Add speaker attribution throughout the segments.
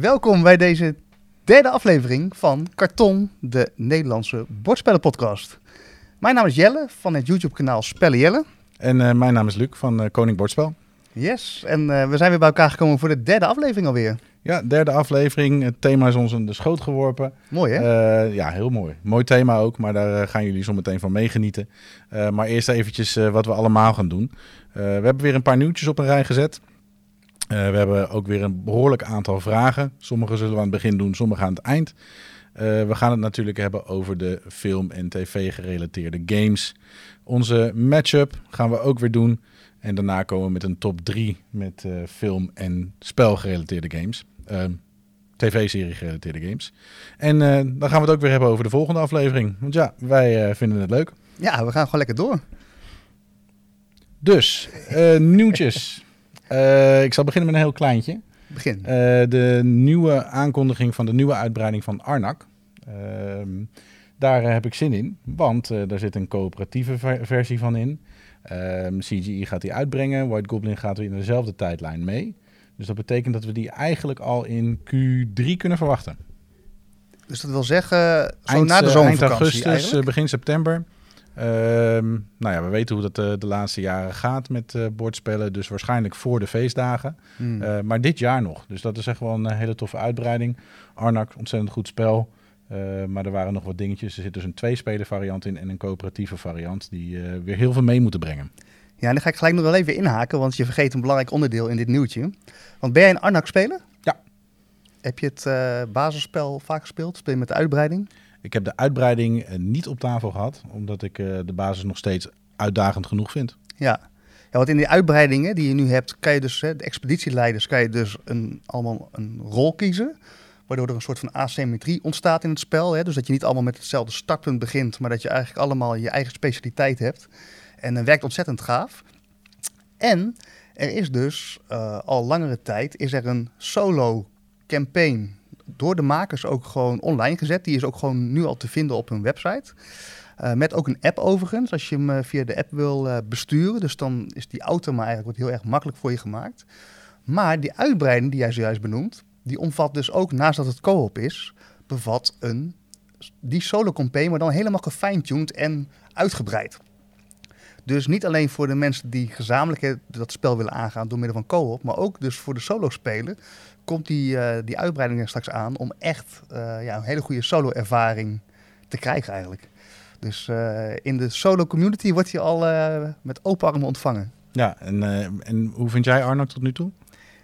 Speaker 1: Welkom bij deze derde aflevering van Karton, de Nederlandse bordspellenpodcast. Mijn naam is Jelle van het YouTube-kanaal Spellen Jelle.
Speaker 2: En uh, mijn naam is Luc van uh, Koning Bordspel.
Speaker 1: Yes, en uh, we zijn weer bij elkaar gekomen voor de derde aflevering alweer.
Speaker 2: Ja, derde aflevering. Het thema is ons in de schoot geworpen.
Speaker 1: Mooi hè?
Speaker 2: ja, heel mooi. Mooi thema ook, maar daar gaan jullie zo meteen van meegenieten. maar eerst eventjes wat we allemaal gaan doen. we hebben weer een paar nieuwtjes op een rij gezet. Uh, we hebben ook weer een behoorlijk aantal vragen. Sommige zullen we aan het begin doen, sommige aan het eind. Uh, we gaan het natuurlijk hebben over de film- en tv-gerelateerde games. Onze matchup gaan we ook weer doen. En daarna komen we met een top 3 met uh, film- en spelgerelateerde games. TV-serie gerelateerde games. En dan gaan we het ook weer hebben over de volgende aflevering. Want ja, wij vinden het leuk.
Speaker 1: Ja, we gaan gewoon lekker door.
Speaker 2: Dus, nieuwtjes. Uh, ik zal beginnen met een heel kleintje.
Speaker 1: Begin. Uh,
Speaker 2: de nieuwe aankondiging van de nieuwe uitbreiding van Arnak. Uh, daar heb ik zin in, want daar zit een coöperatieve ver versie van in. Ehm, CGI gaat die uitbrengen. White Goblin gaat weer in dezelfde tijdlijn mee. Dus dat betekent dat we die eigenlijk al in Q3 kunnen verwachten.
Speaker 1: Dus dat wil zeggen, zo eind, na de zomervakantie
Speaker 2: Eind augustus, begin september. Ehm, nou ja, we weten hoe dat de, eh, de laatste jaren gaat met uh, bordspellen. Dus waarschijnlijk voor de feestdagen. Hmm. Uh, maar dit jaar nog. Dus dat is echt wel een hele toffe uitbreiding. Arnak, ontzettend goed spel. maar er waren nog wat dingetjes. Er zit dus een twee-speler variant in en een coöperatieve variant. Die weer heel veel mee moeten brengen.
Speaker 1: Ja, en dan ga ik gelijk nog wel even inhaken. Want je vergeet een belangrijk onderdeel in dit nieuwtje. Want ben jij een Arnak speler?
Speaker 2: Ja.
Speaker 1: Heb je het basisspel vaak gespeeld? Speel je met de uitbreiding?
Speaker 2: Ik heb de uitbreiding eh, niet op tafel gehad, omdat ik eh, de basis nog steeds uitdagend genoeg vind.
Speaker 1: Ja. Ja, want in die uitbreidingen die je nu hebt, kan je dus, de expeditieleiders, kan je dus een, allemaal een rol kiezen. Waardoor er een soort van asymmetrie ontstaat in het spel. Dus dat je niet allemaal met hetzelfde startpunt begint, maar dat je eigenlijk allemaal je eigen specialiteit hebt. En dat werkt ontzettend gaaf. En er is dus uh, al langere tijd is er een solo campaign door de makers ook gewoon online gezet. Die is ook gewoon nu al te vinden op hun website. Uh, met ook een app overigens, als je hem uh, via de app wil uh, besturen. Dus dan is die auto maar eigenlijk wordt heel erg makkelijk voor je gemaakt. Maar die uitbreiding die jij zojuist benoemt, die omvat dus ook, naast dat het co-op is, bevat een, die solo campaign, maar dan helemaal gefine-tuned en uitgebreid. Dus niet alleen voor de mensen die gezamenlijk dat spel willen aangaan door middel van co-op, maar ook dus voor de solo-speler komt die, uh, die uitbreiding er straks aan om echt uh, ja, een hele goede solo-ervaring te krijgen eigenlijk. Dus uh, in de solo community wordt je al met open armen ontvangen.
Speaker 2: Ja, en, en hoe vind jij Arnak tot nu toe?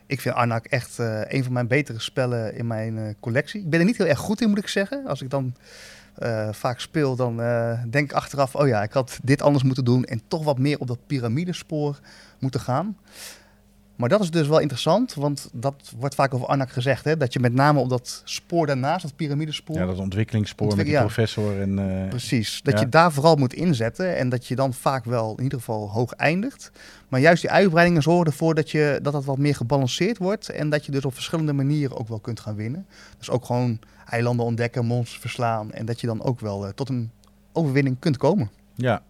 Speaker 1: Ik vind Arnak echt een van mijn betere spellen in mijn collectie. Ik ben er niet heel erg goed in, moet ik zeggen. Als ik dan vaak speel, dan denk ik achteraf... oh ja, ik had dit anders moeten doen... en toch wat meer op dat piramidespoor moeten gaan. Maar dat is dus wel interessant, want dat wordt vaak over Anak gezegd. Hè? Dat je met name op dat spoor daarnaast, dat piramidespoor...
Speaker 2: Ja, dat ontwikkelingsspoor met de professor. En,
Speaker 1: uh, Precies, dat je daar vooral moet inzetten. En dat je dan vaak wel in ieder geval hoog eindigt. Maar juist die uitbreidingen zorgen ervoor dat, je, dat dat wat meer gebalanceerd wordt. En dat je dus op verschillende manieren ook wel kunt gaan winnen. Dus ook gewoon eilanden ontdekken, monsters verslaan. En dat je dan ook wel uh, tot een overwinning kunt komen.
Speaker 2: Ja,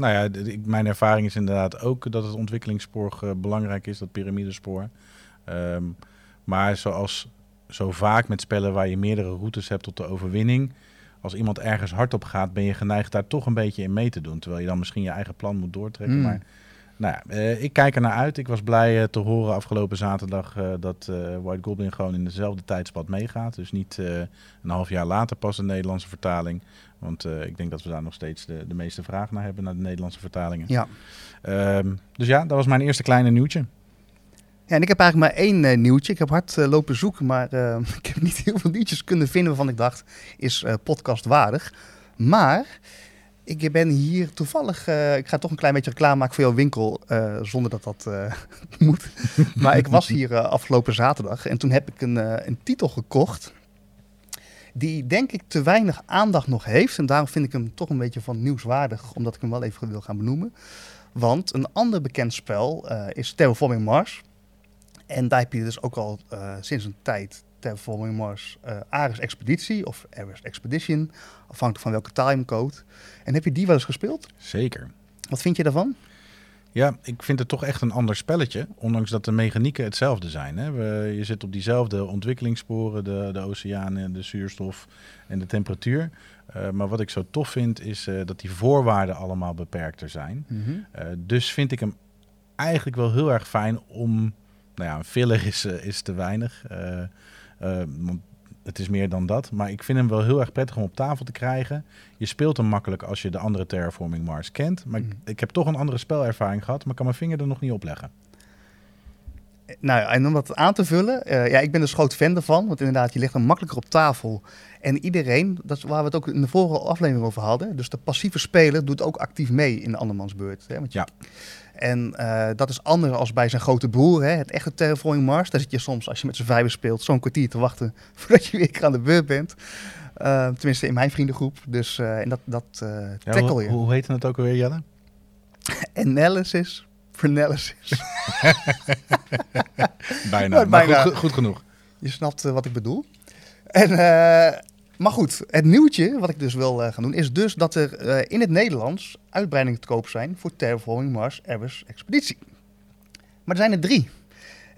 Speaker 2: nou ja, mijn ervaring is inderdaad ook dat het ontwikkelingsspoor uh, belangrijk is, dat piramidespoor. Um, maar zoals zo vaak met spellen waar je meerdere routes hebt tot de overwinning, als iemand ergens hard op gaat, ben je geneigd daar toch een beetje in mee te doen. Terwijl je dan misschien je eigen plan moet doortrekken. Mm. Maar nou ja, uh, ik kijk er naar uit. Ik was blij uh, te horen afgelopen zaterdag uh, dat White Goblin gewoon in dezelfde tijdspad meegaat. Dus niet een half jaar later pas een Nederlandse vertaling. Want ik denk dat we daar nog steeds de, de meeste vraag naar hebben, naar de Nederlandse vertalingen.
Speaker 1: Ja.
Speaker 2: Um, dus ja, dat was mijn eerste kleine nieuwtje.
Speaker 1: Ja, en ik heb eigenlijk maar één nieuwtje. Ik heb hard lopen zoeken, maar ik heb niet heel veel nieuwtjes kunnen vinden waarvan ik dacht, is podcast waardig. Maar ik ben hier toevallig, uh, ik ga toch een klein beetje reclame maken voor jouw winkel, uh, zonder dat dat uh, moet. maar ik was hier afgelopen zaterdag en toen heb ik een, een titel gekocht die denk ik te weinig aandacht nog heeft. En daarom vind ik hem toch een beetje van nieuwswaardig, omdat ik hem wel even wil gaan benoemen. Want een ander bekend spel is Terraforming Mars. En daar heb je dus ook al sinds een tijd Terraforming Mars uh, Ares Expeditie of Ares Expedition, afhankelijk van welke timecode. En heb je die wel eens gespeeld?
Speaker 2: Zeker.
Speaker 1: Wat vind je daarvan?
Speaker 2: Ja, ik vind het toch echt een ander spelletje. Ondanks dat de mechanieken hetzelfde zijn. Hè. We, je zit op diezelfde ontwikkelingssporen, de, de oceanen, de zuurstof en de temperatuur. Uh, maar wat ik zo tof vind, is uh, dat die voorwaarden allemaal beperkter zijn. Mm -hmm. uh, dus vind ik hem eigenlijk wel heel erg fijn om... Nou ja, een filler is, is te weinig. Want het is meer dan dat. Maar ik vind hem wel heel erg prettig om op tafel te krijgen. Je speelt hem makkelijk als je de andere Terraforming Mars kent. Maar mm. ik, ik, heb toch een andere spelervaring gehad, maar kan mijn vinger er nog niet op leggen.
Speaker 1: Nou, en om dat aan te vullen, uh, ja, ik ben dus groot fan ervan. Want inderdaad, je ligt hem makkelijker op tafel. En iedereen, dat is waar we het ook in de vorige aflevering over hadden. Dus de passieve speler doet ook actief mee in de andermans beurt. Hè? Want je,
Speaker 2: ja.
Speaker 1: En uh, dat is anders als bij zijn grote broer, hè? het echte Terraforming Mars. Daar zit je soms, als je met z'n vijven speelt, zo'n kwartier te wachten voordat je weer aan de beurt bent. Uh, tenminste in mijn vriendengroep. Dus uh, en dat, dat ja, tackle
Speaker 2: hoe,
Speaker 1: je.
Speaker 2: Hoe heet het ook alweer, Jelle?
Speaker 1: Analysis Analysis.
Speaker 2: bijna, maar bijna. Goed, goed, genoeg.
Speaker 1: Je snapt wat ik bedoel. En maar goed, het nieuwtje wat ik dus wil uh, gaan doen is dus dat er uh, in het Nederlands uitbreidingen te koop zijn voor Terraforming Mars Ares Expeditie. Maar er zijn er drie.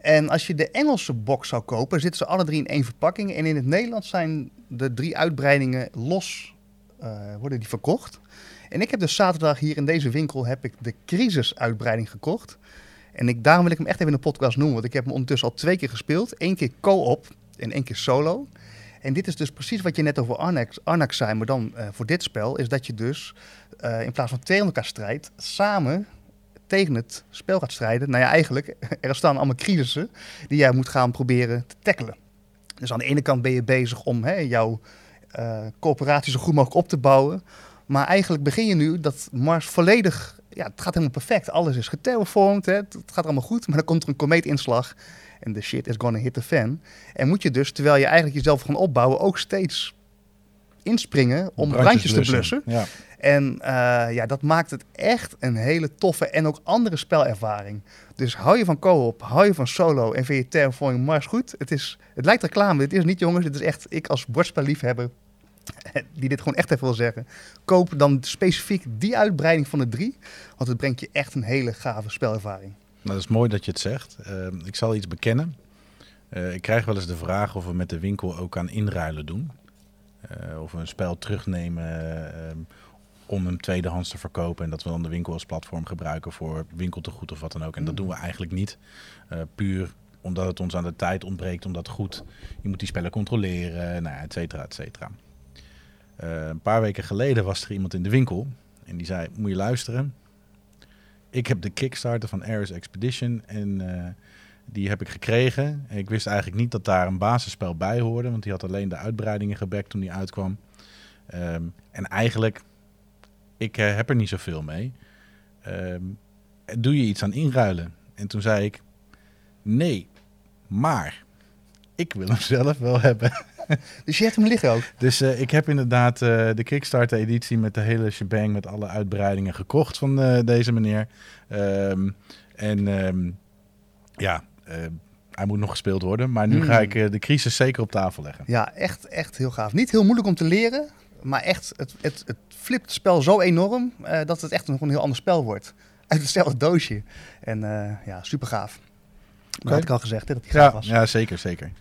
Speaker 1: En als je de Engelse box zou kopen, zitten ze alle drie in één verpakking. En in het Nederlands zijn de drie uitbreidingen los, uh, worden die verkocht. En ik heb dus zaterdag hier in deze winkel heb ik de Crisis uitbreiding gekocht. En ik, daarom wil ik hem echt even in de podcast noemen, want ik heb hem ondertussen al twee keer gespeeld. Eén keer co-op en één keer solo. En dit is dus precies wat je net over Arnax, Arnax zei, maar dan uh, voor dit spel, is dat je dus uh, in plaats van twee elkaar strijdt, samen tegen het spel gaat strijden. Nou ja, eigenlijk, er staan allemaal crisissen die jij moet gaan proberen te tackelen. Dus aan de ene kant ben je bezig om hè, jouw uh, coöperatie zo goed mogelijk op te bouwen. Maar eigenlijk begin je nu dat Mars volledig, ja, het gaat helemaal perfect. Alles is geterraformd, hè, het gaat allemaal goed. Maar dan komt er een komeetinslag en de shit is gonna hit the fan. En moet je dus, terwijl je eigenlijk jezelf gaan opbouwen, ook steeds inspringen om brandjes, brandjes te blussen.
Speaker 2: Ja.
Speaker 1: En uh, ja, dat maakt het echt een hele toffe en ook andere spelervaring. Dus hou je van co-op, hou je van solo en vind je Terraforming Mars goed? Het, is, het lijkt reclame, dit is niet jongens, dit is echt ik als bordspelliefhebber die dit gewoon echt even wil zeggen. Koop dan specifiek die uitbreiding van de drie, want het brengt je echt een hele gave spelervaring.
Speaker 2: Nou, dat is mooi dat je het zegt. Uh, ik zal iets bekennen. Uh, ik krijg wel eens de vraag of we met de winkel ook aan inruilen doen. Uh, of we een spel terugnemen ehm, om hem tweedehands te verkopen. En dat we dan de winkel als platform gebruiken voor winkeltegoed of wat dan ook. En dat doen we eigenlijk niet. Eh, puur omdat het ons aan de tijd ontbreekt om dat goed... Je moet die spellen controleren, nou, et cetera, et cetera. een paar weken geleden was er iemand in de winkel en die zei, moet je luisteren ik heb de Kickstarter van Ares Expedition en uh, die heb ik gekregen. En ik wist eigenlijk niet dat daar een basisspel bij hoorde, want die had alleen de uitbreidingen gebackt toen die uitkwam. Um, en eigenlijk, ik uh, heb er niet zoveel mee. Um, doe je iets aan inruilen? En toen zei ik, nee, maar ik wil hem zelf wel hebben.
Speaker 1: Dus je hebt hem liggen ook?
Speaker 2: Dus uh, ik heb inderdaad uh, de Kickstarter-editie met de hele shebang met alle uitbreidingen gekocht van uh, deze meneer. Um, en um, ja, hij moet nog gespeeld worden. Maar nu mm. ga ik de crisis zeker op tafel leggen.
Speaker 1: Ja, echt, echt heel gaaf. Niet heel moeilijk om te leren. Maar echt, het, het, het flipt het spel zo enorm dat het echt nog een heel ander spel wordt. Uit hetzelfde doosje. En ja, super gaaf. Okay. had ik al gezegd, hè, dat hij gaaf
Speaker 2: ja,
Speaker 1: was.
Speaker 2: Ja, zeker, zeker.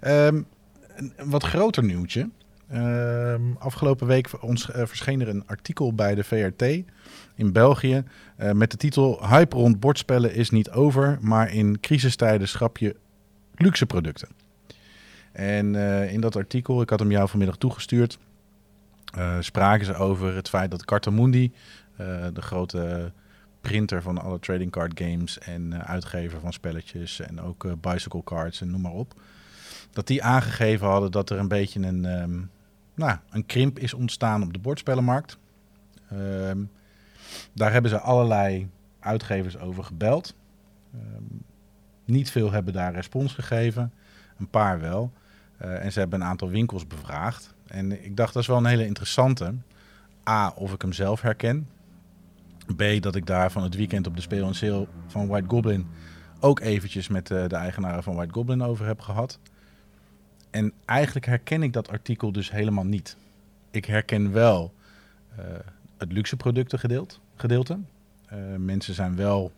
Speaker 2: Um, een wat groter nieuwtje. Uh, afgelopen week uh, verscheen er een artikel bij de VRT in België uh, met de titel Hype rond bordspellen is niet over, maar in crisistijden schrap je luxe producten. En uh, in dat artikel, ik had hem jou vanmiddag toegestuurd, spraken ze over het feit dat Cartamundi, de grote printer van alle trading card games en uitgever van spelletjes en ook bicycle cards en noem maar op, dat die aangegeven hadden dat er een beetje een, um, nou, een krimp is ontstaan op de bordspellenmarkt. Um, daar hebben ze allerlei uitgevers over gebeld. Um, niet veel hebben daar respons gegeven, een paar wel. Uh, en ze hebben een aantal winkels bevraagd. En ik dacht, dat is wel een hele interessante. A, of ik hem zelf herken. B, dat ik daar van het weekend op de speel en sale van White Goblin ook eventjes met uh, de eigenaren van White Goblin over heb gehad. En eigenlijk herken ik dat artikel dus helemaal niet. Ik herken wel uh, het luxe producten gedeelte. gedeelte. mensen zijn wel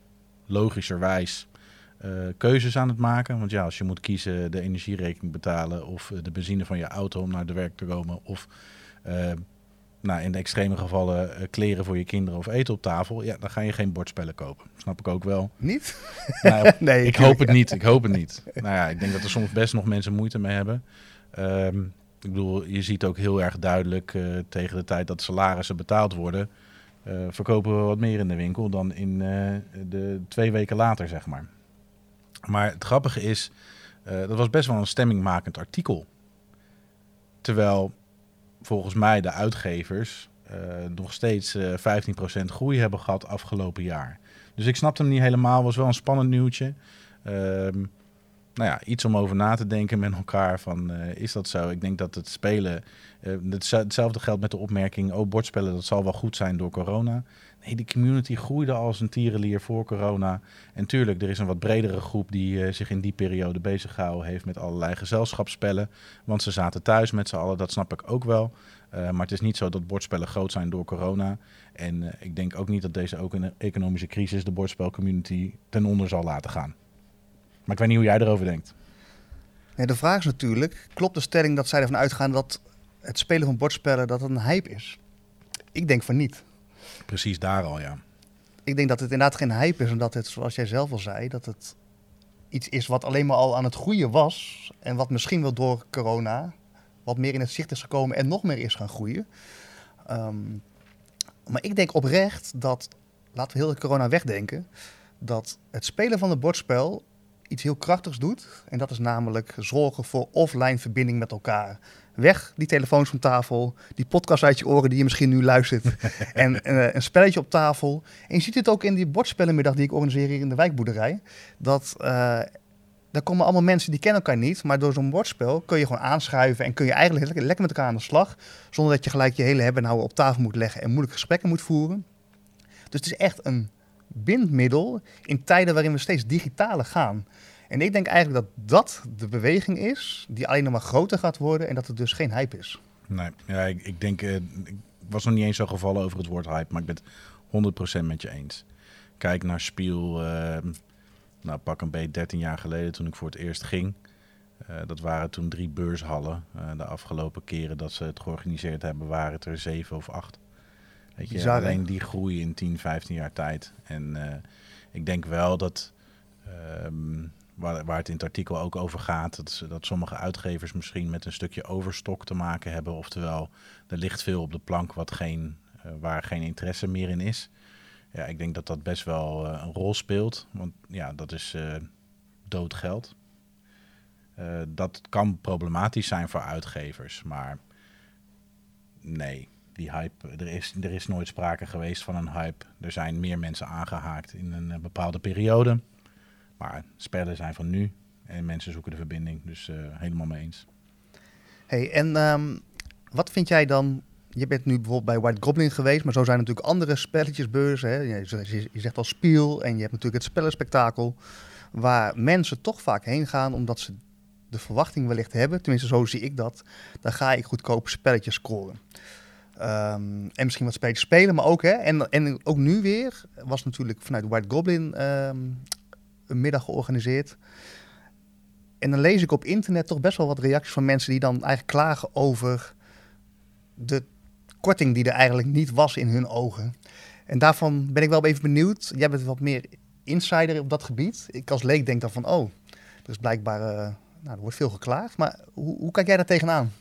Speaker 2: logischerwijs uh, keuzes aan het maken. Want ja, als je moet kiezen de energierekening betalen of de benzine van je auto om naar de werk te komen of nou, in de extreme gevallen uh, kleren voor je kinderen of eten op tafel, ja, dan ga je geen bordspellen kopen. Snap ik ook wel.
Speaker 1: Niet?
Speaker 2: Nou, nee, ik hoop het niet. Ik hoop het niet. Nou ja, ik denk dat er soms best nog mensen moeite mee hebben. Um, ik bedoel, je ziet ook heel erg duidelijk uh, tegen de tijd dat salarissen betaald worden, uh, verkopen we wat meer in de winkel dan in de twee weken later, zeg maar. Maar het grappige is, dat was best wel een stemmingmakend artikel. Terwijl volgens mij de uitgevers uh, nog steeds uh, eh, 15% groei hebben gehad afgelopen jaar. Dus ik snapte hem niet helemaal. Was wel een spannend nieuwtje. Um, nou ja, iets om over na te denken met elkaar. Van, uh, is dat zo? Ik denk dat het spelen... hetzelfde geldt met de opmerking... oh, bordspellen, dat zal wel goed zijn door corona. Nee, die community groeide als een tierenlier voor corona. En tuurlijk, er is een wat bredere groep die zich in die periode bezig gehouden heeft met allerlei gezelschapsspellen. Want ze zaten thuis met z'n allen, dat snap ik ook wel. Uh, maar het is niet zo dat bordspellen groot zijn door corona. En uh, ik denk ook niet dat deze ook een economische crisis de bordspelcommunity ten onder zal laten gaan. Maar ik weet niet hoe jij erover denkt.
Speaker 1: De vraag is natuurlijk, klopt de stelling dat zij ervan uitgaan dat het spelen van bordspellen dat een hype is? Ik denk van niet.
Speaker 2: Precies daar al, ja.
Speaker 1: Ik denk dat het inderdaad geen hype is en dat het, zoals jij zelf al zei, dat het iets is wat alleen maar al aan het groeien was. En wat misschien wel door corona wat meer in het zicht is gekomen en nog meer is gaan groeien. Ehm, maar ik denk oprecht dat, laten we heel de corona wegdenken, dat het spelen van het bordspel iets heel krachtigs doet. En dat is namelijk zorgen voor offline verbinding met elkaar. Weg die telefoons van tafel, die podcast uit je oren die je misschien nu luistert. en uh, een spelletje op tafel. En je ziet het ook in die bordspellenmiddag die ik organiseer hier in de wijkboerderij. Dat uh, daar komen allemaal mensen die kennen elkaar niet. Maar door zo'n bordspel kun je gewoon aanschuiven en kun je eigenlijk lekker, lekker met elkaar aan de slag. Zonder dat je gelijk je hele hebben en houden op tafel moet leggen en moeilijke gesprekken moet voeren. Dus het is echt een bindmiddel in tijden waarin we steeds digitaler gaan. En ik denk eigenlijk dat dat de beweging is die alleen nog maar groter gaat worden en dat het dus geen hype is.
Speaker 2: Nee, ja, ik, ik denk, uh, ik was nog niet eens zo gevallen over het woord hype, maar ik ben het 100% met je eens. Kijk naar Spiel, uh, nou, pak een beetje 13 jaar geleden toen ik voor het eerst ging. Uh, dat waren toen drie beurshallen. Uh, de afgelopen keren dat ze het georganiseerd hebben, waren het er zeven of acht. Weet je, Bizarre. alleen die groei in 10, 15 jaar tijd. En ik denk wel dat, um, waar, waar, het in het artikel ook over gaat, dat, dat sommige uitgevers misschien met een stukje overstok te maken hebben. Oftewel, er ligt veel op de plank wat geen, waar geen interesse meer in is. Ja, ik denk dat dat best wel uh, een rol speelt. Want ja, dat is uh, dood geld. Uh, dat kan problematisch zijn voor uitgevers. Maar nee, die hype, er is, er is nooit sprake geweest van een hype. Er zijn meer mensen aangehaakt in een bepaalde periode. Maar spellen zijn van nu. En mensen zoeken de verbinding. Dus helemaal mee eens.
Speaker 1: Hey, en um, wat vind jij dan je bent nu bijvoorbeeld bij White Goblin geweest, maar zo zijn natuurlijk andere spelletjesbeurzen. Hè. Je, zegt al Spiel en je hebt natuurlijk het spellenspectakel. Waar mensen toch vaak heen gaan omdat ze de verwachting wellicht hebben. Tenminste, zo zie ik dat. Dan ga ik goedkope spelletjes scoren. Um, en misschien wat spelletjes spelen, maar ook, hè, en, en ook nu weer, was natuurlijk vanuit White Goblin um, middag georganiseerd. En dan lees ik op internet toch best wel wat reacties van mensen die dan eigenlijk klagen over de korting die er eigenlijk niet was in hun ogen. En daarvan ben ik wel even benieuwd. Jij bent wat meer insider op dat gebied. Ik als leek denk dan van, oh, er is blijkbaar, uh, nou, er wordt veel geklaagd. Maar hoe, hoe kijk jij daar tegenaan?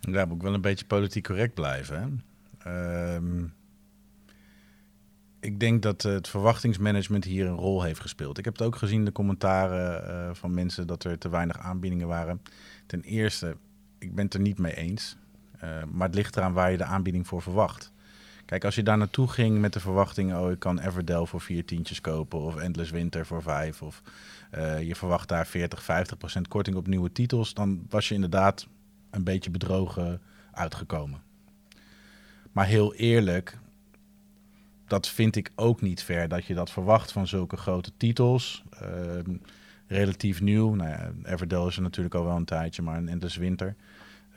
Speaker 2: Ja, moet ik wel een beetje politiek correct blijven. Um, ik denk dat het verwachtingsmanagement hier een rol heeft gespeeld. Ik heb het ook gezien, de commentaren uh, van mensen, dat er te weinig aanbiedingen waren. Ten eerste, ik ben het er niet mee eens. Uh, maar het ligt eraan waar je de aanbieding voor verwacht. Kijk, als je daar naartoe ging met de verwachting, oh, ik kan Everdell voor vier tientjes kopen of Endless Winter voor vijf, of je verwacht daar 40, 50 procent korting op nieuwe titels, dan was je inderdaad een beetje bedrogen uitgekomen. Maar heel eerlijk, dat vind ik ook niet ver dat je dat verwacht van zulke grote titels. Uh, relatief nieuw. Nou ja, is er natuurlijk al wel een tijdje, maar een Endless Winter.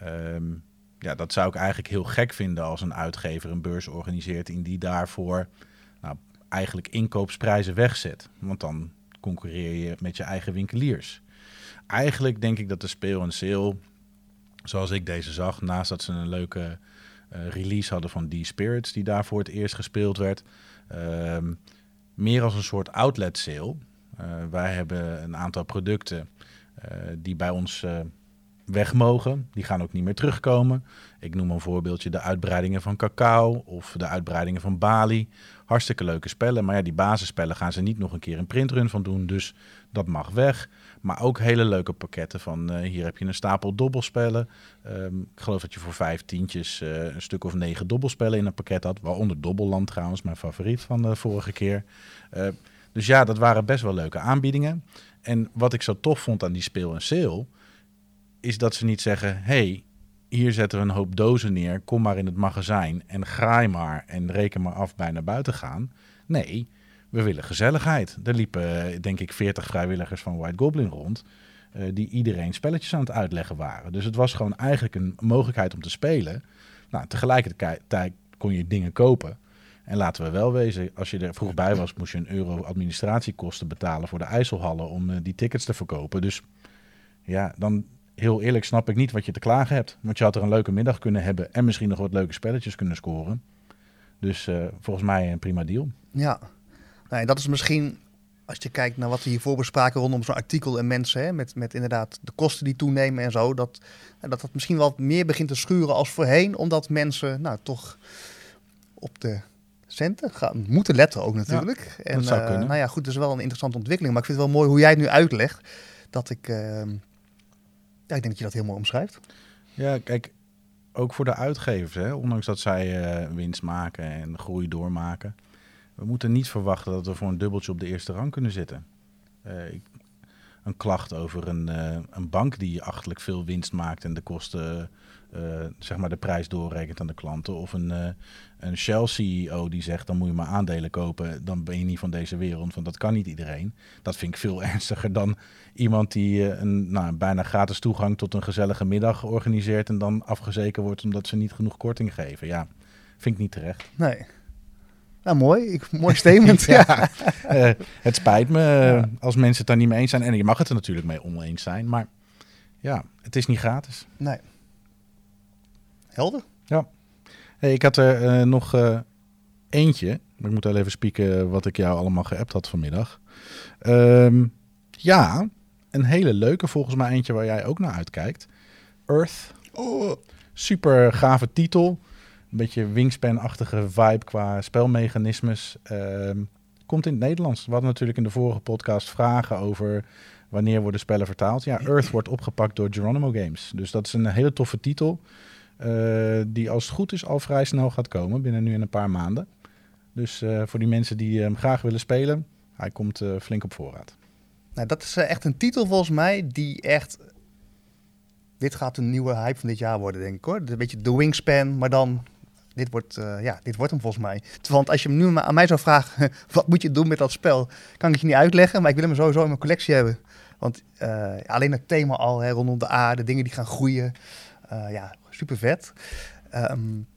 Speaker 2: Um, ja, dat zou ik eigenlijk heel gek vinden als een uitgever een beurs organiseert in die daarvoor nou, eigenlijk inkoopsprijzen wegzet. Want dan concurreer je met je eigen winkeliers. Eigenlijk denk ik dat de speel en sale, zoals ik deze zag, naast dat ze een leuke release hadden van Die Spirits, die daar voor het eerst gespeeld werd, ehm, meer als een soort outlet sale. Uh, wij hebben een aantal producten uh, die bij ons weg mogen. Die gaan ook niet meer terugkomen. Ik noem een voorbeeldje de uitbreidingen van Cacao of de uitbreidingen van Bali. Hartstikke leuke spellen, maar ja, die basisspellen gaan ze niet nog een keer een printrun van doen, dus dat mag weg. Maar ook hele leuke pakketten van uh, hier heb je een stapel dobbelspellen. Um, ik geloof dat je voor vijf tientjes uh, een stuk of negen dobbelspellen in een pakket had. Waaronder Dobbelland trouwens, mijn favoriet van de vorige keer. Uh, dus ja, dat waren best wel leuke aanbiedingen. En wat ik zo tof vond aan die speel en sale, is dat ze niet zeggen: hey, hier zetten we een hoop dozen neer, kom maar in het magazijn en graai maar en reken maar af bij naar buiten gaan. Nee, we willen gezelligheid. Er liepen, denk ik, 40 vrijwilligers van White Goblin rond. Uh, die iedereen spelletjes aan het uitleggen waren. Dus het was gewoon eigenlijk een mogelijkheid om te spelen. Nou, tegelijkertijd kon je dingen kopen. En laten we wel wezen, als je er vroeg bij was, moest je een euro administratiekosten betalen voor de IJsselhallen om uh, die tickets te verkopen. Dus ja, dan heel eerlijk snap ik niet wat je te klagen hebt. Want je had er een leuke middag kunnen hebben en misschien nog wat leuke spelletjes kunnen scoren. Dus volgens mij een prima deal.
Speaker 1: Ja, nou, dat is misschien, als je kijkt naar wat we hiervoor bespraken rondom zo'n artikel en mensen, hè, met, met inderdaad de kosten die toenemen en zo, dat, dat dat misschien wel meer begint te schuren als voorheen, omdat mensen nou toch op de centen gaan moeten letten ook natuurlijk.
Speaker 2: Ja, en, zou uh,
Speaker 1: nou ja, goed, dat is wel een interessante ontwikkeling, maar ik vind het wel mooi hoe jij het nu uitlegt, dat ik... Uh, ja, ik denk dat je dat heel mooi omschrijft.
Speaker 2: Ja, kijk, ook voor de uitgevers, hè, ondanks dat zij uh, winst maken en groei doormaken. We moeten niet verwachten dat we voor een dubbeltje op de eerste rang kunnen zitten. Uh, ik, een klacht over een, uh, een bank die achtelijk veel winst maakt en de kosten, zeg maar de prijs doorrekent aan de klanten. Of een, een Shell-CEO die zegt, dan moet je maar aandelen kopen, dan ben je niet van deze wereld, want dat kan niet iedereen. Dat vind ik veel ernstiger dan iemand die eh, een nou, bijna gratis toegang tot een gezellige middag organiseert en dan afgezeken wordt omdat ze niet genoeg korting geven. Ja, vind ik niet terecht.
Speaker 1: Nee. Nou, mooi. Ik, mooi statement. ja,
Speaker 2: uh, het spijt me ja. als mensen het daar niet mee eens zijn. En je mag het er natuurlijk mee oneens zijn, maar ja, het is niet gratis.
Speaker 1: Nee. Helder.
Speaker 2: Ja. Hey, ik had er uh, nog uh, eentje. Maar ik moet wel even spieken wat ik jou allemaal geappt had vanmiddag. Um, ja, een hele leuke, volgens mij eentje waar jij ook naar uitkijkt. Earth. Oh. Super gave titel. Een beetje wingspan-achtige vibe qua spelmechanismes. Uh, komt in het Nederlands. We hadden natuurlijk in de vorige podcast vragen over wanneer worden spellen vertaald. Ja, Earth wordt opgepakt door Geronimo Games. Dus dat is een hele toffe titel. Uh, die als het goed is al vrij snel gaat komen. Binnen nu in een paar maanden. Dus uh, voor die mensen die hem graag willen spelen. Hij komt uh, flink op voorraad.
Speaker 1: Nou, dat is eh, echt een titel volgens mij die echt... Dit gaat een nieuwe hype van dit jaar worden, denk ik hoor. Een beetje de wingspan, maar dan... Dit wordt, uh, ja, dit wordt hem volgens mij. Want als je hem nu aan mij zou vragen, wat moet je doen met dat spel? Kan ik je niet uitleggen, maar ik wil hem sowieso in mijn collectie hebben. Want uh, alleen het thema al, hè, rondom de aarde, dingen die gaan groeien. Uh, ja, super vet. Um,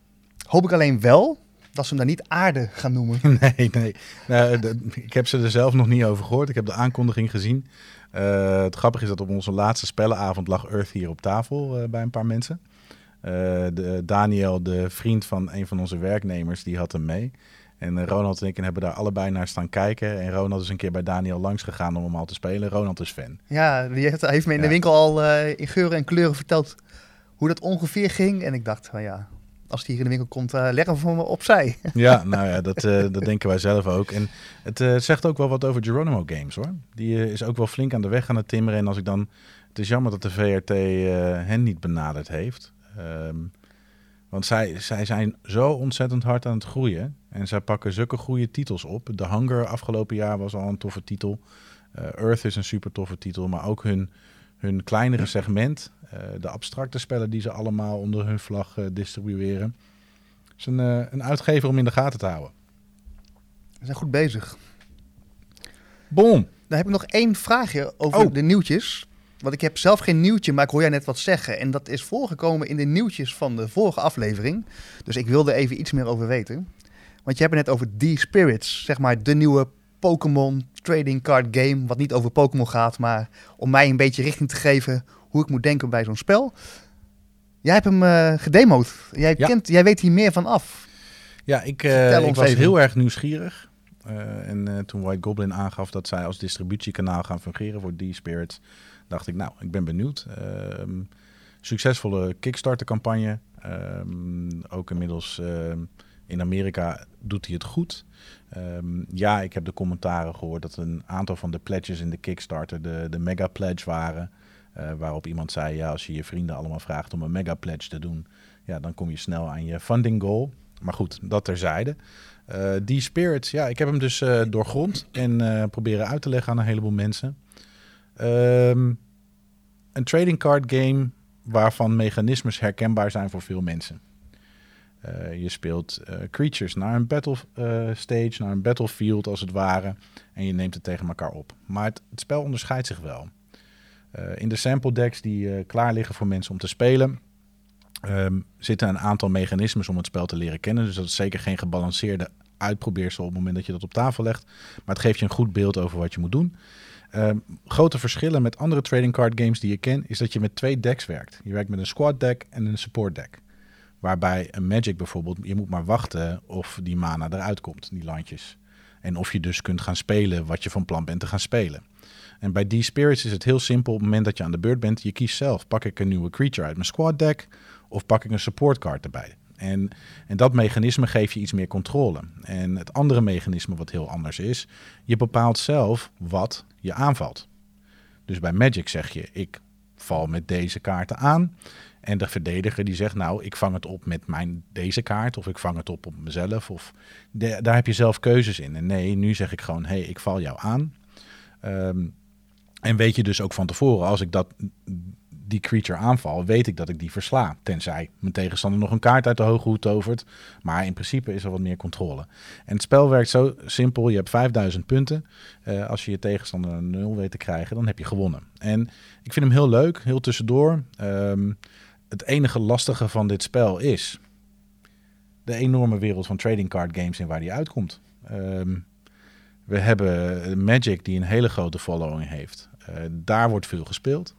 Speaker 1: hoop ik alleen wel dat ze hem daar niet aarde gaan noemen.
Speaker 2: Nee, nee. Nou, ik heb ze er zelf nog niet over gehoord. Ik heb de aankondiging gezien. Het grappige is dat op onze laatste spellenavond lag Earth hier op tafel bij een paar mensen. Uh, de, Daniel, de vriend van een van onze werknemers, die had hem mee. En Ronald en ik hebben daar allebei naar staan kijken. En Ronald is een keer bij Daniel langs gegaan om hem al te spelen. Ronald is fan.
Speaker 1: Ja, die heeft, heeft me in ja. de winkel al in geuren en kleuren verteld hoe dat ongeveer ging. En ik dacht van ja, als die hier in de winkel komt, uh, leggen we voor me opzij.
Speaker 2: Ja, nou ja, dat, uh, dat denken wij zelf ook. En het zegt ook wel wat over Geronimo Games hoor. Die is ook wel flink aan de weg aan het timmeren. En als ik dan. Het is jammer dat de VRT hen niet benaderd heeft. Um, want zij, zij zijn zo ontzettend hard aan het groeien. En zij pakken zulke goede titels op. The Hunger afgelopen jaar was al een toffe titel. Earth is een super toffe titel. Maar ook hun, hun kleinere segment uh, de abstracte spellen die ze allemaal onder hun vlag uh, distribueren. Het is een, een uitgever om in de gaten te houden.
Speaker 1: Ze zijn goed bezig.
Speaker 2: Bom.
Speaker 1: Dan heb ik nog één vraagje over oh. de nieuwtjes. Want ik heb zelf geen nieuwtje, maar ik hoor jij net wat zeggen. En dat is voorgekomen in de nieuwtjes van de vorige aflevering. Dus ik wilde even iets meer over weten. Want je hebt het net over D-Spirits, zeg maar de nieuwe Pokémon trading card game, wat niet over Pokémon gaat, maar om mij een beetje richting te geven hoe ik moet denken bij zo'n spel. Jij hebt hem uh, gedemoed. Jij, kent, jij weet hier meer van af.
Speaker 2: Ja, ik, uh, ik was heel erg nieuwsgierig. Uh, en toen White Goblin aangaf dat zij als distributiekanaal gaan fungeren voor D-Spirits, dacht ik, nou, ik ben benieuwd. Ehm, succesvolle Kickstarter-campagne. Ehm, ook inmiddels ehm, in Amerika doet hij het goed. Ja, ik heb de commentaren gehoord dat een aantal van de pledges in de Kickstarter de, de mega pledge waren. Uh, waarop iemand zei, ja, als je je vrienden allemaal vraagt om een mega pledge te doen, ja, dan kom je snel aan je funding goal. Maar goed, dat terzijde. Uh, die spirits, ja, ik heb hem dus uh, doorgrond en proberen uit te leggen aan een heleboel mensen. Um, een trading card game waarvan mechanismes herkenbaar zijn voor veel mensen. Je speelt creatures naar een battle stage, naar een battlefield als het ware. En je neemt het tegen elkaar op. Maar het, spel onderscheidt zich wel. in de sample decks die klaar liggen voor mensen om te spelen, um, zitten een aantal mechanismes om het spel te leren kennen. Dus dat is zeker geen gebalanceerde uitprobeersel op het moment dat je dat op tafel legt. Maar het geeft je een goed beeld over wat je moet doen. Uh, grote verschillen met andere trading card games die je ken, is dat je met twee decks werkt. Je werkt met een squad deck en een support deck. Waarbij een Magic bijvoorbeeld, je moet maar wachten of die mana eruit komt, die landjes. En of je dus kunt gaan spelen wat je van plan bent te gaan spelen. En bij D-Spirits is het heel simpel. Op het moment dat je aan de beurt bent, je kiest zelf. Pak ik een nieuwe creature uit mijn squad deck of pak ik een support card erbij. En, en dat mechanisme geeft je iets meer controle. En het andere mechanisme wat heel anders is, je bepaalt zelf wat je aanvalt. Dus bij Magic zeg je, ik val met deze kaarten aan. En de verdediger die zegt, nou, ik vang het op met mijn, deze kaart of ik vang het op op mezelf. Of daar heb je zelf keuzes in. En nee, nu zeg ik gewoon, hé, hey, ik val jou aan. Ehm, en weet je dus ook van tevoren, als ik dat, die creature aanval, weet ik dat ik die versla. Tenzij mijn tegenstander nog een kaart uit de hoge hoed tovert. Maar in principe is er wat meer controle. En het spel werkt zo simpel. Je hebt 5000 punten. Uh, als je je tegenstander naar nul weet te krijgen, dan heb je gewonnen. En ik vind hem heel leuk, heel tussendoor. Um, het enige lastige van dit spel is de enorme wereld van trading card games en waar die uitkomt. Um, we hebben Magic die een hele grote following heeft. Uh, daar wordt veel gespeeld.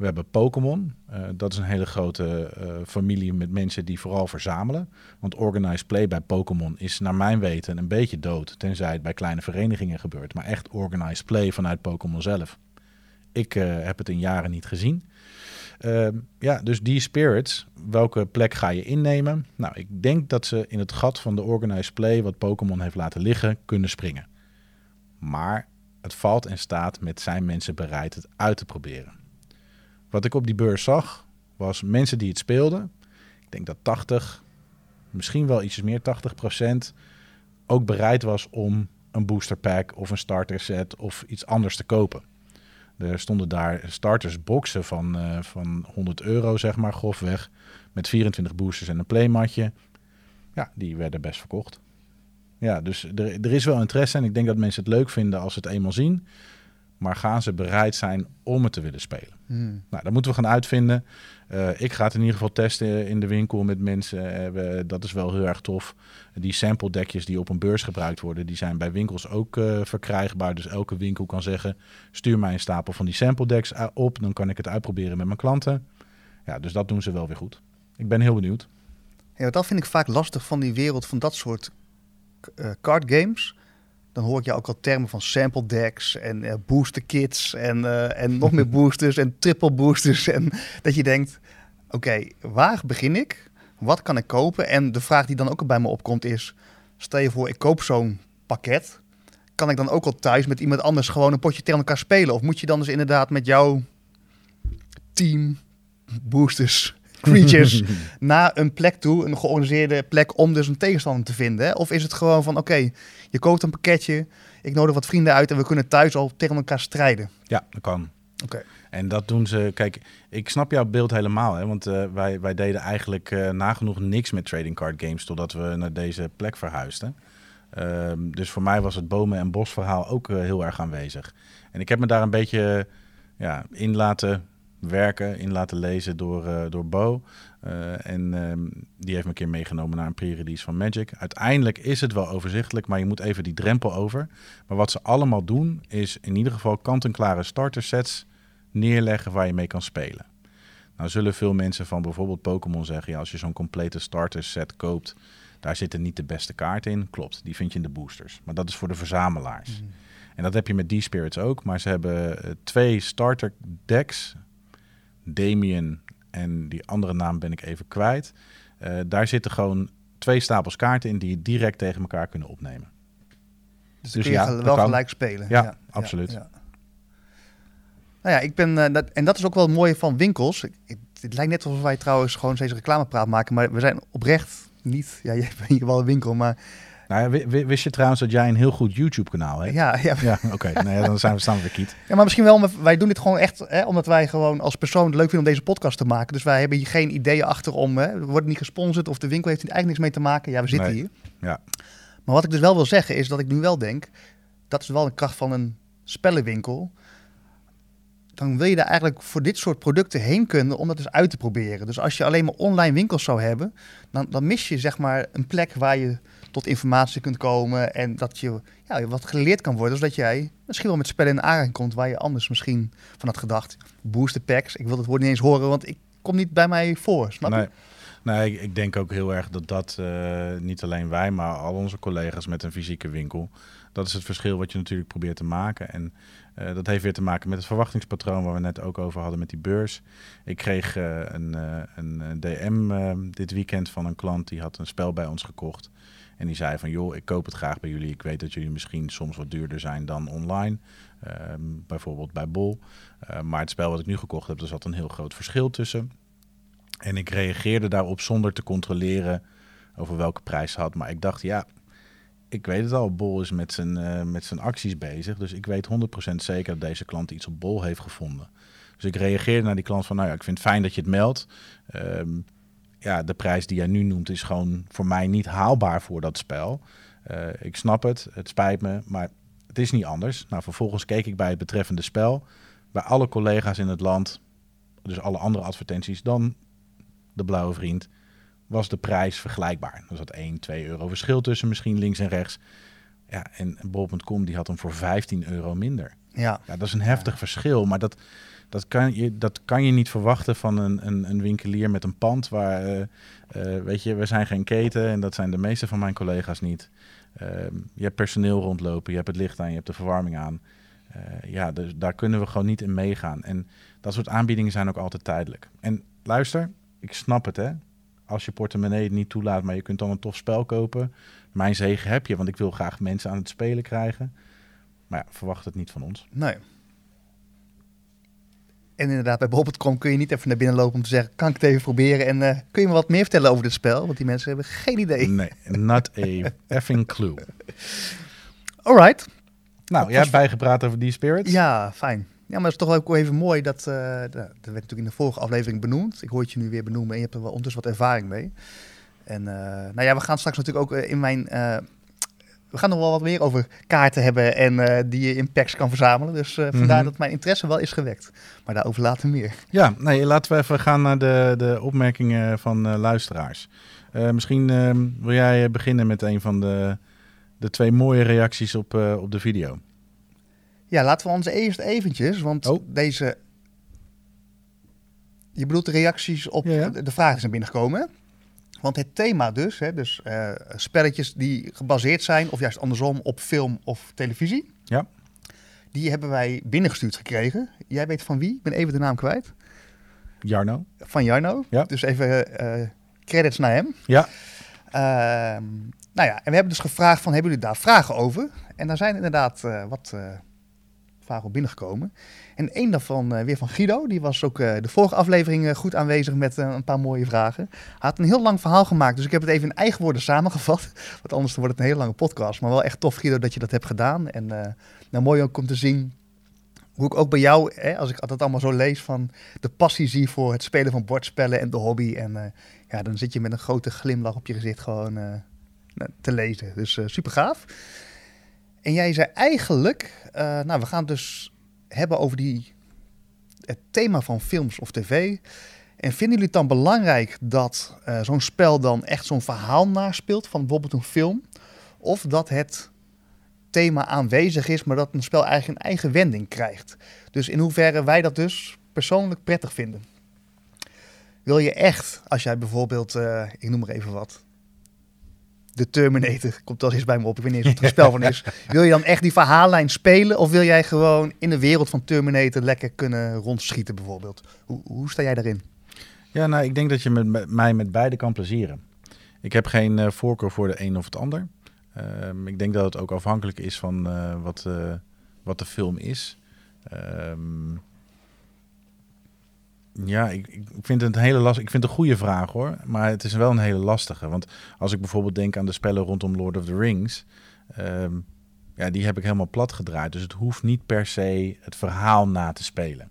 Speaker 2: We hebben Pokémon. Uh, dat is een hele grote uh, familie met mensen die vooral verzamelen. Want organized play bij Pokémon is naar mijn weten een beetje dood. Tenzij het bij kleine verenigingen gebeurt. Maar echt organized play vanuit Pokémon zelf. Ik heb het in jaren niet gezien. Uh, ja, dus die spirits, welke plek ga je innemen? Nou, ik denk dat ze in het gat van de organized play, wat Pokémon heeft laten liggen, kunnen springen. Maar het valt en staat met zijn mensen bereid het uit te proberen. Wat ik op die beurs zag, was mensen die het speelden. Ik denk dat 80, misschien wel iets meer 80 procent, ook bereid was om een booster pack of een starter set of iets anders te kopen. Er stonden daar startersboxen van, uh, van 100 euro, zeg maar, grofweg. Met 24 boosters en een playmatje. Ja, die werden best verkocht. Ja, dus er, er is wel interesse en ik denk dat mensen het leuk vinden als ze het eenmaal zien. Maar gaan ze bereid zijn om het te willen spelen? Hmm. Nou, dat moeten we gaan uitvinden. Uh, ik ga het in ieder geval testen in de winkel met mensen. Uh, dat is wel heel erg tof. Die sample dekjes die op een beurs gebruikt worden, die zijn bij winkels ook uh, verkrijgbaar. Dus elke winkel kan zeggen: stuur mij een stapel van die sample decks op. Dan kan ik het uitproberen met mijn klanten. Ja, dus dat doen ze wel weer goed. Ik ben heel benieuwd.
Speaker 1: Ja, dat vind ik vaak lastig van die wereld van dat soort card games dan hoor ik jou ook al termen van sample decks en uh, booster kits en, uh, en nog meer boosters en triple boosters. En dat je denkt, oké, waar begin ik? Wat kan ik kopen? En de vraag die dan ook bij me opkomt is, stel je voor ik koop zo'n pakket. Kan ik dan ook al thuis met iemand anders gewoon een potje tegen elkaar spelen? Of moet je dan dus inderdaad met jouw team boosters creatures naar een plek toe, een georganiseerde plek om dus een tegenstander te vinden? Of is het gewoon van, oké, je koopt een pakketje, ik nodig wat vrienden uit en we kunnen thuis al tegen elkaar strijden?
Speaker 2: Ja, dat kan. Oké. En dat doen ze. Kijk, ik snap jouw beeld helemaal. Hè, want uh, wij, wij deden eigenlijk uh, nagenoeg niks met trading card games totdat we naar deze plek verhuisden. Uh, dus voor mij was het bomen- en bosverhaal ook uh, heel erg aanwezig. En ik heb me daar een beetje ja, in laten werken in laten lezen door, uh, door Bo. Uh, en um, die heeft me een keer meegenomen naar een pre-release van Magic. Uiteindelijk is het wel overzichtelijk, maar je moet even die drempel over. Maar wat ze allemaal doen, is in ieder geval kant-en-klare starter sets neerleggen waar je mee kan spelen. Nou zullen veel mensen van bijvoorbeeld Pokémon zeggen, ja, als je zo'n complete starter set koopt, daar zitten niet de beste kaarten in. Klopt, die vind je in de boosters. Maar dat is voor de verzamelaars. Mm. En dat heb je met D-Spirits ook. Maar ze hebben uh, twee starter decks. Damien en die andere naam ben ik even kwijt. Uh, daar zitten gewoon twee stapels kaarten in die je direct tegen elkaar kunnen opnemen.
Speaker 1: Dus, dus kun je ja, wel gelijk spelen.
Speaker 2: Ja, ja absoluut. Ja,
Speaker 1: nou ja, ik ben, uh, dat, en dat is ook wel het mooie van winkels. het lijkt net alsof wij trouwens gewoon steeds reclamepraat maken, maar we zijn oprecht niet. Ja, je hebt hier wel een winkel, maar
Speaker 2: nou wist je trouwens dat jij een heel goed YouTube-kanaal hebt?
Speaker 1: Ja, ja.
Speaker 2: ja Oké, nee, dan zijn we, staan we weer kiet.
Speaker 1: Ja, maar misschien wel, wij doen dit gewoon echt hè, omdat wij gewoon als persoon het leuk vinden om deze podcast te maken. Dus wij hebben hier geen ideeën achter om, hè, we worden niet gesponsord of de winkel heeft hier eigenlijk niks mee te maken. Ja, we zitten hier.
Speaker 2: Ja.
Speaker 1: Maar wat ik dus wel wil zeggen is dat ik nu wel denk, dat is wel een kracht van een spellenwinkel dan wil je daar eigenlijk voor dit soort producten heen kunnen om dat eens uit te proberen. Dus als je alleen maar online winkels zou hebben, dan, dan mis je zeg maar een plek waar je tot informatie kunt komen en dat je ja, wat geleerd kan worden. Zodat jij misschien wel met spellen in aanraking komt waar je anders misschien van had gedacht. Booster packs, ik wil het woord niet eens horen, want ik kom niet bij mij voor, snap
Speaker 2: nee. Nee, ik denk ook heel erg dat dat uh, niet alleen wij, maar al onze collega's met een fysieke winkel, dat is het verschil wat je natuurlijk probeert te maken. En uh, dat heeft weer te maken met het verwachtingspatroon waar we net ook over hadden met die beurs. Ik kreeg een, een DM dit weekend van een klant die had een spel bij ons gekocht. En die zei van, joh, ik koop het graag bij jullie. Ik weet dat jullie misschien soms wat duurder zijn dan online. Ehm, bijvoorbeeld bij Bol. Uh, maar het spel wat ik nu gekocht heb, er zat een heel groot verschil tussen. En ik reageerde daarop zonder te controleren over welke prijs ze had. Maar ik dacht, ja, ik weet het al. Bol is met zijn, uh, met zijn acties bezig. Dus ik weet 100% zeker dat deze klant iets op Bol heeft gevonden. Dus ik reageerde naar die klant van, nou ja, ik vind het fijn dat je het meldt. Um, ja, de prijs die jij nu noemt is gewoon voor mij niet haalbaar voor dat spel. Uh, ik snap het, het spijt me, maar het is niet anders. Nou, vervolgens keek ik bij het betreffende spel. Bij alle collega's in het land, dus alle andere advertenties dan de blauwe vriend, was de prijs vergelijkbaar. Er zat 1, 2 euro verschil tussen, misschien links en rechts. Ja, en bol.com die had hem voor 15 euro minder.
Speaker 1: Ja.
Speaker 2: ja dat is een heftig verschil, maar dat, dat kan je, dat kan je niet verwachten van een, een, een winkelier met een pand waar, uh, uh, weet je, we zijn geen keten en dat zijn de meeste van mijn collega's niet. Uh, je hebt personeel rondlopen, je hebt het licht aan, je hebt de verwarming aan. Eh, ja, dus daar kunnen we gewoon niet in meegaan. En dat soort aanbiedingen zijn ook altijd tijdelijk. En luister, ik snap het hè. Als je portemonnee het niet toelaat, maar je kunt dan een tof spel kopen. Mijn zegen heb je, want ik wil graag mensen aan het spelen krijgen. Maar ja, verwacht het niet van ons.
Speaker 1: Nee. En inderdaad, bij bol.com kun je niet even naar binnen lopen om te zeggen, kan ik het even proberen? En uh, kun je me wat meer vertellen over dit spel? Want die mensen hebben geen idee.
Speaker 2: Nee, not a effing clue.
Speaker 1: Alright.
Speaker 2: Nou, jij hebt bijgepraat over die spirits.
Speaker 1: Ja, fijn. Ja, maar het is toch ook even mooi dat, uh, dat werd natuurlijk in de vorige aflevering benoemd. Ik hoor het je nu weer benoemen en je hebt er wel ondertussen wat ervaring mee. En uh, nou ja, we gaan straks natuurlijk ook in mijn we gaan nog wel wat meer over kaarten hebben en uh, die je in packs kan verzamelen. Dus uh, vandaar mm dat mijn interesse wel is gewekt. Maar daarover later meer.
Speaker 2: Ja, nee, laten we even gaan naar de, de opmerkingen van uh, luisteraars. misschien ehm, wil jij beginnen met een van de, de twee mooie reacties op, op de video.
Speaker 1: Ja, laten we ons eerst eventjes, want oh. deze... Je bedoelt de reacties op ja, ja. de vragen zijn binnengekomen, want het thema dus, hè, dus uh, spelletjes die gebaseerd zijn, of juist andersom, op film of televisie.
Speaker 2: Ja.
Speaker 1: Die hebben wij binnengestuurd gekregen. Jij weet van wie? Ik ben even de naam kwijt.
Speaker 2: Jarno.
Speaker 1: Van Jarno.
Speaker 2: Ja.
Speaker 1: Dus even uh, credits naar hem.
Speaker 2: Ja.
Speaker 1: Uh, nou ja, en we hebben dus gevraagd van, hebben jullie daar vragen over? En daar zijn inderdaad uh, wat vragen op binnengekomen. En één daarvan uh, weer van Guido. Die was ook uh, de vorige aflevering uh, goed aanwezig met een paar mooie vragen. Hij had een heel lang verhaal gemaakt. Dus ik heb het even in eigen woorden samengevat. Want anders wordt het een hele lange podcast. Maar wel echt tof, Guido, dat je dat hebt gedaan. En nou, mooi ook om te zien hoe ik ook bij jou, hè, als ik dat allemaal zo lees, van de passie zie voor het spelen van bordspellen en de hobby. En ja, dan zit je met een grote glimlach op je gezicht gewoon te lezen. Dus super gaaf. En jij zei eigenlijk, nou, we gaan dus hebben over die het thema van films of tv. En vinden jullie het dan belangrijk dat uh, zo'n spel dan echt zo'n verhaal naspeelt van bijvoorbeeld een film? Of dat het thema aanwezig is, maar dat een spel eigenlijk een eigen wending krijgt? Dus in hoeverre wij dat dus persoonlijk prettig vinden. Wil je echt, als jij bijvoorbeeld, uh, ik noem maar even wat, de Terminator, komt al eens bij me op, ik weet niet eens wat een spel van is. Wil je dan echt die verhaallijn spelen of wil jij gewoon in de wereld van Terminator lekker kunnen rondschieten bijvoorbeeld? Hoe, hoe sta jij daarin?
Speaker 2: Ja, nou, ik denk dat je met, mij met beide kan plezieren. Ik heb geen uh, voorkeur voor de een of het ander. Um, ik denk dat het ook afhankelijk is van uh, wat, uh, wat de film is. Um, ja, ik, ik vind het een hele lastige. Ik vind het een goede vraag hoor. Maar het is wel een hele lastige. Want als ik bijvoorbeeld denk aan de spellen rondom Lord of the Rings. Um, ja, die heb ik helemaal plat gedraaid. Dus het hoeft niet per se het verhaal na te spelen.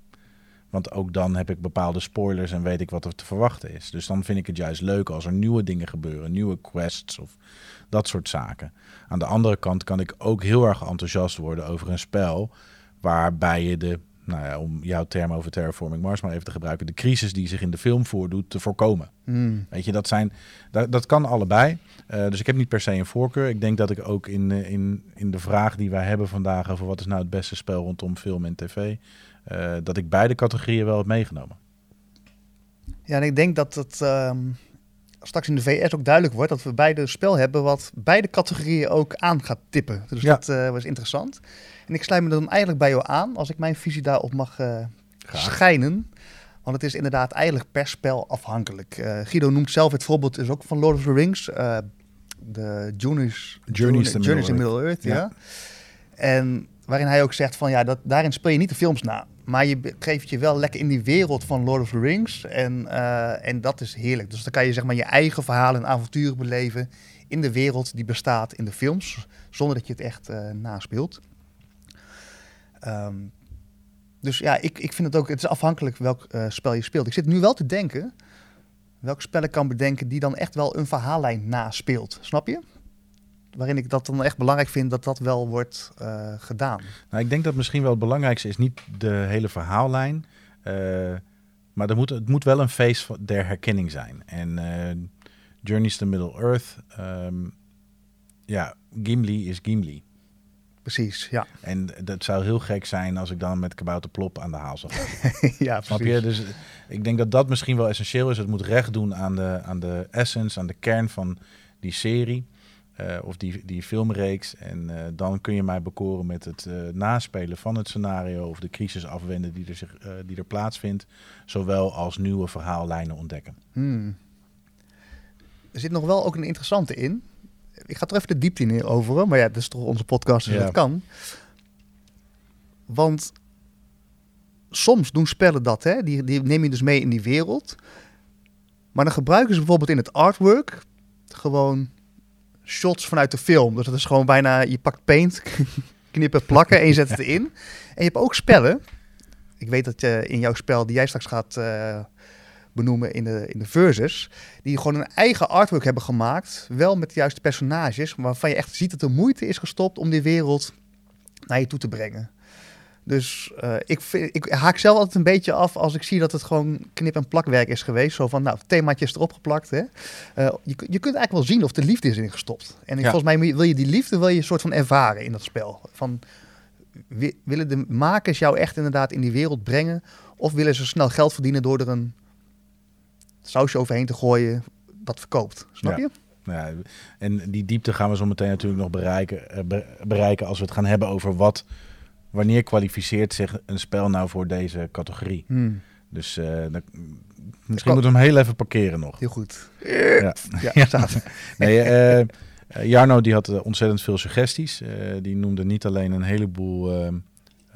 Speaker 2: Want ook dan heb ik bepaalde spoilers en weet ik wat er te verwachten is. Dus dan vind ik het juist leuk als er nieuwe dingen gebeuren, nieuwe quests of dat soort zaken. Aan de andere kant kan ik ook heel erg enthousiast worden over een spel waarbij je de nou ja, om jouw term over Terraforming Mars maar even te gebruiken, de crisis die zich in de film voordoet te voorkomen.
Speaker 1: Hmm.
Speaker 2: Weet je, dat zijn, dat, dat kan allebei. Uh, dus ik heb niet per se een voorkeur. Ik denk dat ik ook in, uh, in, in de vraag die wij hebben vandaag over wat is nou het beste spel rondom film en tv, uh, dat ik beide categorieën wel heb meegenomen.
Speaker 1: Ja, en ik denk dat het um, straks in de VS ook duidelijk wordt dat we beide een spel hebben wat beide categorieën ook aan gaat tippen. Dus ja. dat was interessant. En ik sluit me dan eigenlijk bij jou aan, als ik mijn visie daarop mag uh, schijnen. Want het is inderdaad eigenlijk per spel afhankelijk. Uh, Guido noemt zelf het voorbeeld is ook van Lord of the Rings. Uh, de Journeys,
Speaker 2: Journeys,
Speaker 1: Journey, Journeys in Middle Earth. Ja. ja. En waarin hij ook zegt van ja, dat, daarin speel je niet de films na. Maar je geeft je wel lekker in die wereld van Lord of the Rings. En, uh, en dat is heerlijk. Dus dan kan je zeg maar je eigen verhalen en avonturen beleven in de wereld die bestaat in de films. Zonder dat je het echt uh, naspeelt. Um, dus ja, ik, ik vind het ook, het is afhankelijk welk uh, spel je speelt. Ik zit nu wel te denken welk spel ik kan bedenken die dan echt wel een verhaallijn naspeelt. Snap je? Waarin ik dat dan echt belangrijk vind dat dat wel wordt uh, gedaan.
Speaker 2: Nou, ik denk dat misschien wel het belangrijkste is niet de hele verhaallijn. Uh, maar er moet, het moet wel een feest der herkenning zijn. En Journeys to Middle Earth, um, ja, Gimli is Gimli.
Speaker 1: Precies, ja.
Speaker 2: En dat zou heel gek zijn als ik dan met Kabouter Plop aan de haal zou
Speaker 1: ja,
Speaker 2: Snap je? Dus ik denk dat dat misschien wel essentieel is. Het moet recht doen aan de, aan de essence, aan de kern van die serie. Uh, of die, die filmreeks. En uh, dan kun je mij bekoren met het uh, naspelen van het scenario of de crisis afwenden die er, zich, die er plaatsvindt. Zowel als nieuwe verhaallijnen ontdekken.
Speaker 1: Hmm. Er zit nog wel ook een interessante in ik ga er even de diepte in over, maar ja, dat is toch onze podcast, dus ja. dat kan. Want soms doen spellen dat, hè? Die, die neem je dus mee in die wereld. Maar dan gebruiken ze bijvoorbeeld in het artwork gewoon shots vanuit de film. Dus dat is gewoon bijna, je pakt paint, knippen, plakken en je zet het erin. En je hebt ook spellen. Ik weet dat je in jouw spel, die jij straks gaat uh, benoemen in de, in de versus. Die gewoon een eigen artwork hebben gemaakt. Wel met de juiste personages. Waarvan je echt ziet dat er moeite is gestopt om die wereld naar je toe te brengen. Dus uh, ik, vind, ik haak zelf altijd een beetje af als ik zie dat het gewoon knip- en plakwerk is geweest. Zo van, nou, themaatjes erop geplakt. Hè? Uh, je, je kunt eigenlijk wel zien of de liefde is inggestopt. En ja. volgens mij wil je die liefde wil je een soort van ervaren in dat spel. Van, willen de makers jou echt inderdaad in die wereld brengen? Of willen ze snel geld verdienen door er een sausje overheen te gooien dat verkoopt. Snap
Speaker 2: ja.
Speaker 1: je?
Speaker 2: Ja, en die diepte gaan we zo meteen natuurlijk nog bereiken, bereiken als we het gaan hebben over wat, wanneer kwalificeert zich een spel nou voor deze categorie.
Speaker 1: Hmm.
Speaker 2: Dus uh, dan, misschien moeten we hem heel even parkeren nog.
Speaker 1: Heel goed.
Speaker 2: Ja, ja, staat. nee, uh, Jarno die had ontzettend veel suggesties. Uh, die noemde niet alleen een heleboel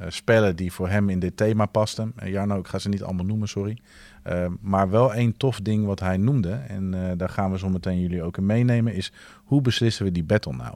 Speaker 2: spellen die voor hem in dit thema pasten. Jarno, ik ga ze niet allemaal noemen, sorry. Uh, maar wel één tof ding wat hij noemde, en uh, daar gaan we zo meteen jullie ook in meenemen, is hoe beslissen we die battle nou?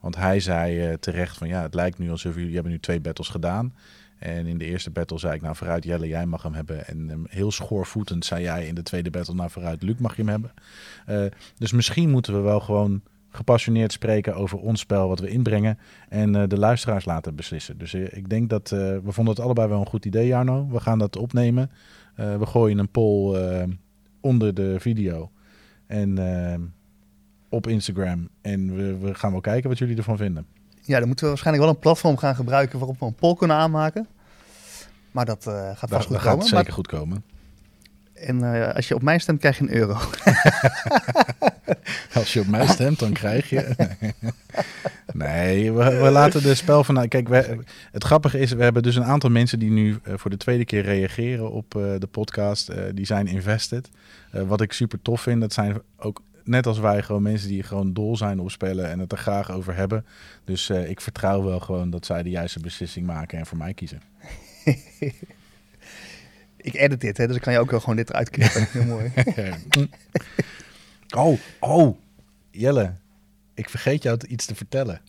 Speaker 2: Want hij zei uh, terecht van ja, het lijkt nu alsof jullie hebben nu twee battles gedaan. En in de eerste battle zei ik nou vooruit Jelle, jij mag hem hebben. En um, heel schoorvoetend zei jij in de tweede battle nou vooruit Luc mag je hem hebben. dus misschien moeten we wel gewoon gepassioneerd spreken over ons spel wat we inbrengen en eh, de luisteraars laten beslissen. Dus eh, ik denk dat eh, we vonden het allebei wel een goed idee, Jarno. We gaan dat opnemen. Eh, we gooien een poll eh, onder de video en eh, op Instagram en we, we gaan wel kijken wat jullie ervan vinden.
Speaker 1: Ja, dan moeten we waarschijnlijk wel een platform gaan gebruiken waarop we een poll kunnen aanmaken. Maar dat gaat
Speaker 2: Dat,
Speaker 1: vast goed
Speaker 2: dat gaat zeker
Speaker 1: Maar-
Speaker 2: goed komen.
Speaker 1: En eh, als je op mij stemt, krijg je een euro.
Speaker 2: Als je op mij stemt, dan krijg je. nee, we, we laten de spel van. Kijk, we, het grappige is, we hebben dus een aantal mensen die nu eh, voor de tweede keer reageren op eh, de podcast. Die zijn invested. Wat ik super tof vind, dat zijn ook net als wij gewoon mensen die gewoon dol zijn op spellen en het er graag over hebben. Dus ik vertrouw wel gewoon dat zij de juiste beslissing maken en voor mij kiezen.
Speaker 1: Ik edit dit, hè, dus ik kan je ook wel gewoon dit eruit knippen. Heel mooi.
Speaker 2: oh, oh, Jelle, ik vergeet jou iets te vertellen.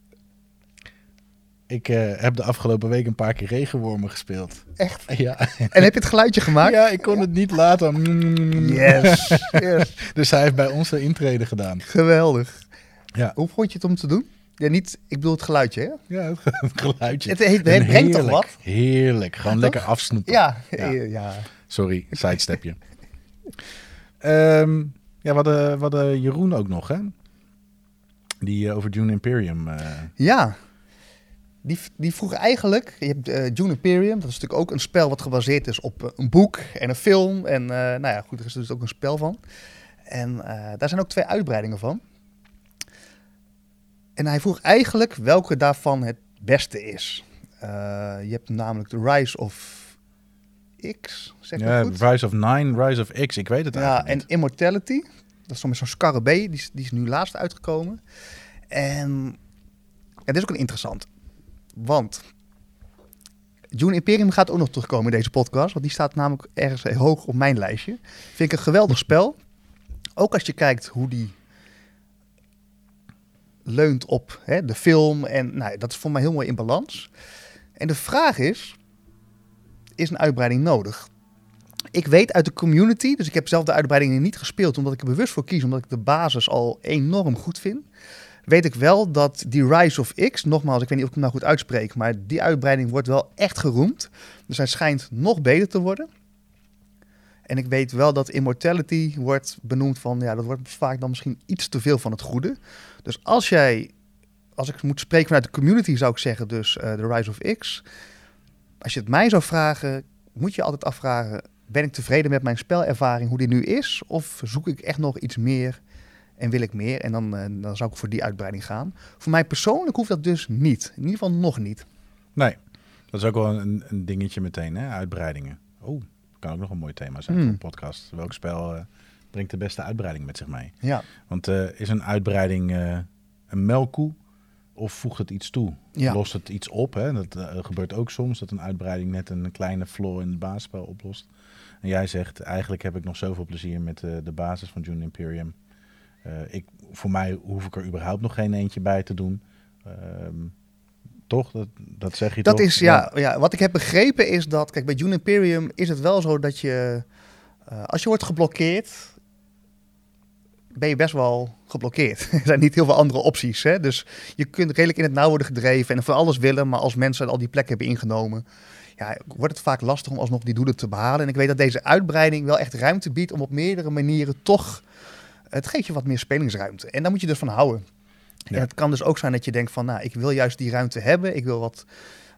Speaker 2: Ik eh, heb de afgelopen week een paar keer regenwormen gespeeld.
Speaker 1: Echt?
Speaker 2: Ja,
Speaker 1: En heb je het geluidje gemaakt?
Speaker 2: ja ik kon het niet laten.
Speaker 1: Yes. yes.
Speaker 2: Dus hij heeft bij ons de intrede gedaan.
Speaker 1: Geweldig.
Speaker 2: Ja,
Speaker 1: Hoe vond je het om te doen? Ja, niet, ik bedoel het geluidje, hè?
Speaker 2: ja het geluidje.
Speaker 1: Het, het, het
Speaker 2: En
Speaker 1: brengt toch wat?
Speaker 2: Heerlijk, gewoon
Speaker 1: Ja,
Speaker 2: lekker afsnoepen.
Speaker 1: Ja,
Speaker 2: Ja.
Speaker 1: ja. ja.
Speaker 2: Sorry, sidestepje. Ehm ja, we hadden, we hadden Jeroen ook nog, hè? Die eh, over Dune Imperium. eh,
Speaker 1: Ja. Die, die vroeg eigenlijk, je hebt eh Dune Imperium, dat is natuurlijk ook een spel wat gebaseerd is op eh, een boek en een film. En eh, nou ja, goed, er is dus ook een spel van. En eh, daar zijn ook twee uitbreidingen van. En hij vroeg eigenlijk welke daarvan het beste is. Eh, je hebt namelijk de Rise of X, zeg
Speaker 2: ja,
Speaker 1: goed?
Speaker 2: Rise of Nine, Rise of X, ik weet het
Speaker 1: Ja,
Speaker 2: eigenlijk
Speaker 1: en
Speaker 2: niet.
Speaker 1: Immortality. Dat is met zo'n scarabee. Die is, die is nu laatst uitgekomen. En ja, dit is ook een interessant. Want Dune Imperium gaat ook nog terugkomen in deze podcast. Want die staat namelijk ergens hoog op mijn lijstje. Vind ik een geweldig spel. Ook als je kijkt hoe die leunt op hè, de film. En nou, dat is voor mij heel mooi in balans. En de vraag is, is een uitbreiding nodig? Ik weet uit de community, dus ik heb zelf de uitbreidingen niet gespeeld, omdat ik er bewust voor kies, omdat ik de basis al enorm goed vind. Weet ik wel dat die Rise of X, nogmaals, ik weet niet of ik hem nou goed uitspreek, maar die uitbreiding wordt wel echt geroemd. Dus hij schijnt nog beter te worden. En ik weet wel dat Immortality wordt benoemd van, ja, dat wordt vaak dan misschien iets te veel van het goede. Dus als jij, als ik moet spreken vanuit de community, zou ik zeggen dus eh, de Rise of X. Als je het mij zou vragen, moet je altijd afvragen, ben ik tevreden met mijn spelervaring, hoe die nu is? Of zoek ik echt nog iets meer en wil ik meer? En dan, eh, dan zou ik voor die uitbreiding gaan. Voor mij persoonlijk hoeft dat dus niet. In ieder geval nog niet.
Speaker 2: Nee, dat is ook wel een, een dingetje meteen, hè? Uitbreidingen. Oh, kan ook nog een mooi thema zijn
Speaker 1: Hmm.
Speaker 2: voor een podcast. Welk spel eh, brengt de beste uitbreiding met zich mee?
Speaker 1: Ja.
Speaker 2: Want eh, is een uitbreiding eh, een melkkoe of voegt het iets toe?
Speaker 1: Ja.
Speaker 2: Lost het iets op? Hè? Dat eh, gebeurt ook soms, dat een uitbreiding net een kleine flaw in het basisspel oplost. En jij zegt, eigenlijk heb ik nog zoveel plezier met de basis van Dune Imperium. Ik, voor mij hoef ik er überhaupt nog geen eentje bij te doen. Ehm, toch? Dat, dat zeg je
Speaker 1: Dat
Speaker 2: toch?
Speaker 1: is, ja, ja, wat ik heb begrepen is dat, kijk, bij Dune Imperium is het wel zo dat je, als je wordt geblokkeerd, ben je best wel geblokkeerd. er zijn niet heel veel andere opties. Hè? Dus je kunt redelijk in het nauw worden gedreven en van alles willen, maar als mensen al die plekken hebben ingenomen, ja, wordt het vaak lastig om alsnog die doelen te behalen. En ik weet dat deze uitbreiding wel echt ruimte biedt om op meerdere manieren toch, het geeft je wat meer spelingsruimte. En daar moet je dus van houden.
Speaker 2: Ja.
Speaker 1: En het kan dus ook zijn dat je denkt van, nou, ik wil juist die ruimte hebben. Ik wil wat,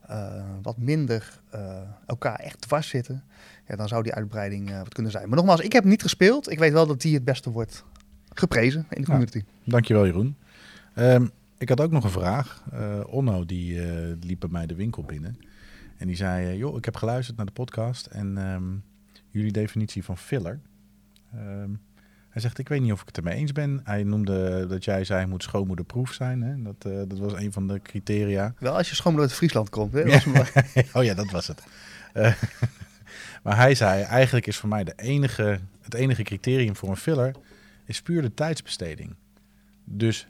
Speaker 1: eh, wat minder eh, elkaar echt dwars zitten. Ja, dan zou die uitbreiding eh, wat kunnen zijn. Maar nogmaals, ik heb niet gespeeld. Ik weet wel dat die het beste wordt geprezen in de community.
Speaker 2: Dankjewel Jeroen. Ehm, ik had ook nog een vraag. Eh, Onno die eh, liep bij mij de winkel binnen. En die zei, eh, joh, ik heb geluisterd naar de podcast en ehm, jullie definitie van filler. Ehm, hij zegt, ik weet niet of ik het ermee eens ben. Hij noemde dat jij zei, moet schoonmoederproef zijn. Hè? Dat, dat was een van de criteria.
Speaker 1: Wel als je schoonmoeder uit Friesland komt. Hè?
Speaker 2: Ja. Oh ja, dat was het. Maar hij zei, eigenlijk is voor mij de enige, het enige criterium voor een filler is puur de tijdsbesteding. Dus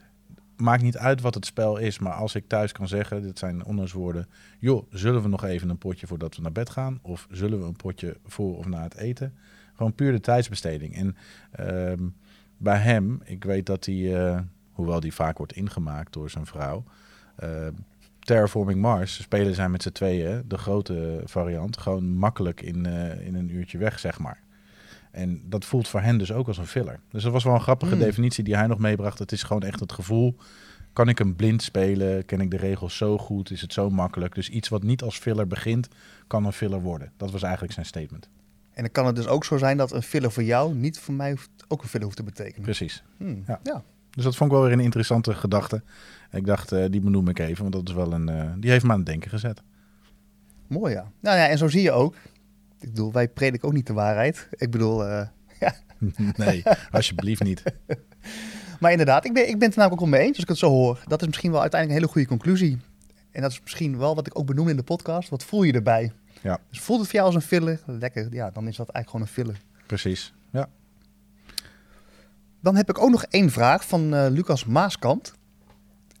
Speaker 2: maakt niet uit wat het spel is, maar als ik thuis kan zeggen, dit zijn onderzoeken, joh, zullen we nog even een potje voordat we naar bed gaan? Of zullen we een potje voor of na het eten? Gewoon puur de tijdsbesteding. En ehm, bij hem, ik weet dat hij, eh, hoewel die vaak wordt ingemaakt door zijn vrouw. Uh, Terraforming Mars spelen zij met z'n tweeën, de grote variant, gewoon makkelijk in, uh, in een uurtje weg, zeg maar. En dat voelt voor hen dus ook als een filler. Dus dat was wel een grappige
Speaker 1: Hmm.
Speaker 2: definitie die hij nog meebracht. Het is gewoon echt het gevoel. Kan ik hem blind spelen? Ken ik de regels zo goed? Is het zo makkelijk? Dus iets wat niet als filler begint, kan een filler worden. Dat was eigenlijk zijn statement.
Speaker 1: En dan kan het dus ook zo zijn dat een filler voor jou niet voor mij hoeft, ook een filler hoeft te betekenen.
Speaker 2: Precies.
Speaker 1: Hmm,
Speaker 2: Ja.
Speaker 1: ja.
Speaker 2: Dus dat vond ik wel weer een interessante gedachte. Ik dacht, eh, die benoem ik even, want dat is wel een. eh, die heeft me aan het denken gezet.
Speaker 1: Mooi ja. Nou ja, en zo zie je ook. Ik bedoel, wij prediken ook niet de waarheid. Ik bedoel, eh,
Speaker 2: nee, alsjeblieft niet.
Speaker 1: maar inderdaad, ik ben, ik ben het er namelijk ook wel mee eens als ik het zo hoor. Dat is misschien wel uiteindelijk een hele goede conclusie. En dat is misschien wel wat ik ook benoemde in de podcast. Wat voel je erbij?
Speaker 2: Ja.
Speaker 1: Dus voelt het voor jou als een filler? Lekker, ja, dan is dat eigenlijk gewoon een filler.
Speaker 2: Precies. Ja.
Speaker 1: Dan heb ik ook nog één vraag van eh, Lucas Maaskant.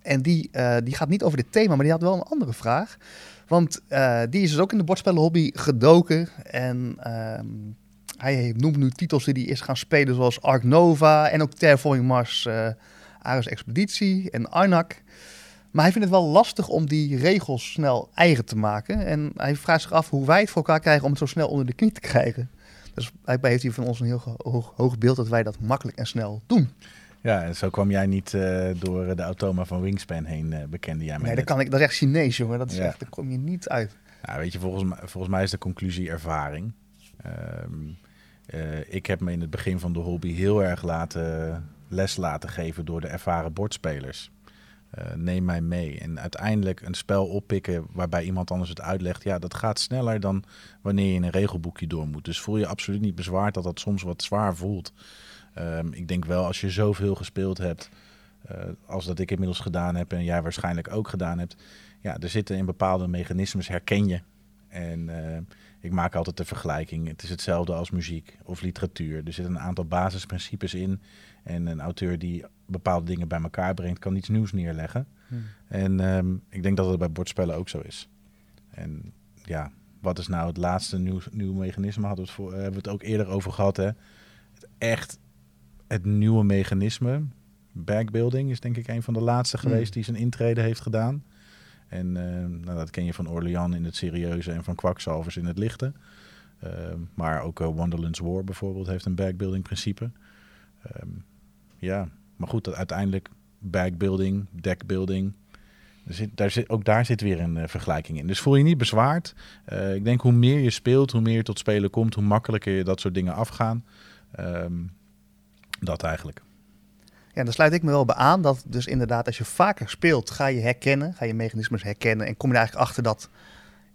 Speaker 1: En die, eh, die gaat niet over dit thema, maar die had wel een andere vraag. Want eh, die is dus ook in de bordspellenhobby gedoken. En ehm, hij noemt nu titels die hij is gaan spelen, zoals Ark Nova en ook Terraforming Mars, eh Ares Expeditie en Arnak. Maar hij vindt het wel lastig om die regels snel eigen te maken. En hij vraagt zich af hoe wij het voor elkaar krijgen om het zo snel onder de knie te krijgen. Dus blijkbaar heeft hij van ons een heel hoog, hoog beeld dat wij dat makkelijk en snel doen.
Speaker 2: Ja, en zo kwam jij niet eh, door de automa van Wingspan heen, eh, bekende jij mij
Speaker 1: Nee, dat, kan ik, dat is echt Chinees, jongen. Dat is
Speaker 2: Ja.
Speaker 1: echt, daar kom je niet uit.
Speaker 2: Nou, weet je, volgens mij, volgens mij is de conclusie ervaring. Ehm, eh, ik heb me in het begin van de hobby heel erg laten, les laten geven door de ervaren bordspelers. Neem mij mee. En uiteindelijk een spel oppikken waarbij iemand anders het uitlegt. Ja, dat gaat sneller dan wanneer je in een regelboekje door moet. Dus voel je absoluut niet bezwaard dat dat soms wat zwaar voelt. Ehm, ik denk wel als je zoveel gespeeld hebt, eh, als dat ik inmiddels gedaan heb en jij waarschijnlijk ook gedaan hebt. Ja, er zitten in bepaalde mechanismes herken je. En eh, ik maak altijd de vergelijking. Het is hetzelfde als muziek of literatuur. Er zitten een aantal basisprincipes in. En een auteur die bepaalde dingen bij elkaar brengt, kan iets nieuws neerleggen. En ehm, ik denk dat het bij bordspellen ook zo is. En ja, wat is nou het laatste nieuw, nieuw mechanisme? Hadden we, het voor, hebben we het ook eerder over gehad. Hè? Het echt het nieuwe mechanisme. Backbuilding is denk ik een van de laatste
Speaker 1: Hmm.
Speaker 2: geweest die zijn intrede heeft gedaan. En eh, nou, dat ken je van Orleans in het serieuze en van Kwakzalvers in het lichte. Ehm, maar ook eh, Wonderland's War bijvoorbeeld heeft een backbuilding principe. Ehm, ja, maar goed, dat uiteindelijk backbuilding, deckbuilding. Er zit, daar zit, ook daar zit weer een eh, vergelijking in. Dus voel je niet bezwaard. Ik denk hoe meer je speelt, hoe meer je tot spelen komt, hoe makkelijker je dat soort dingen afgaan. Ehm, dat eigenlijk.
Speaker 1: Ja, daar sluit ik me wel bij aan. Dat dus inderdaad, als je vaker speelt, ga je herkennen. Ga je mechanismes herkennen. En kom je er eigenlijk achter dat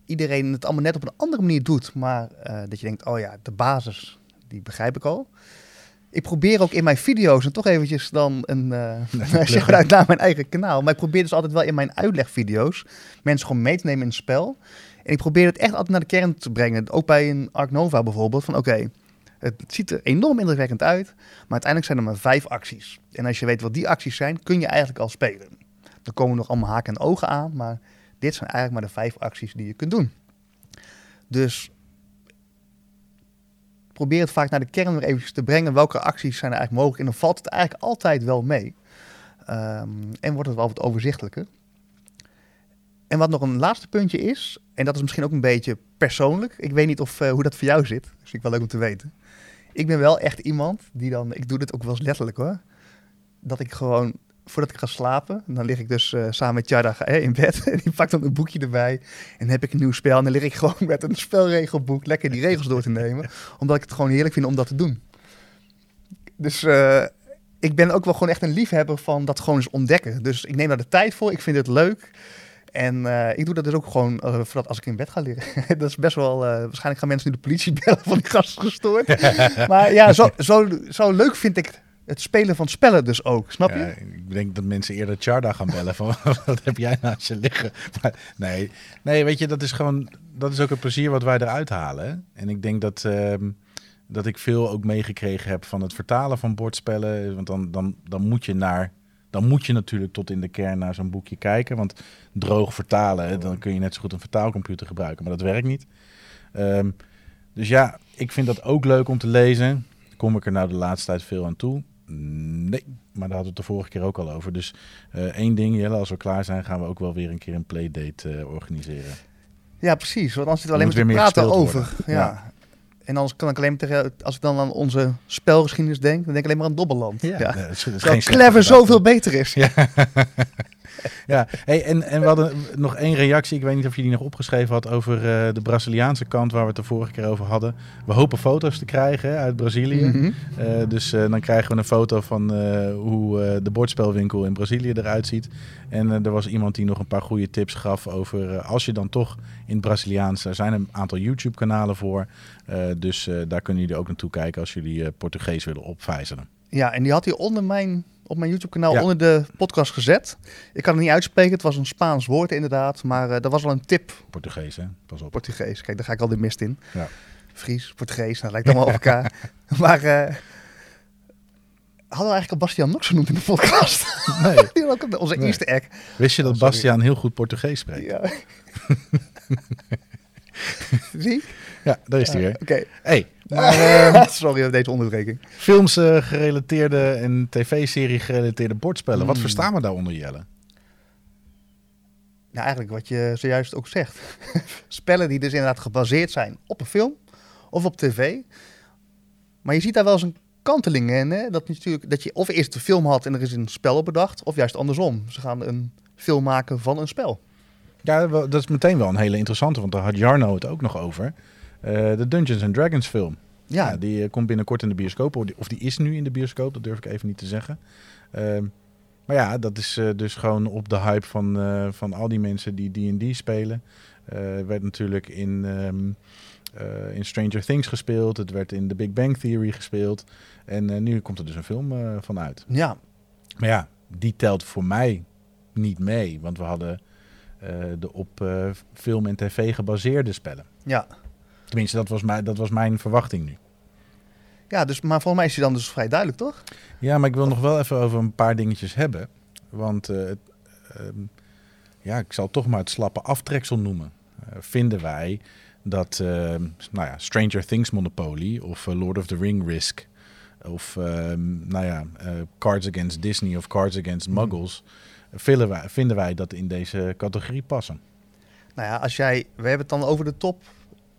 Speaker 1: iedereen het allemaal net op een andere manier doet. Maar eh, dat je denkt, oh ja, de basis, die begrijp ik al. Ik probeer ook in mijn video's, en toch eventjes dan een uh, shout-out naar mijn eigen kanaal. Maar ik probeer dus altijd wel in mijn uitlegvideo's mensen gewoon mee te nemen in het spel. En ik probeer het echt altijd naar de kern te brengen. Ook bij een Ark Nova bijvoorbeeld. Van oké, het ziet er enorm indrukwekkend uit. Maar uiteindelijk zijn er maar vijf acties. En als je weet wat die acties zijn, kun je eigenlijk al spelen. Dan komen nog allemaal haken en ogen aan. Maar dit zijn eigenlijk maar de vijf acties die je kunt doen. Dus probeer het vaak naar de kern weer even te brengen. Welke acties zijn er eigenlijk mogelijk? En dan valt het eigenlijk altijd wel mee. Um, en wordt het wel wat overzichtelijker. En wat nog een laatste puntje is, en dat is misschien ook een beetje persoonlijk. Ik weet niet of, uh, hoe dat voor jou zit. Dat vind ik wel leuk om te weten. Ik ben wel echt iemand die dan, ik doe dit ook wel letterlijk hoor. Dat ik gewoon, voordat ik ga slapen, dan lig ik dus uh, samen met Jada eh, in bed. En die pakt dan een boekje erbij. En heb ik een nieuw spel. En dan lig ik gewoon met een spelregelboek lekker die regels door te nemen. Omdat ik het gewoon heerlijk vind om dat te doen. Dus uh, ik ben ook wel gewoon echt een liefhebber van dat gewoon eens ontdekken. Dus ik neem daar de tijd voor. Ik vind het leuk. En uh, ik doe dat dus ook gewoon uh, voordat als ik in bed ga liggen. dat is best wel. Uh, waarschijnlijk gaan mensen nu de politie bellen van die gast gestoord. maar ja, zo, zo, zo leuk vind ik het spelen van spellen dus ook. Snap je?
Speaker 2: Ja, ik denk dat mensen eerder Charda gaan bellen van wat heb jij naast je liggen. Maar nee, nee, weet je, dat is gewoon. Dat is ook het plezier wat wij eruit halen. En ik denk dat. ehm, dat ik veel ook meegekregen heb van het vertalen van bordspellen. Want dan, dan, dan moet je naar dan moet je natuurlijk tot in de kern naar zo'n boekje kijken. Want droog vertalen, dan kun je net zo goed een vertaalcomputer gebruiken. Maar dat werkt niet. Um, dus ja, ik vind dat ook leuk om te lezen. Kom ik er nou de laatste tijd veel aan toe? Nee. maar daar hadden we het de vorige keer ook al over. Dus eh, één ding, Jelle, als we klaar zijn, gaan we ook wel weer een keer een playdate eh, organiseren.
Speaker 1: Ja, precies. Want anders zitten we alleen maar praten over. Ja. En anders kan ik alleen maar tegen, als ik dan aan onze spelgeschiedenis denk, dan denk ik alleen maar aan Dobbeland. Ja.
Speaker 2: Nee, dat is- dat is
Speaker 1: Terwijl
Speaker 2: geen slechte
Speaker 1: Clever zoveel beter is.
Speaker 2: Ja. ja, hey, en, en we hadden nog één reactie. Ik weet niet of je die nog opgeschreven had over eh, de Braziliaanse kant waar we het de vorige keer over hadden. We hopen foto's te krijgen uit Brazilië.
Speaker 1: Mhm.
Speaker 2: Eh, dus eh, dan krijgen we een foto van hoe de bordspelwinkel in Brazilië eruit ziet. En er was iemand die nog een paar goede tips gaf over als je dan toch in het Braziliaans, er zijn een aantal YouTube kanalen voor. Dus daar kunnen jullie ook naartoe kijken als jullie Portugees willen opvijzelen.
Speaker 1: Ja, en die had hij onder mijn, op mijn YouTube-kanaal
Speaker 2: Ja.
Speaker 1: onder de podcast gezet. Ik kan het niet uitspreken, het was een Spaans woord inderdaad. Maar eh dat was wel een tip,
Speaker 2: Portugees hè, pas op.
Speaker 1: Portugees. Kijk, daar ga ik al de mist in.
Speaker 2: Ja.
Speaker 1: Fries, Portugees, dat lijkt allemaal op elkaar. Maar eh, hadden we eigenlijk al Bastiaan Nox genoemd in de podcast?
Speaker 2: Nee.
Speaker 1: Onze
Speaker 2: Nee.
Speaker 1: eerste egg.
Speaker 2: Wist je dat
Speaker 1: Oh.
Speaker 2: Bastiaan heel goed Portugees spreekt?
Speaker 1: Ja. Zie?
Speaker 2: Ja, daar is hij weer.
Speaker 1: Oké.
Speaker 2: Hey, maar, eh,
Speaker 1: Sorry voor deze onderbreking.
Speaker 2: films eh, gerelateerde en tv-serie gerelateerde bordspellen. Wat
Speaker 1: Hmm.
Speaker 2: verstaan we daaronder, Jelle?
Speaker 1: Nou, eigenlijk wat je zojuist ook zegt. Spellen die dus inderdaad gebaseerd zijn op een film of op tv. Maar je ziet daar wel eens een kanteling in. Hè? Dat, natuurlijk, dat je of eerst de film had en er is een spel op bedacht. Of juist andersom. Ze gaan een film maken van een spel.
Speaker 2: Ja, dat is meteen wel een hele interessante, want daar had Jarno het ook nog over. Eh, de Dungeons and Dragons film.
Speaker 1: Ja,
Speaker 2: Ja, die eh, komt binnenkort in de bioscoop. Of die, of die is nu in de bioscoop, dat durf ik even niet te zeggen. Ehm, maar ja, dat is eh, dus gewoon op de hype van, van al die mensen die D&D spelen. Werd natuurlijk in, ehm, eh, in Stranger Things gespeeld. Het werd in The Big Bang Theory gespeeld. En nu komt er dus een film eh, van uit.
Speaker 1: ja.
Speaker 2: Maar ja, die telt voor mij niet mee. Want we hadden de op film en tv gebaseerde spellen.
Speaker 1: ja.
Speaker 2: Tenminste, dat was, mijn, dat was mijn verwachting nu.
Speaker 1: Ja, dus, maar volgens mij is hij dan dus vrij duidelijk, toch?
Speaker 2: Ja, maar ik wil nog wel even over een paar dingetjes hebben. Want eh, ehm, ja, ik zal toch maar het slappe aftreksel noemen. Eh, vinden wij dat ehm, nou ja, Stranger Things Monopoly of eh, Lord of the Ring Risk... of ehm, nou ja, Cards Against Disney of Cards Against Muggles... Vinden wij, vinden wij dat in deze categorie passen?
Speaker 1: Nou ja, als jij... We hebben het dan over de top...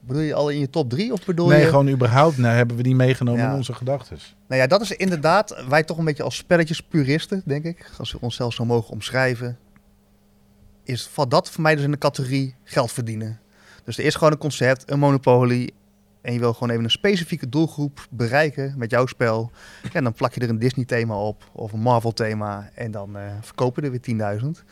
Speaker 1: Bedoel je al in je top drie? Of bedoel
Speaker 2: nee,
Speaker 1: je...
Speaker 2: gewoon überhaupt nou, hebben we die meegenomen
Speaker 1: Ja.
Speaker 2: in onze gedachten.
Speaker 1: Nou ja, dat is inderdaad, wij toch een beetje als spelletjespuristen, denk ik, als we onszelf zo mogen omschrijven, is valt dat voor mij dus in de categorie geld verdienen. Dus er is gewoon een concept, een monopolie, en je wil gewoon even een specifieke doelgroep bereiken met jouw spel. En dan plak je er een Disney-thema op of een Marvel-thema en dan eh, verkopen er weer 10.000.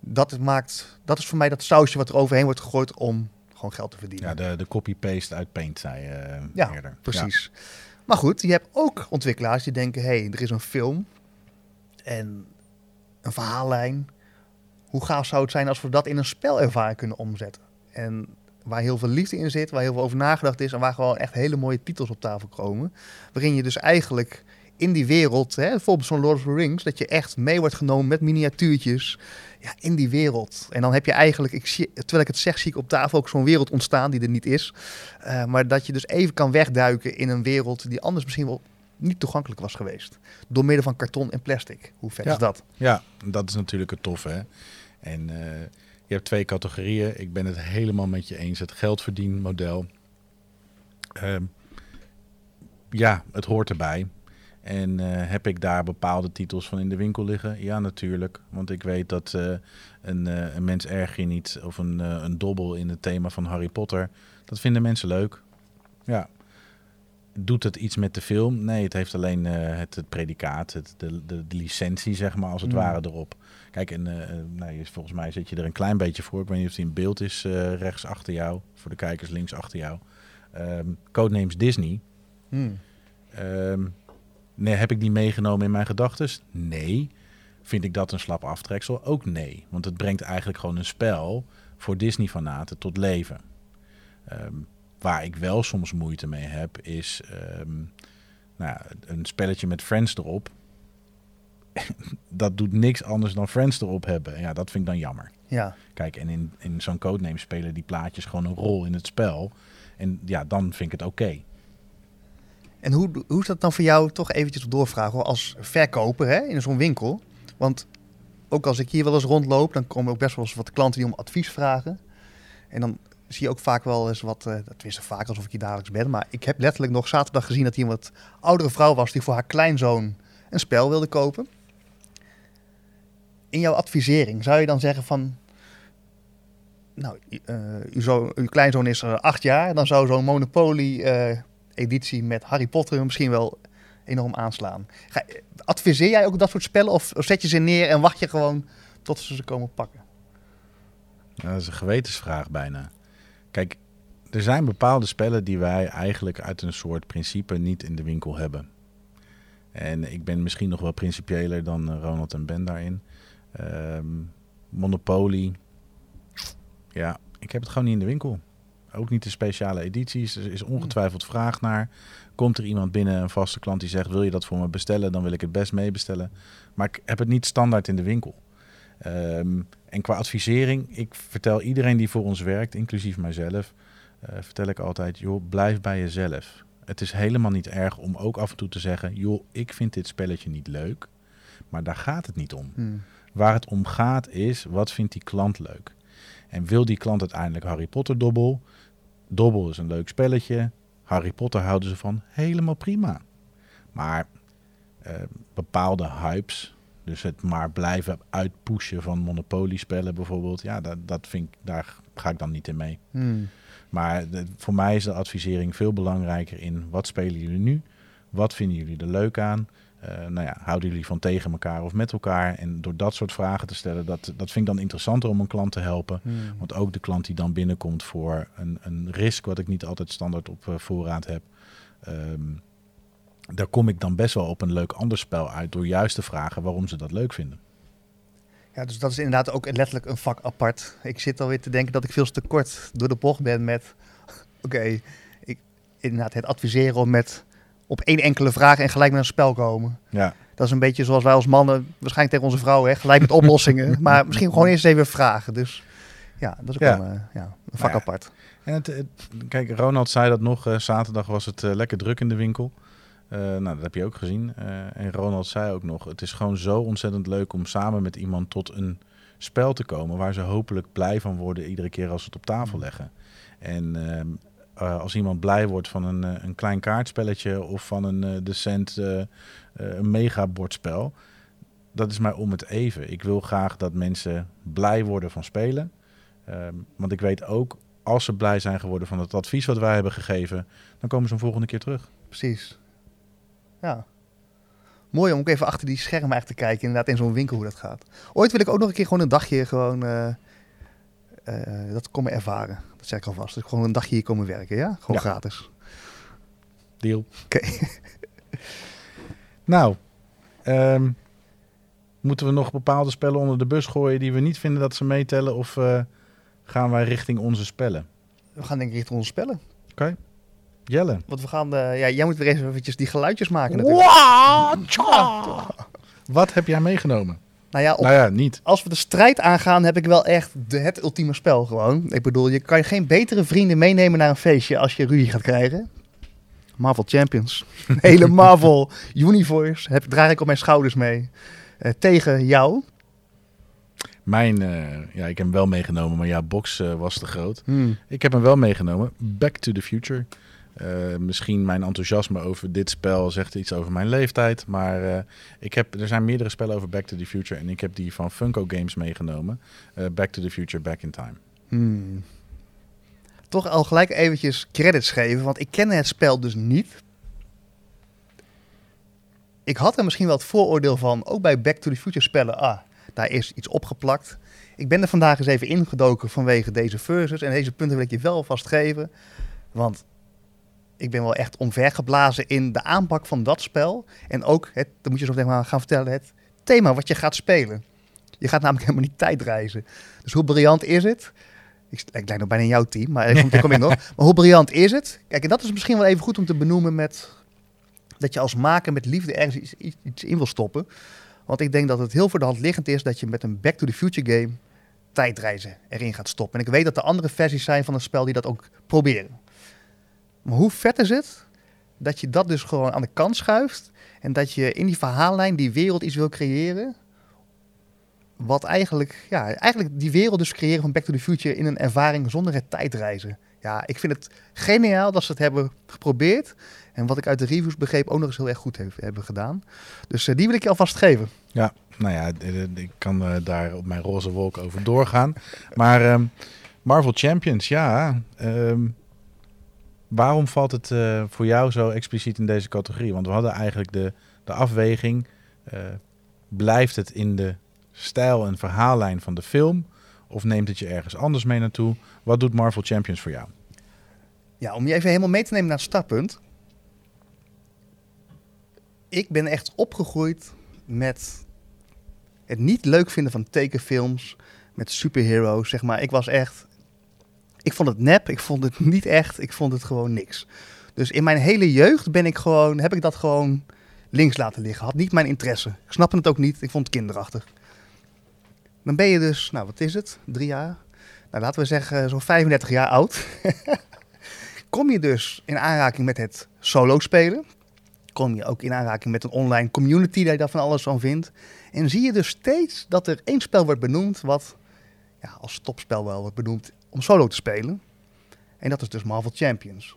Speaker 1: Dat maakt, dat is voor mij dat sausje wat er overheen wordt gegooid om gewoon geld te verdienen.
Speaker 2: Ja, de, de copy-paste uit Paint, zei je eh,
Speaker 1: Ja,
Speaker 2: eerder.
Speaker 1: Precies. Maar goed, je hebt ook ontwikkelaars die denken: hé, hey, er is een film en een verhaallijn. Hoe gaaf zou het zijn als we dat in een spelervaring kunnen omzetten? En waar heel veel liefde in zit, waar heel veel over nagedacht is en waar gewoon echt hele mooie titels op tafel komen. Waarin je dus eigenlijk in die wereld, hè, bijvoorbeeld zo'n Lord of the Rings, dat je echt mee wordt genomen met miniatuurtjes ja, in die wereld. En dan heb je eigenlijk, ik zie, terwijl ik het zeg, zie ik op tafel ook zo'n wereld ontstaan die er niet is. Uh, maar dat je dus even kan wegduiken in een wereld die anders misschien wel niet toegankelijk was geweest. Door middel van karton en plastic. Hoe vet
Speaker 2: Ja.
Speaker 1: is dat?
Speaker 2: Ja, dat is natuurlijk het toffe. Hè? En eh, je hebt twee categorieën. Ik ben het helemaal met je eens. Het geldverdienmodel. Ehm ja, het hoort erbij. En eh, heb ik daar bepaalde titels van in de winkel liggen? Ja, natuurlijk. Want ik weet dat eh, een, eh, een mens erg je niet of een, een dobbel in het thema van Harry Potter. Dat vinden mensen leuk. Ja. Doet het iets met de film? Nee, het heeft alleen het, het predicaat, het, de, de, de licentie, zeg maar, als het
Speaker 1: Mm.
Speaker 2: ware erop. Kijk, en nou, volgens mij zit je er een klein beetje voor. Ik weet niet of die in beeld is, rechts achter jou. Voor de kijkers links achter jou. Ehm Codenames Disney.
Speaker 1: Hmm.
Speaker 2: Ehm, nee, heb ik die meegenomen in mijn gedachten? Nee. Vind ik dat een slap aftreksel? Ook nee. Want het brengt eigenlijk gewoon een spel voor Disney-fanaten tot leven. Ehm, waar ik wel soms moeite mee heb, is ehm, nou, ja, een spelletje met Friends erop. dat doet niks anders dan Friends erop hebben. En ja, dat vind ik dan jammer.
Speaker 1: Ja.
Speaker 2: Kijk, en in, in zo'n codename spelen die plaatjes gewoon een rol in het spel. En ja, dan vind ik het oké.
Speaker 1: En hoe, hoe is dat dan voor jou toch eventjes doorvragen hoor, als verkoper hè, in zo'n winkel? Want ook als ik hier wel eens rondloop, dan komen ook best wel eens wat klanten die om advies vragen. En dan zie je ook vaak wel eens wat, uh, dat wist vaak alsof ik hier dagelijks ben, maar ik heb letterlijk nog zaterdag gezien dat hier een wat oudere vrouw was die voor haar kleinzoon een spel wilde kopen. In jouw advisering zou je dan zeggen van, nou, uh, uw, zo, uw kleinzoon is uh, acht jaar, dan zou zo'n Monopoly-editie met Harry Potter misschien wel enorm aanslaan. Ga, adviseer jij ook dat soort spellen of, zet je ze neer en wacht je gewoon tot ze ze komen pakken?
Speaker 2: Ja, dat is een gewetensvraag bijna. Kijk, er zijn bepaalde spellen die wij eigenlijk uit een soort principe niet in de winkel hebben. En ik ben misschien nog wel principiëler dan eh, Ronald en Ben daarin. Um, Monopoly. Ja, ik heb het gewoon niet in de winkel. Ook niet de speciale edities. Er is ongetwijfeld vraag naar. Komt er iemand binnen, een vaste klant die zegt: Wil je dat voor me bestellen? Dan wil ik het best meebestellen. Maar ik heb het niet standaard in de winkel. Um, en qua advisering, ik vertel iedereen die voor ons werkt, inclusief mijzelf, uh, vertel ik altijd: joh, blijf bij jezelf. Het is helemaal niet erg om ook af en toe te zeggen: joh, ik vind dit spelletje niet leuk. Maar daar gaat het niet om. Hmm. Waar het om gaat is, wat vindt die klant leuk? En wil die klant uiteindelijk Harry Potter dobbel? Dobbel is een leuk spelletje. Harry Potter houden ze van helemaal prima. Maar uh, bepaalde hypes, dus het maar blijven uitpushen van Monopoly-spellen bijvoorbeeld, ja, dat, dat vind ik, daar ga ik dan niet in mee. Hmm. Maar voor mij is de advisering veel belangrijker in wat spelen jullie nu? Wat vinden jullie er leuk aan? Uh, nou ja, houden jullie van tegen elkaar of met elkaar? En door dat soort vragen te stellen, dat, dat vind ik dan interessanter om een klant te helpen. Hmm. Want ook de klant die dan binnenkomt voor een, een risk, wat ik niet altijd standaard op uh, voorraad heb. Um, daar kom ik dan best wel op een leuk ander spel uit door juist te vragen waarom ze dat leuk vinden.
Speaker 1: Ja, dus dat is inderdaad ook letterlijk een vak apart. Ik zit alweer te denken dat ik veel te kort door de bocht ben met... Oké, ik inderdaad het adviseren om met op één enkele vraag en gelijk met een spel komen.
Speaker 2: Ja.
Speaker 1: Dat is een beetje zoals wij als mannen, waarschijnlijk tegen onze vrouwen, hè, gelijk met oplossingen. maar misschien gewoon eerst even vragen. Dus ja, dat is ook ja. Een, uh, ja, een vak
Speaker 2: nou
Speaker 1: apart.
Speaker 2: En het, het, kijk, Ronald zei dat nog, uh, zaterdag was het uh, lekker druk in de winkel. Uh, nou, dat heb je ook gezien. En Ronald zei ook nog: het is gewoon zo ontzettend leuk om samen met iemand tot een spel te komen waar ze hopelijk blij van worden iedere keer als ze het op tafel leggen. En uh, als iemand blij wordt van een, een klein kaartspelletje of van een decent een megabordspel, dat is mij om het even. Ik wil graag dat mensen blij worden van spelen. Ehm, want ik weet ook, als ze blij zijn geworden van het advies wat wij hebben gegeven, dan komen ze een volgende keer terug.
Speaker 1: Precies. Ja. Mooi om ook even achter die schermen eigenlijk te kijken, inderdaad in zo'n winkel hoe dat gaat. Ooit wil ik ook nog een keer gewoon een dagje gewoon uh, uh, dat komen ervaren. Zeg ik alvast. Dus gewoon een dagje hier komen werken, ja? Gewoon ja. gratis.
Speaker 2: Deal.
Speaker 1: Oké. Okay.
Speaker 2: nou, um, moeten we nog bepaalde spellen onder de bus gooien die we niet vinden dat ze meetellen? Of uh, gaan wij richting onze spellen?
Speaker 1: We gaan denk ik richting onze spellen.
Speaker 2: Oké. Okay. Jelle.
Speaker 1: Want we gaan, uh, ja, jij moet weer even eventjes die geluidjes maken natuurlijk. Wow,
Speaker 2: Wat heb jij meegenomen?
Speaker 1: Nou ja, op,
Speaker 2: nou ja, niet.
Speaker 1: Als we de strijd aangaan, heb ik wel echt de, het ultieme spel gewoon. Ik bedoel, je kan geen betere vrienden meenemen naar een feestje als je ruzie gaat krijgen. Marvel Champions. Hele Marvel Universe heb, draag ik op mijn schouders mee. Uh, tegen jou.
Speaker 2: Mijn, uh, ja, ik heb hem wel meegenomen, maar ja, box uh, was te groot. Hmm. Ik heb hem wel meegenomen. Back to the Future. Uh, misschien mijn enthousiasme over dit spel zegt iets over mijn leeftijd. Maar uh, ik heb, er zijn meerdere spellen over Back to the Future. En ik heb die van Funko Games meegenomen. Uh, Back to the Future, Back in Time.
Speaker 1: Hmm. Toch al gelijk eventjes credits geven. Want ik ken het spel dus niet. Ik had er misschien wel het vooroordeel van. Ook bij Back to the Future spellen. Ah, daar is iets opgeplakt. Ik ben er vandaag eens even ingedoken vanwege deze versus. En deze punten wil ik je wel vast geven. Want ik ben wel echt omvergeblazen in de aanpak van dat spel. En ook, het, dan moet je zo maar gaan vertellen, het thema wat je gaat spelen. Je gaat namelijk helemaal niet tijdreizen. Dus hoe briljant is het? Ik, ik lijk nog bijna in jouw team, maar ik kom in nog. Maar hoe briljant is het? Kijk, en dat is misschien wel even goed om te benoemen met... dat je als maker met liefde ergens iets, iets in wil stoppen. Want ik denk dat het heel voor de hand liggend is dat je met een Back to the Future game tijdreizen erin gaat stoppen. En ik weet dat er andere versies zijn van het spel die dat ook proberen. Maar hoe vet is het dat je dat dus gewoon aan de kant schuift. En dat je in die verhaallijn, die wereld iets wil creëren. Wat eigenlijk, ja, eigenlijk die wereld dus creëren van Back to the Future in een ervaring zonder het tijdreizen. Ja, ik vind het geniaal dat ze het hebben geprobeerd. En wat ik uit de reviews begreep ook nog eens heel erg goed hebben gedaan. Dus eh, die wil ik je alvast geven.
Speaker 2: Ja, nou ja, ik kan eh, daar op mijn roze wolk over doorgaan. Maar ehm, Marvel Champions, ja. ehm, waarom valt het eh, voor jou zo expliciet in deze categorie? Want we hadden eigenlijk de, de afweging. eh, blijft het in de stijl en verhaallijn van de film? Of neemt het je ergens anders mee naartoe? Wat doet Marvel Champions voor jou?
Speaker 1: Ja, om je even helemaal mee te nemen naar het startpunt. Ik ben echt opgegroeid met het niet leuk vinden van tekenfilms, met superheroes, zeg maar. Ik was echt... Ik vond het nep, ik vond het niet echt, ik vond het gewoon niks. Dus in mijn hele jeugd ben ik gewoon, heb ik dat gewoon links laten liggen. Had niet mijn interesse. Ik snapte het ook niet, ik vond het kinderachtig. Dan ben je dus, nou wat is het, drie jaar? Nou, laten we zeggen zo'n 35 jaar oud. kom je dus in aanraking met het solo spelen. Kom je ook in aanraking met een online community je daar van alles van vindt. En zie je dus steeds dat er één spel wordt benoemd wat ja, als topspel wel wordt benoemd om solo te spelen. En dat is dus Marvel Champions.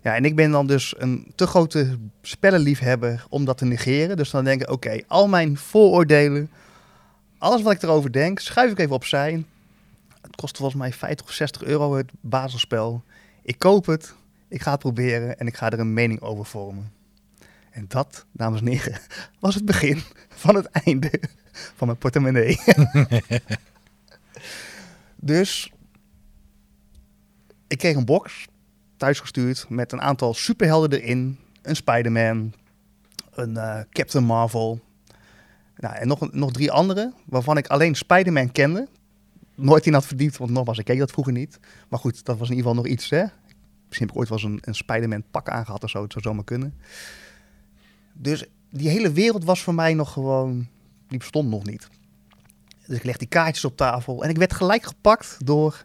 Speaker 1: Ja, en ik ben dan dus een te grote spellenliefhebber om dat te negeren. Dus dan denk ik, oké, al mijn vooroordelen, alles wat ik erover denk, schuif ik even opzij. Het kost volgens mij 50 of 60 euro het basisspel. Ik koop het, ik ga het proberen en ik ga er een mening over vormen. En dat, dames en heren, was het begin van het einde van mijn portemonnee. dus ik kreeg een box thuisgestuurd met een aantal superhelden erin. Een Spider-Man, een eh, Captain Marvel. Nou, en nog, nog drie andere, waarvan ik alleen Spider-Man kende. Nooit in had verdiept, want nogmaals, ik keek dat vroeger niet. Maar goed, dat was in ieder geval nog iets, hè. Misschien heb ik ooit wel eens een, een Spider-Man pak aangehad of zo. Het zou zomaar kunnen. Dus die hele wereld was voor mij nog gewoon... Die bestond nog niet. Dus ik leg die kaartjes op tafel. En ik werd gelijk gepakt door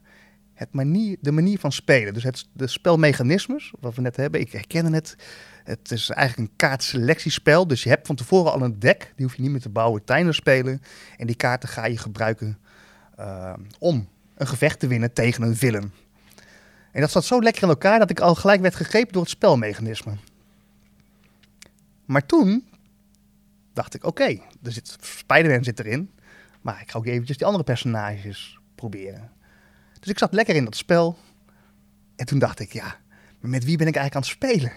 Speaker 1: het manier, de manier van spelen. Dus het, de spelmechanismes, wat we net hebben. Ik herkende het. Het is eigenlijk een kaartselectiespel. Dus je hebt van tevoren al een deck. Die hoef je niet meer te bouwen tijdens spelen. En die kaarten ga je gebruiken uh, om een gevecht te winnen tegen een villain. En dat zat zo lekker in elkaar dat ik al gelijk werd gegrepen door het spelmechanisme. Maar toen dacht ik, oké, er zit Spider-Man zit erin, maar ik ga ook eventjes die andere personages proberen. Dus ik zat lekker in dat spel. En toen dacht ik, ja, met wie ben ik eigenlijk aan het spelen?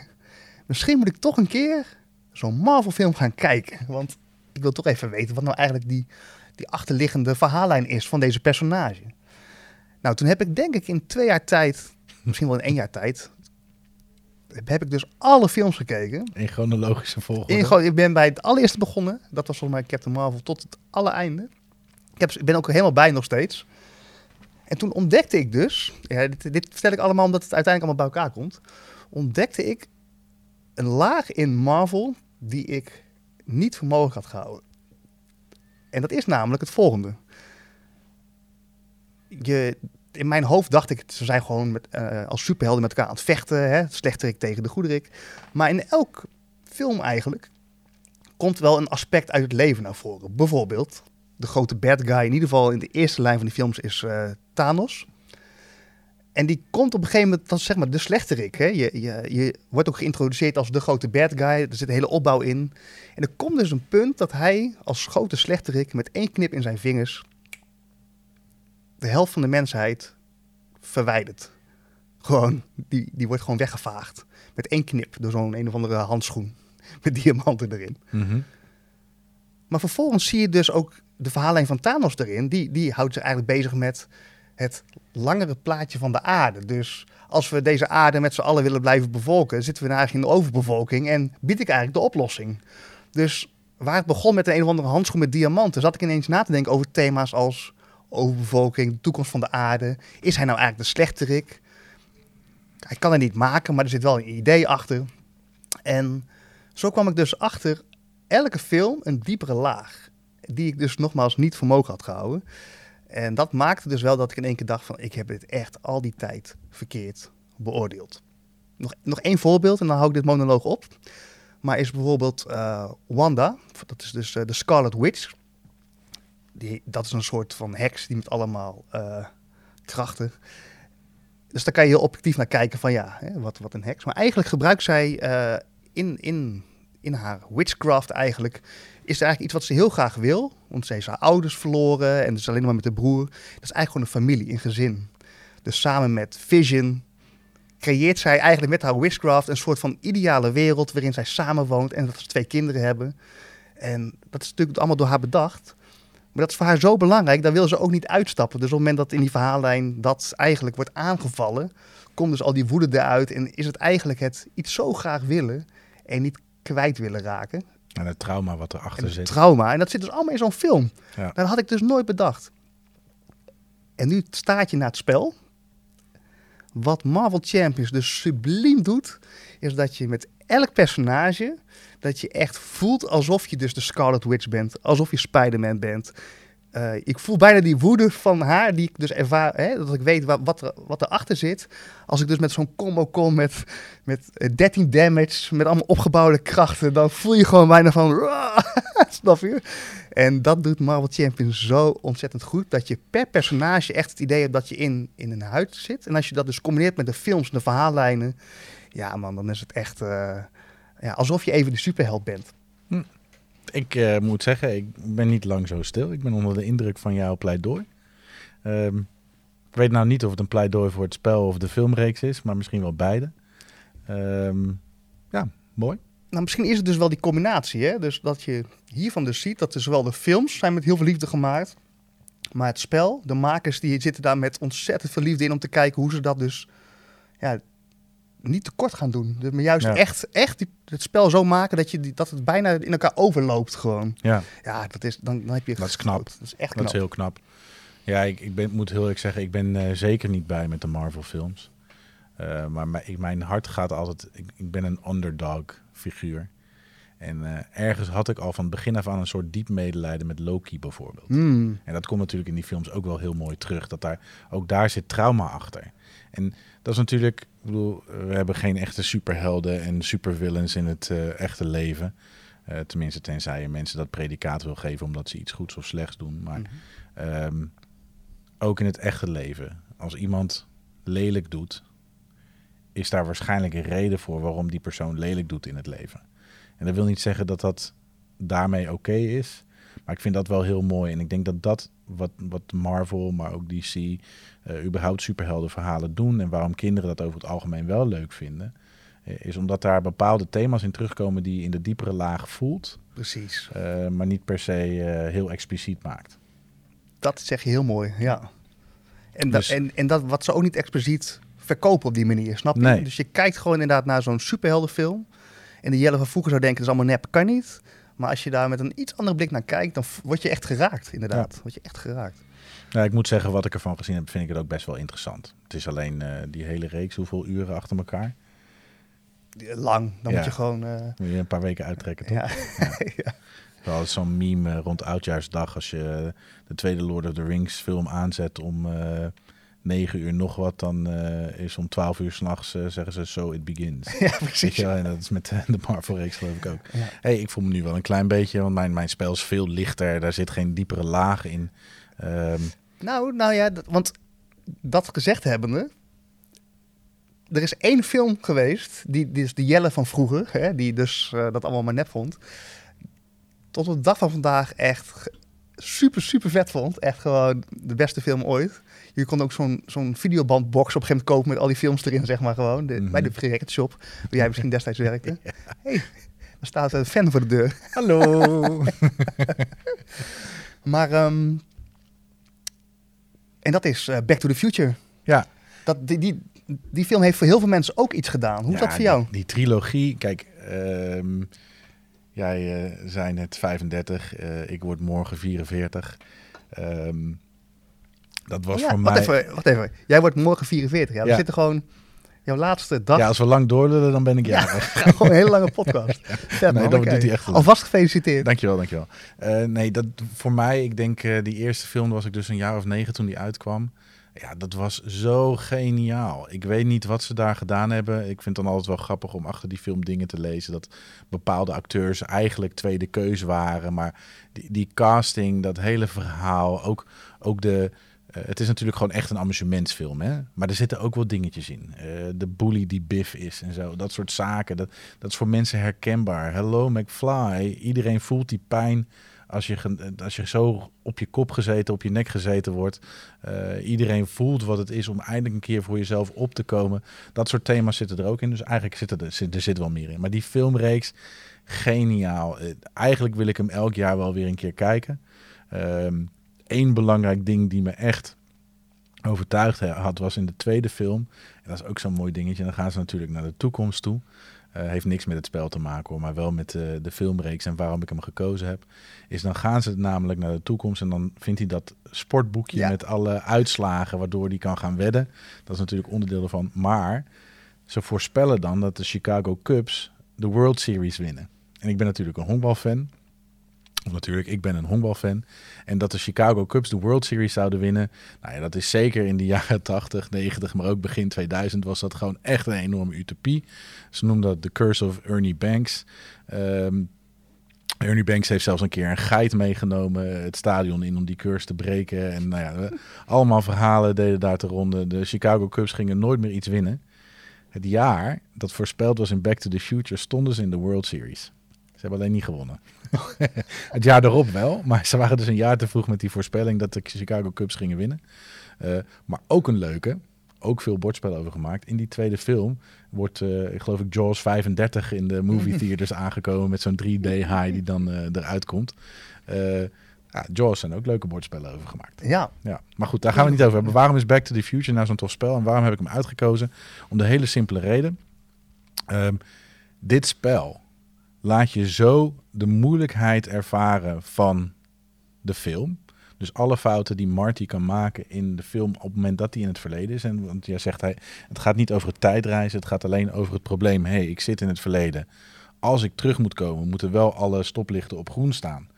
Speaker 1: Misschien moet ik toch een keer zo'n Marvel-film gaan kijken. Want ik wil toch even weten wat nou eigenlijk die, die achterliggende verhaallijn is van deze personage. Nou, toen heb ik denk ik in twee jaar tijd, misschien wel in één jaar tijd, heb ik dus alle films gekeken.
Speaker 2: In chronologische volgorde.
Speaker 1: In, ik ben bij het allereerste begonnen. Dat was volgens mij Captain Marvel tot het allereinde. Ik, heb, ik ben ook helemaal bij nog steeds. En toen ontdekte ik dus, ja, dit, dit vertel ik allemaal omdat het uiteindelijk allemaal bij elkaar komt. Ontdekte ik een laag in Marvel die ik niet voor mogelijk had gehouden. En dat is namelijk het volgende. Je, in mijn hoofd dacht ik, ze zijn gewoon met, uh, als superhelden met elkaar aan het vechten. Hè? Slechterik tegen de goederik. Maar in elk film eigenlijk komt wel een aspect uit het leven naar voren. Bijvoorbeeld, de grote bad guy, in ieder geval in de eerste lijn van die films, is uh, Thanos. En die komt op een gegeven moment, dat is zeg maar de slechterik. Hè? Je, je, je wordt ook geïntroduceerd als de grote bad guy. Er zit een hele opbouw in. En er komt dus een punt dat hij als grote slechterik met één knip in zijn vingers de helft van de mensheid verwijdert. Gewoon, die, die wordt gewoon weggevaagd. Met één knip door zo'n een of andere handschoen. Met diamanten erin.
Speaker 2: Mm -hmm.
Speaker 1: Maar vervolgens zie je dus ook de verhaallijn van Thanos erin. Die, die houdt zich eigenlijk bezig met het langere plaatje van de aarde. Dus als we deze aarde met z'n allen willen blijven bevolken, zitten we eigenlijk in de overbevolking en bied ik eigenlijk de oplossing. Dus waar het begon met een, een of andere handschoen met diamanten, zat ik ineens na te denken over thema's als overbevolking, de toekomst van de aarde. Is hij nou eigenlijk de slechterik? Hij kan het niet maken, maar er zit wel een idee achter. En zo kwam ik dus achter elke film een diepere laag. Die ik dus nogmaals niet voor mogelijk had gehouden. En dat maakte dus wel dat ik in één keer dacht van... ik heb dit echt al die tijd verkeerd beoordeeld. nog, nog één voorbeeld en dan hou ik dit monoloog op. Maar is bijvoorbeeld uh, Wanda, dat is dus uh, de Scarlet Witch. Die, dat is een soort van heks die met allemaal uh, krachten. Dus daar kan je heel objectief naar kijken van ja, hè, wat, wat een heks. Maar eigenlijk gebruikt zij in, in, in haar witchcraft eigenlijk... is er eigenlijk iets wat ze heel graag wil. Want ze heeft haar ouders verloren en dus alleen maar met de broer. Dat is eigenlijk gewoon een familie, een gezin. Dus samen met Vision creëert zij eigenlijk met haar witchcraft een soort van ideale wereld waarin zij samenwoont en dat ze twee kinderen hebben. En dat is natuurlijk allemaal door haar bedacht. Maar dat is voor haar zo belangrijk, daar wil ze ook niet uitstappen. Dus op het moment dat in die verhaallijn dat eigenlijk wordt aangevallen, komt dus al die woede eruit en is het eigenlijk het iets zo graag willen en niet kwijt willen raken.
Speaker 2: En het trauma wat erachter zit.
Speaker 1: Trauma, en dat zit dus allemaal in zo'n film. Ja. Dat had ik dus nooit bedacht. En nu staat je naar het spel wat Marvel Champions dus subliem doet, is dat je met elk personage, dat je echt voelt alsof je dus de Scarlet Witch bent, alsof je Spider-Man bent. Uh, ik voel bijna die woede van haar, die ik dus ervaar, hè, dat ik weet wat, wat, er, wat erachter zit. Als ik dus met zo'n combo kom met, met 13 damage, met allemaal opgebouwde krachten, dan voel je gewoon bijna van, snap je? En dat doet Marvel Champions zo ontzettend goed. Dat je per personage echt het idee hebt dat je in, in een huid zit. En als je dat dus combineert met de films, de verhaallijnen. Ja man, dan is het echt uh, ja, alsof je even de superheld bent. Hm.
Speaker 2: Ik uh, moet zeggen, ik ben niet lang zo stil. Ik ben onder de indruk van jouw pleidooi. Um, ik weet nou niet of het een pleidooi voor het spel of de filmreeks is, maar misschien wel beide. Um, ja, mooi
Speaker 1: nou, misschien is het dus wel die combinatie. Hè? Dus dat je hiervan dus ziet dat er zowel de films zijn met heel veel liefde gemaakt. Maar het spel, de makers die zitten daar met ontzettend veel liefde in om te kijken hoe ze dat dus ja, niet tekort gaan doen. Maar juist echt, echt die, het spel zo maken dat, je die, dat het bijna in elkaar overloopt gewoon.
Speaker 2: Ja,
Speaker 1: ja dat is, dan, dan heb je
Speaker 2: Dat is knap.
Speaker 1: Dat is echt
Speaker 2: knap. Dat is heel knap. Ja, ik, ik ben, moet heel erg zeggen, ik ben uh, zeker niet bij met de Marvel films. Uh, maar mijn, mijn hart gaat altijd, ik, ik ben een underdog figuur. En uh, ergens had ik al van het begin af aan een soort diep medelijden met Loki bijvoorbeeld.
Speaker 1: Mm.
Speaker 2: En dat komt natuurlijk in die films ook wel heel mooi terug. Dat daar, ook daar zit trauma achter. En dat is natuurlijk, ik bedoel, we hebben geen echte superhelden en supervillains in het uh, echte leven. Uh, tenminste, tenzij je mensen dat predicaat wil geven omdat ze iets goeds of slechts doen. Maar mm. um, ook in het echte leven, als iemand lelijk doet, is daar waarschijnlijk een reden voor waarom die persoon lelijk doet in het leven. En dat wil niet zeggen dat dat daarmee oké is. Maar ik vind dat wel heel mooi. En ik denk dat dat wat, wat Marvel, maar ook DC, uh, eh, überhaupt superheldenverhalen doen. En waarom kinderen dat over het algemeen wel leuk vinden. Uh, is omdat daar bepaalde thema's in terugkomen die je in de diepere laag voelt.
Speaker 1: Precies.
Speaker 2: Uh, maar niet per se heel expliciet maakt.
Speaker 1: Dat zeg je heel mooi, ja. En, dus, en, en dat wat ze ook niet expliciet verkopen op die manier, snap je? Dus je kijkt gewoon inderdaad naar zo'n superheldenfilm. En de Jelle van vroeger zou denken, dat is allemaal nep, kan niet. Maar als je daar met een iets andere blik naar kijkt, dan word je echt geraakt, inderdaad. Ja. Word je echt geraakt.
Speaker 2: Ja, ik moet zeggen, wat ik ervan gezien heb, vind ik het ook best wel interessant. Het is alleen uh, die hele reeks, hoeveel uren achter elkaar?
Speaker 1: Lang, dan ja. moet je gewoon... Uh...
Speaker 2: Moet je een paar weken uittrekken, toch? Ja. ja. Zo'n meme rond Oudjaarsdag als je de tweede Lord of the Rings film aanzet om... 9 uur nog wat, dan uh, is om 12 uur s'nachts uh, zeggen ze so it begins.
Speaker 1: Ja, precies.
Speaker 2: Ja, en dat is met de Marvel-reeks geloof ik ook. Ja. Hey, ik voel me nu wel een klein beetje, want mijn, mijn spel is veel lichter. Daar zit geen diepere laag in. Um...
Speaker 1: Nou, nou ja, dat, want dat gezegd hebbende, er is één film geweest, die, die is de Jelle van vroeger, hè, die dus uh, dat allemaal maar nep vond. Tot op de dag van vandaag echt super, super vet vond. Echt gewoon de beste film ooit. Je kon ook zo'n zo'n videobandbox op een gegeven moment kopen met al die films erin, zeg maar gewoon. De, mm -hmm. Bij de Free Shop, waar jij misschien destijds werkte. ja. hey, er staat een fan voor de deur.
Speaker 2: Hallo.
Speaker 1: maar, um, en dat is uh, Back to the Future.
Speaker 2: Ja.
Speaker 1: Dat, die, die, die film heeft voor heel veel mensen ook iets gedaan. Hoe is dat voor jou?
Speaker 2: Die, die trilogie, kijk... Um, Jij uh, zei net 35, uh, ik word morgen 44. Um, dat was
Speaker 1: ja,
Speaker 2: voor
Speaker 1: wacht
Speaker 2: mij...
Speaker 1: Even, wacht even, jij wordt morgen 44. Ja, we zitten gewoon jouw laatste dag.
Speaker 2: Ja, als we lang doorlullen, dan ben ik jarig.
Speaker 1: Ja, gewoon een hele lange podcast.
Speaker 2: Vet, nee, dat doet hij echt goed.
Speaker 1: Alvast gefeliciteerd.
Speaker 2: Dankjewel, dankjewel. Uh, nee, dat voor mij, ik denk, uh, die eerste film was ik dus een jaar of negen toen die uitkwam. Ja, dat was zo geniaal. Ik weet niet wat ze daar gedaan hebben. Ik vind het dan altijd wel grappig om achter die film dingen te lezen. Dat bepaalde acteurs eigenlijk tweede keus waren. Maar die, die casting, dat hele verhaal, ook, ook de... eh, het is natuurlijk gewoon echt een amusementsfilm, hè? Maar er zitten ook wel dingetjes in. Eh, de bully die Biff is en zo. Dat soort zaken. Dat, dat is voor mensen herkenbaar. Hello McFly. Iedereen voelt die pijn als je, als je zo op je kop gezeten, op je nek gezeten wordt. Eh, iedereen voelt wat het is om eindelijk een keer voor jezelf op te komen. Dat soort thema's zitten er ook in. Dus eigenlijk zit er, zit, er zit wel meer in. Maar die filmreeks, geniaal. Eigenlijk wil ik hem elk jaar wel weer een keer kijken. Eén belangrijk ding die me echt overtuigd had, was in de tweede film. En dat is ook zo'n mooi dingetje. Dan gaan ze natuurlijk naar de toekomst toe. Eh, heeft niks met het spel te maken hoor, maar wel met eh, de filmreeks en waarom ik hem gekozen heb. Is dan gaan ze namelijk naar de toekomst en dan vindt hij dat sportboekje
Speaker 1: Ja.
Speaker 2: met alle uitslagen waardoor hij kan gaan wedden. Dat is natuurlijk onderdeel ervan. Maar ze voorspellen dan dat de Chicago Cubs de World Series winnen. En ik ben natuurlijk een honkbalfan. Natuurlijk, ik ben een honkbalfan. En dat de Chicago Cubs de World Series zouden winnen. Nou ja, dat is zeker in de jaren 80, 90, maar ook begin 2000 was dat gewoon echt een enorme utopie. Ze noemden dat de Curse of Ernie Banks. Ehm, Ernie Banks heeft zelfs een keer een geit meegenomen het stadion in om die curse te breken. En nou ja, allemaal verhalen deden daar te ronde. De Chicago Cubs gingen nooit meer iets winnen. Het jaar dat voorspeld was in Back to the Future stonden ze in de World Series. Ze hebben alleen niet gewonnen. het jaar erop wel, maar ze waren dus een jaar te vroeg met die voorspelling dat de Chicago Cubs gingen winnen. Eh, maar ook een leuke, ook veel bordspel over gemaakt. In die tweede film wordt, eh, ik geloof ik, Jaws 35 in de movie theaters aangekomen met zo'n 3D high die dan eh, eruit komt. Ja, Jaws zijn ook leuke bordspellen over gemaakt.
Speaker 1: Ja,
Speaker 2: Ja, maar goed, daar gaan we niet over hebben. Waarom is Back to the Future nou zo'n tof spel en waarom heb ik hem uitgekozen? Om de hele simpele reden. Ehm, dit spel laat je zo de moeilijkheid ervaren van de film. Dus alle fouten die Marty kan maken in de film op het moment dat hij in het verleden is. En want jij zegt hij, het gaat niet over het tijdreizen, het gaat alleen over het probleem. hey, ik zit in het verleden. Als ik terug moet komen, moeten wel alle stoplichten op groen staan.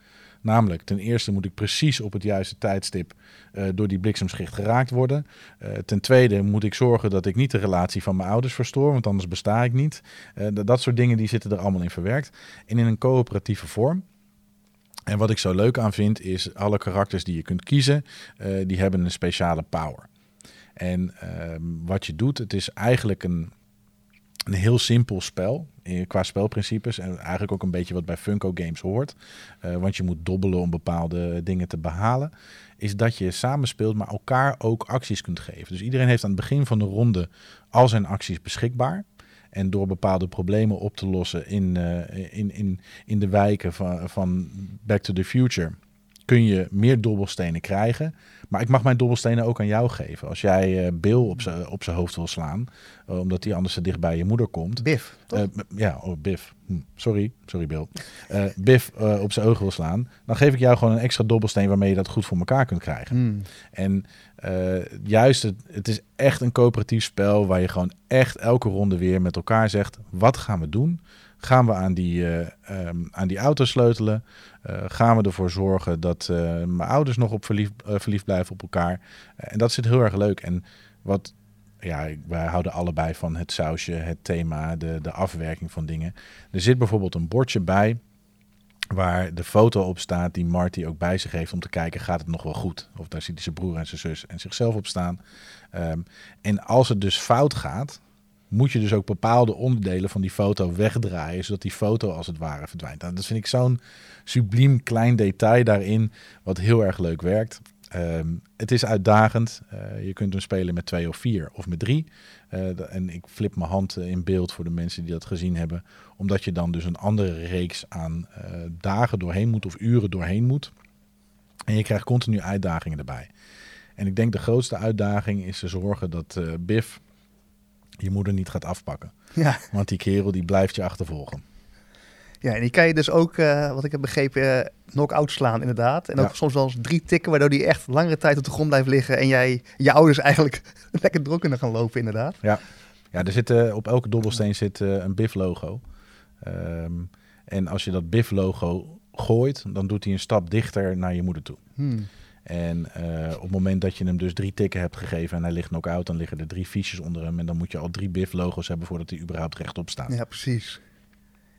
Speaker 2: Namelijk, ten eerste moet ik precies op het juiste tijdstip eh, door die bliksemschicht geraakt worden. Eh, ten tweede moet ik zorgen dat ik niet de relatie van mijn ouders verstoor, want anders besta ik niet. Eh, dat- soort dingen die zitten er allemaal in verwerkt. En in een coöperatieve vorm. En wat ik zo leuk aan vind, is alle karakters die je kunt kiezen, die hebben een speciale power. En ehm, wat je doet, het is eigenlijk een, een heel simpel spel eh, qua spelprincipes. En eigenlijk ook een beetje wat bij Funko Games hoort. Eh, want je moet dobbelen om bepaalde dingen te behalen. Is dat je samenspeelt, maar elkaar ook acties kunt geven. Dus iedereen heeft aan het begin van de ronde al zijn acties beschikbaar. En door bepaalde problemen op te lossen in, eh, in, in, in de wijken van, van Back to the Future kun je meer dobbelstenen krijgen. Maar ik mag mijn dobbelstenen ook aan jou geven. Als jij eh, Bill op zijn hoofd wil slaan, eh, omdat hij anders te dicht bij je moeder komt.
Speaker 1: Biff. toch?
Speaker 2: B- ja, oh, Biff. Hm, sorry, sorry Bill. Biff op zijn ogen wil slaan. Dan geef ik jou gewoon een extra dobbelsteen waarmee je dat goed voor elkaar kunt krijgen.
Speaker 1: Hmm.
Speaker 2: En juist, het, het is echt een coöperatief spel waar je gewoon echt elke ronde weer met elkaar zegt: wat gaan we doen? Gaan we aan die, ehm, aan die auto sleutelen? Eh, gaan we ervoor zorgen dat eh, mijn ouders nog op verliefd, eh, verliefd blijven op elkaar? En dat zit heel erg leuk. En wat, ja, wij houden allebei van het sausje, het thema, de, de afwerking van dingen. Er zit bijvoorbeeld een bordje bij waar de foto op staat die Marty ook bij zich heeft om te kijken, gaat het nog wel goed? Of daar ziet zijn broer en zijn zus en zichzelf op staan. Ehm, en als het dus fout gaat, moet je dus ook bepaalde onderdelen van die foto wegdraaien, zodat die foto als het ware verdwijnt. Nou, dat vind ik zo'n subliem klein detail daarin, wat heel erg leuk werkt. Ehm, het is uitdagend. Eh, je kunt hem spelen met twee of vier of met drie. Eh, en ik flip mijn hand eh, in beeld voor de mensen die dat gezien hebben. Omdat je dan dus een andere reeks aan dagen doorheen moet of uren doorheen moet. En je krijgt continu uitdagingen erbij. En ik denk de grootste uitdaging is te zorgen dat Biff je moeder niet gaat afpakken.
Speaker 1: Ja.
Speaker 2: Want die kerel die blijft je achtervolgen.
Speaker 1: ja, en die kan je dus ook, eh, wat ik heb begrepen, eh, knock-out slaan inderdaad. En ook
Speaker 2: Ja.
Speaker 1: soms wel eens drie tikken, waardoor die echt langere tijd op de grond blijft liggen. En jij, je ouders eigenlijk lekker kunnen gaan lopen inderdaad.
Speaker 2: Ja, er zit, eh, op elke dobbelsteen zit een BIF-logo. Ehm, en als je dat BIF-logo gooit, dan doet hij een stap dichter naar je moeder toe.
Speaker 1: Hmm.
Speaker 2: En op het moment dat je hem dus drie tikken hebt gegeven en hij ligt knock-out, dan liggen er drie fiches onder hem. En dan moet je al drie BIF-logo's hebben voordat hij überhaupt rechtop staat.
Speaker 1: Ja, precies.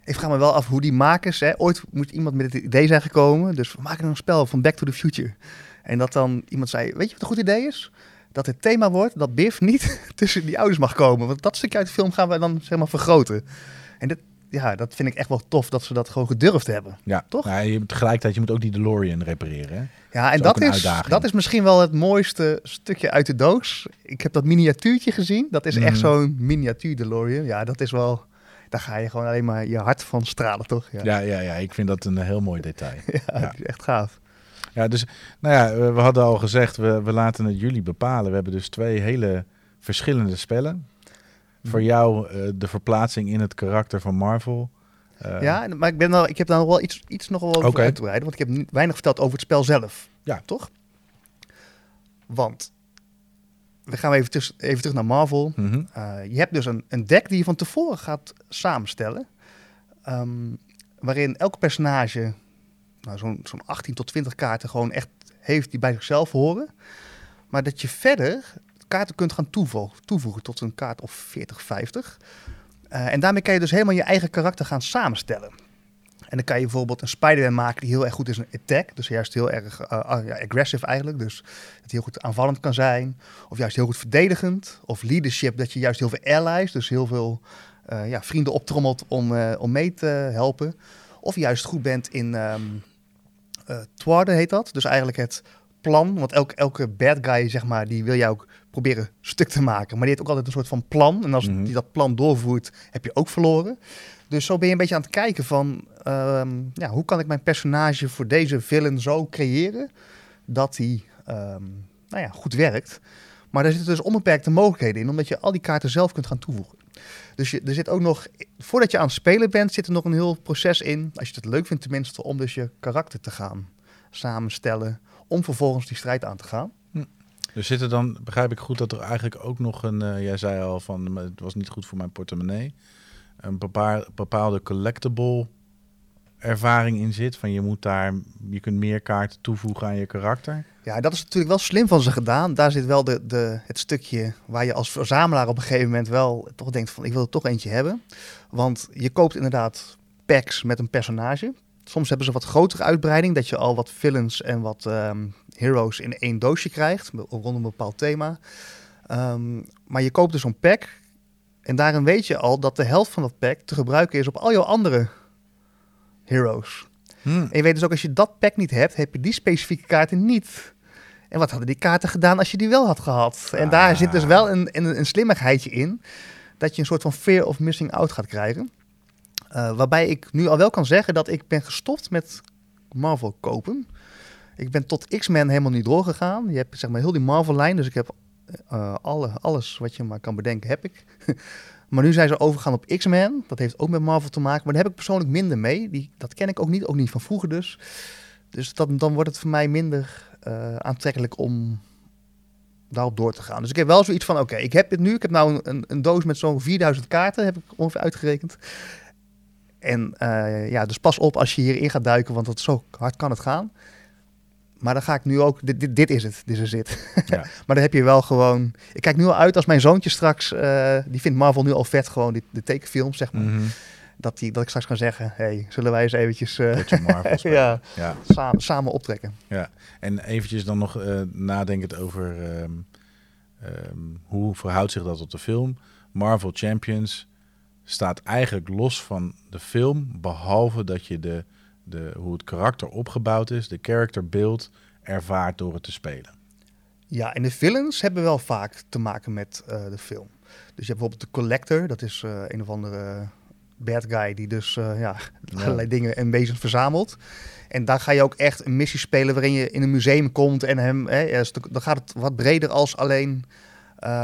Speaker 1: Ik vraag me wel af hoe die makers, hè, ooit moet iemand met het idee zijn gekomen, dus we maken een spel van Back to the Future. En dat dan iemand zei, weet je wat een goed idee is? Dat het thema wordt dat Biff niet tussen die ouders mag komen. Want dat stukje uit de film gaan we dan zeg maar vergroten. En dat, ja, dat vind ik echt wel tof dat ze dat gewoon gedurfd hebben.
Speaker 2: Ja, toch? Ja, je, tegelijkertijd, je moet ook die DeLorean repareren. Hè?
Speaker 1: Ja, en dat, is, dat is misschien wel het mooiste stukje uit de doos. Ik heb dat miniatuurtje gezien. Dat is echt mhm. zo'n miniatuur DeLorean. Ja, dat is wel daar ga je gewoon alleen maar je hart van stralen, toch?
Speaker 2: Ja, ja, ja, ja ik vind dat een heel mooi detail.
Speaker 1: ja, is echt gaaf.
Speaker 2: Ja, dus nou ja, we hadden al gezegd, we, we laten het jullie bepalen. We hebben dus twee hele verschillende spellen. Voor mhm. jou uh, de verplaatsing in het karakter van Marvel.
Speaker 1: Uh, ja, maar ik, ben al, ik heb daar nog wel iets, iets nog wel over okay. uit te breiden. Want ik heb weinig verteld over het spel zelf. Ja. Toch? Want we gaan even, tuss- even terug naar Marvel. Mhm. Eh, je hebt dus een, een deck die je van tevoren gaat samenstellen. Ehm, waarin elk personage nou, zo'n zo'n 18 tot 20 kaarten gewoon echt heeft die bij zichzelf horen. Maar dat je verder kaarten kunt gaan toevoegen, toevoegen tot een kaart of 40, 50. Uh, en daarmee kan je dus helemaal je eigen karakter gaan samenstellen. En dan kan je bijvoorbeeld een Spider-Man maken die heel erg goed is in attack. Dus juist heel erg uh, aggressive eigenlijk. Dus dat heel goed aanvallend kan zijn. Of juist heel goed verdedigend. Of leadership, dat je juist heel veel allies, dus heel veel uh, ja, vrienden optrommelt om, om mee te helpen. Of juist goed bent in um, heet dat. Dus eigenlijk het plan. Want elke, elke bad guy, zeg maar, die wil jou ook proberen stuk te maken. Maar die heeft ook altijd een soort van plan. En als mm die dat plan doorvoert, heb je ook verloren. Dus zo ben je een beetje aan het kijken van, ehm, ja, hoe kan ik mijn personage voor deze villain zo creëren dat hij ehm, nou ja, goed werkt. Maar daar zitten dus onbeperkte mogelijkheden in, omdat je al die kaarten zelf kunt gaan toevoegen. Dus je, er zit ook nog, voordat je aan het spelen bent, zit er nog een heel proces in, als je het leuk vindt tenminste, om dus je karakter te gaan samenstellen, om vervolgens die strijd aan te gaan.
Speaker 2: Dus zit er dan, begrijp ik goed, dat er eigenlijk ook nog een, uh, jij zei al van, het was niet goed voor mijn portemonnee een bepaalde collectible ervaring in zit. Van je moet daar, je kunt meer kaarten toevoegen aan je karakter.
Speaker 1: Ja, dat is natuurlijk wel slim van ze gedaan. Daar zit wel de, de, het stukje waar je als verzamelaar op een gegeven moment wel toch denkt van ik wil er toch eentje hebben. Want je koopt inderdaad packs met een personage. Soms hebben ze wat grotere uitbreiding, dat je al wat villains en wat um, heroes in één doosje krijgt, rondom een bepaald thema. Um, maar je koopt dus zo'n pack en daarin weet je al dat de helft van dat pack te gebruiken is op al jouw andere heroes. Hmm. En je weet dus ook, als je dat pack niet hebt, heb je die specifieke kaarten niet. En wat hadden die kaarten gedaan als je die wel had gehad? En daar zit dus ah. wel een, een, een slimmigheidje in, dat je een soort van fear of missing out gaat krijgen. Uh, waarbij ik nu al wel kan zeggen dat ik ben gestopt met Marvel kopen. Ik ben tot X-Men helemaal niet doorgegaan. Je hebt zeg maar heel die Marvel-lijn, dus ik heb uh, alle, alles wat je maar kan bedenken, heb ik. maar nu zijn ze overgegaan op X-Men. Dat heeft ook met Marvel te maken. Maar daar heb ik persoonlijk minder mee. Die, dat ken ik ook niet, ook niet van vroeger dus. Dus dat, dan wordt het voor mij minder uh, aantrekkelijk om daarop door te gaan. Dus ik heb wel zoiets van, oké, ik heb dit nu. Ik heb nou een, een doos met zo'n 4000 kaarten, heb ik ongeveer uitgerekend. En uh, ja, dus pas op als je hierin gaat duiken, want dat zo hard kan het gaan. Maar dan ga ik nu ook, dit, dit, is het, dit is het. Ja. maar dan heb je wel gewoon, ik kijk nu al uit als mijn zoontje straks, uh, die vindt Marvel nu al vet, gewoon die, de tekenfilms, zeg maar. Mm -hmm. dat, die, dat ik straks kan zeggen, hey, zullen wij eens eventjes uh, Marvel ja, ja. Samen, samen optrekken.
Speaker 2: Ja, en eventjes dan nog uh, nadenkend over um, um, hoe verhoudt zich dat op de film. Marvel Champions staat eigenlijk los van de film, behalve dat je de de, hoe het karakter opgebouwd is, de character build ervaart door het te spelen.
Speaker 1: Ja, en de villains hebben wel vaak te maken met uh, de film. Dus je hebt bijvoorbeeld de Collector, dat is uh, een of andere bad guy die dus uh, ja, ja, allerlei dingen en wezens verzamelt. En daar ga je ook echt een missie spelen waarin je in een museum komt en hem, hè, dan gaat het wat breder als alleen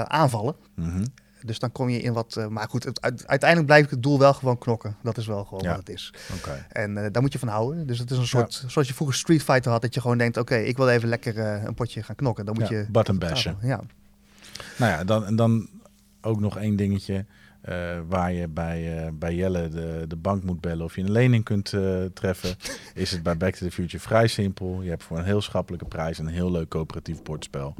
Speaker 1: aanvallen. Mm -hmm. Dus dan kom je in wat. Uh, maar goed, het, uiteindelijk blijft het doel wel gewoon knokken. Dat is wel gewoon wat het is. Okay. En uh, daar moet je van houden. Dus het is een soort. Zoals je vroeger Street Fighter had, dat je gewoon denkt: oké, ik wil even lekker uh, een potje gaan knokken. Dan moet je.
Speaker 2: Button bashen.
Speaker 1: Ja.
Speaker 2: Nou ja, dan, en dan ook nog één dingetje. eh, waar je bij, uh, bij Jelle de, de bank moet bellen of je een lening kunt uh, treffen, is het bij Back to the Future vrij simpel. Je hebt voor een heel schappelijke prijs een heel leuk coöperatief bordspel.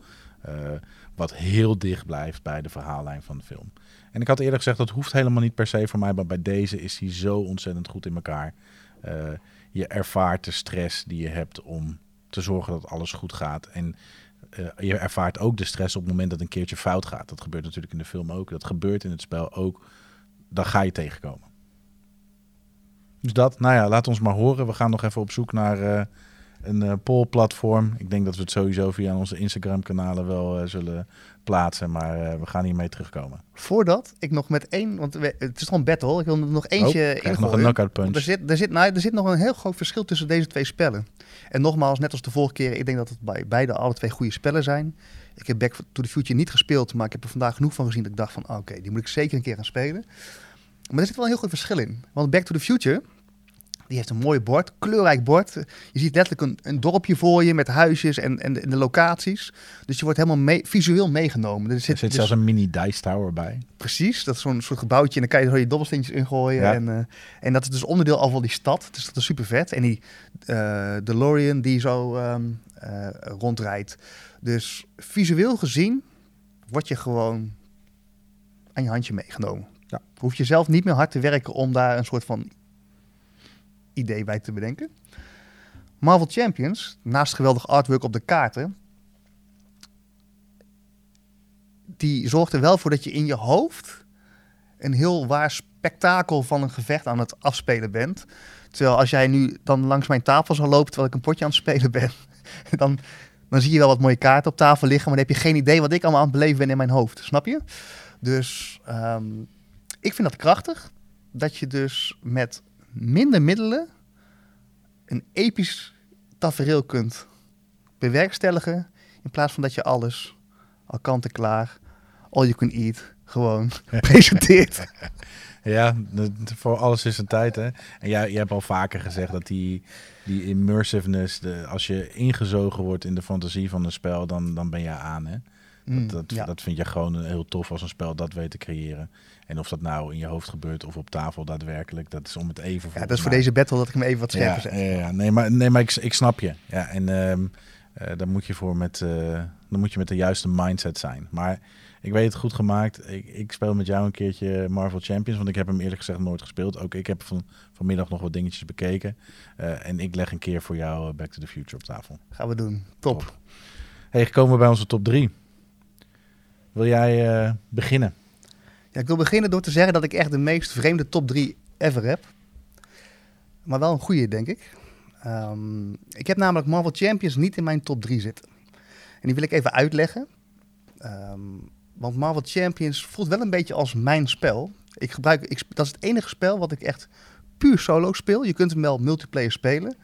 Speaker 2: Wat heel dicht blijft bij de verhaallijn van de film. En ik had eerder gezegd, dat hoeft helemaal niet per se voor mij, maar bij deze is hij zo ontzettend goed in elkaar. je ervaart de stress die je hebt om te zorgen dat alles goed gaat. En uh, je ervaart ook de stress op het moment dat een keertje fout gaat. Dat gebeurt natuurlijk in de film ook. Dat gebeurt in het spel ook. Dan ga je tegenkomen. Dus dat, nou ja, laat ons maar horen. We gaan nog even op zoek naar een uh, poll-platform. Ik denk dat we het sowieso via onze Instagram-kanalen wel zullen plaatsen. Maar we gaan hiermee terugkomen.
Speaker 1: Voordat ik nog met één, want het is toch een battle. Ik wil er nog eentje
Speaker 2: oh, in. nog een knockout punch.
Speaker 1: Er zit, er, zit, nou, er zit nog een heel groot verschil tussen deze twee spellen. En nogmaals, net als de vorige keer, ik denk dat het bij beide alle twee goede spellen zijn. Ik heb Back to the Future niet gespeeld, maar ik heb er vandaag genoeg van gezien dat ik dacht van, oké, die moet ik zeker een keer gaan spelen. Maar er zit wel een heel goed verschil in. Want Back to the Future, die heeft een mooi bord, kleurrijk bord. Je ziet letterlijk een, een dorpje voor je met huisjes en, en, de, locaties. Dus je wordt helemaal mee, visueel meegenomen.
Speaker 2: Er zit, er zit zelfs een mini dice tower bij.
Speaker 1: Precies, dat is zo'n soort gebouwtje en dan kan je er je dobbelsteentjes ingooien. Ja. En, uh, en dat is dus onderdeel al van die stad. Dus dat is super vet. En die uh, DeLorean die zo um, uh, rondrijdt. Dus visueel gezien word je gewoon aan je handje meegenomen. Ja. Hoef je zelf niet meer hard te werken om daar een soort van idee bij te bedenken. Marvel Champions, naast geweldig artwork op de kaarten, die zorgt er wel voor dat je in je hoofd een heel waar spektakel van een gevecht aan het afspelen bent. Terwijl als jij nu dan langs mijn tafel zou lopen terwijl ik een potje aan het spelen ben, dan, dan zie je wel wat mooie kaarten op tafel liggen, maar dan heb je geen idee wat ik allemaal aan het beleven ben in mijn hoofd. Snap je? Dus um, ik vind dat krachtig. Dat je dus met minder middelen een episch tafereel kunt bewerkstelligen. In plaats van dat je alles al kant en klaar, all you can eat, gewoon presenteert.
Speaker 2: Ja, voor alles is een tijd. Hè? En jij, jij hebt al vaker gezegd dat die, die immersiveness, de, als je ingezogen wordt in de fantasie van een spel, dan, dan ben je aan. Hè? Mm, dat, dat, dat vind je gewoon heel tof als een spel dat weet te creëren. En of dat nou in je hoofd gebeurt of op tafel daadwerkelijk, dat is om het even
Speaker 1: voor. Ja, dat is voor deze battle dat ik hem even wat scherper
Speaker 2: zeg. Ja, nee, maar, nee, maar ik, ik snap je. Ja, en um, uh, dan moet je voor met, uh, dan moet je met de juiste mindset zijn. Maar ik weet het goed gemaakt. Ik, ik, speel met jou een keertje Marvel Champions, want ik heb hem eerlijk gezegd nooit gespeeld. Ook ik heb van, vanmiddag nog wat dingetjes bekeken. Uh, en ik leg een keer voor jou Back to the Future op tafel.
Speaker 1: Gaan we doen. Top.
Speaker 2: Top. Hey, gekomen bij onze top 3. Wil jij beginnen?
Speaker 1: Ja, ik wil beginnen door te zeggen dat ik echt de meest vreemde top 3 ever heb. Maar wel een goede, denk ik. Um, ik heb namelijk Marvel Champions niet in mijn top 3 zitten. En die wil ik even uitleggen. Um, want Marvel Champions voelt wel een beetje als mijn spel. Ik gebruik, ik, dat is het enige spel wat ik echt puur solo speel. Je kunt hem wel multiplayer spelen.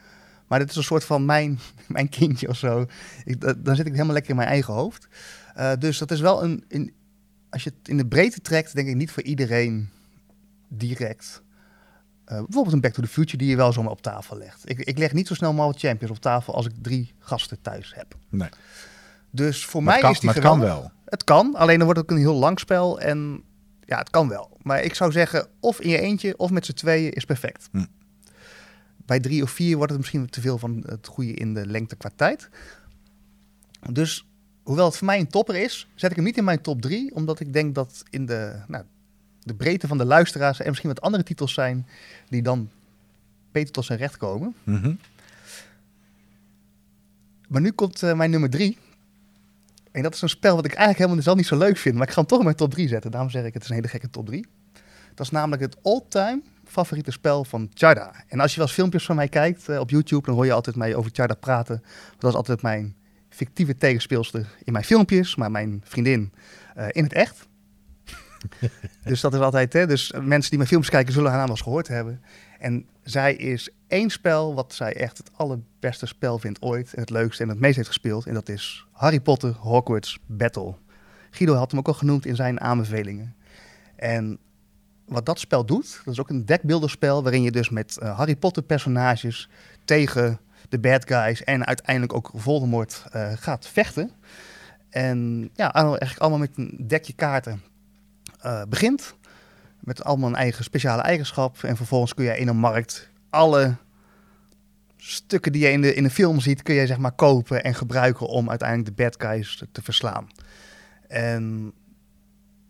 Speaker 1: Maar dit is een soort van mijn, mijn kindje of zo. Ik, dan zit ik helemaal lekker in mijn eigen hoofd. Uh, dus dat is wel een, een, Als je het in de breedte trekt, denk ik niet voor iedereen direct. Uh, bijvoorbeeld een Back to the Future die je wel zomaar op tafel legt. Ik, ik leg niet zo snel Marvel Champions op tafel als ik drie gasten thuis heb.
Speaker 2: Nee.
Speaker 1: Dus voor mij
Speaker 2: kan,
Speaker 1: is die
Speaker 2: maar het kan wel.
Speaker 1: Het kan, alleen dan wordt het een heel lang spel en ja, het kan wel. Maar ik zou zeggen, of in je eentje of met z'n tweeën is perfect. Hm. Bij drie of vier wordt het misschien te veel van het goede in de lengte qua tijd. Dus hoewel het voor mij een topper is, zet ik hem niet in mijn top drie, omdat ik denk dat in de, nou, de breedte van de luisteraars er misschien wat andere titels zijn die dan beter tot zijn recht komen.
Speaker 2: Mm
Speaker 1: Maar nu komt uh, mijn nummer drie. En dat is een spel wat ik eigenlijk helemaal zelf niet zo leuk vind. Maar ik ga hem toch in mijn top 3 zetten. Daarom zeg ik, het is een hele gekke top 3. Dat is namelijk het all-time favoriete spel van Charda. En als je wel eens filmpjes van mij kijkt uh, op YouTube, dan hoor je altijd mij over Charda praten. Dat is altijd mijn fictieve tegenspeelster in mijn filmpjes, maar mijn vriendin uh, in het echt. dus dat is altijd, hè, dus mensen die mijn films kijken zullen haar naam wel eens gehoord hebben. En zij is één spel wat zij echt het allerbeste spel vindt ooit. En het leukste en het meest heeft gespeeld. En dat is Harry Potter Hogwarts Battle. Guido had hem ook al genoemd in zijn aanbevelingen. En wat dat spel doet, dat is ook een dekbeeldenspel waarin je dus met uh, Harry Potter personages tegen de bad guys en uiteindelijk ook Voldemort uh, gaat vechten. En ja, eigenlijk allemaal met een dekje kaarten uh, begint. Met allemaal een eigen speciale eigenschap. En vervolgens kun je in een markt alle stukken die je in de, in de film ziet, kun je zeg maar kopen en gebruiken om uiteindelijk de bad guys te, te verslaan. En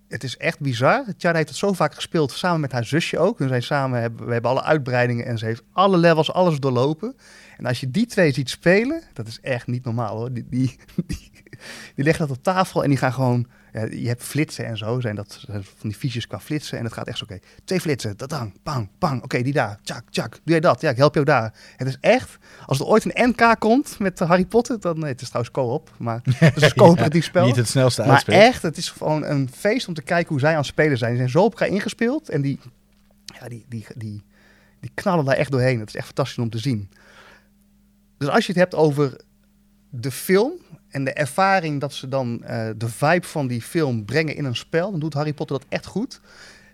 Speaker 1: het is echt bizar. Tjara heeft het zo vaak gespeeld, samen met haar zusje ook. We, zijn samen, hebben, we hebben alle uitbreidingen en ze heeft alle levels, alles doorlopen. En als je die twee ziet spelen, dat is echt niet normaal hoor. Die, die, die leggen dat op tafel en die gaan gewoon ja, je hebt flitsen en zo, zijn dat van die fiches qua flitsen. En het gaat echt zo, oké, twee flitsen, dat dan, bang, bang, oké, die daar, tjak, tjak, doe jij dat? Ja, ik help jou daar. Het is echt, als er ooit een NK komt met Harry Potter, dan, nee, het is trouwens co-op, maar het is een coöperatief spel.
Speaker 2: Niet het snelste.
Speaker 1: Maar echt, het is gewoon een feest om te kijken hoe zij aan het spelen zijn. Ze zijn zo op elkaar ingespeeld en die, ja, die, die, die, die knallen daar echt doorheen. Het is echt fantastisch om te zien. Dus als je het hebt over de film en de ervaring dat ze dan uh, de vibe van die film brengen in een spel, dan doet Harry Potter dat echt goed.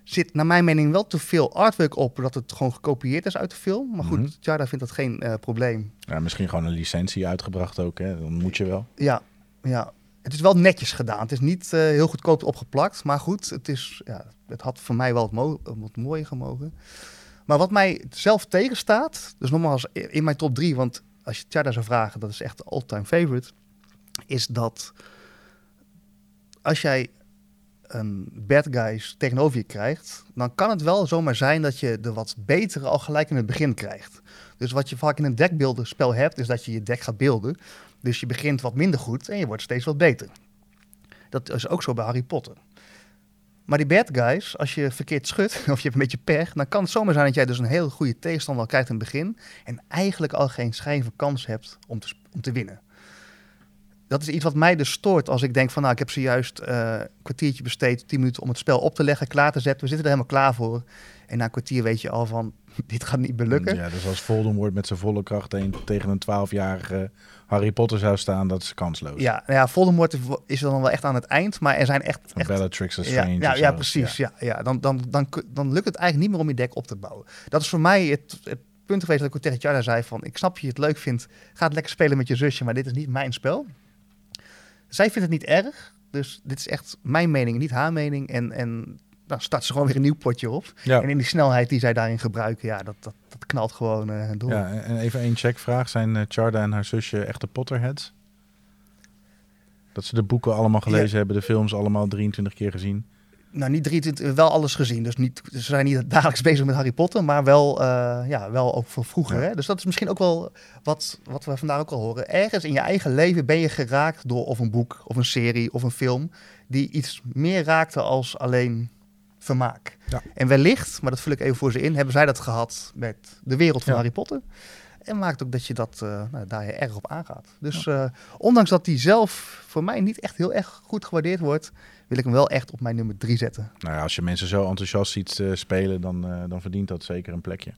Speaker 1: Zit naar mijn mening wel te veel artwork op, dat het gewoon gekopieerd is uit de film. Maar goed, mm -hmm. Vindt dat geen uh, probleem.
Speaker 2: Ja, misschien gewoon een licentie uitgebracht ook, hè? dan moet je wel.
Speaker 1: Ja, ja. Het is wel netjes gedaan. Het is niet uh, heel goedkoop opgeplakt. Maar goed, het, is, ja, het had voor mij wel wat, mo wat mooier gemogen. Maar wat mij zelf tegenstaat, dus nogmaals in mijn top 3, want als je Tjada zou vragen, dat is echt de all-time favorite, is dat als jij een bad guys tegenover je krijgt, dan kan het wel zomaar zijn dat je de wat betere al gelijk in het begin krijgt. Dus wat je vaak in een dekbeeldenspel hebt, is dat je je dek gaat beelden. Dus je begint wat minder goed en je wordt steeds wat beter. Dat is ook zo bij Harry Potter. Maar die bad guys, als je verkeerd schudt of je hebt een beetje pech, dan kan het zomaar zijn dat jij dus een heel goede tegenstander al krijgt in het begin en eigenlijk al geen schijn van kans hebt om te, om te winnen. Dat is iets wat mij dus stoort als ik denk van nou, ik heb zojuist uh, een kwartiertje besteed, tien minuten om het spel op te leggen, klaar te zetten. We zitten er helemaal klaar voor. En na een kwartier weet je al van, dit gaat niet belukken.
Speaker 2: Ja, dus als Voldemort met zijn volle kracht een, tegen een 12-jarige Harry Potter zou staan, dat is kansloos.
Speaker 1: Ja, nou ja, Voldemort is dan wel echt aan het eind, maar er zijn echt... echt
Speaker 2: Bellatrix is
Speaker 1: ja,
Speaker 2: Strange.
Speaker 1: Ja, ja precies. Ja. Ja, Dan, dan, dan, dan lukt het eigenlijk niet meer om je dek op te bouwen. Dat is voor mij het, het punt geweest dat ik tegen Tjarda zei van, ik snap je het leuk vindt, ga het lekker spelen met je zusje, maar dit is niet mijn spel. Zij vindt het niet erg, dus dit is echt mijn mening, niet haar mening. En, en dan start ze gewoon weer een nieuw potje op.
Speaker 2: Ja.
Speaker 1: En in die snelheid die zij daarin gebruiken, ja, dat, dat, dat knalt gewoon uh, door.
Speaker 2: Ja, en even één checkvraag. Zijn uh, Charda en haar zusje echte Potterheads? Dat ze de boeken allemaal gelezen ja. hebben, de films allemaal 23 keer gezien?
Speaker 1: Nou, niet 23, wel alles gezien. Dus niet, ze zijn niet dagelijks bezig met Harry Potter, maar wel, uh, ja, wel ook van vroeger. Ja. Hè? Dus dat is misschien ook wel wat, wat we vandaag ook al horen. Ergens in je eigen leven ben je geraakt door of een boek, of een serie, of een film, die iets meer raakte als alleen vermaak.
Speaker 2: Ja.
Speaker 1: En wellicht, maar dat vul ik even voor ze in, hebben zij dat gehad met de wereld van
Speaker 2: Ja.
Speaker 1: Harry Potter. En maakt ook dat je dat, uh, nou, daar erg op aangaat. Dus uh, ondanks dat die zelf voor mij niet echt heel erg goed gewaardeerd wordt, wil ik hem wel echt op mijn nummer drie zetten.
Speaker 2: Nou ja, als je mensen zo enthousiast ziet uh, spelen, dan, dan verdient dat zeker een plekje.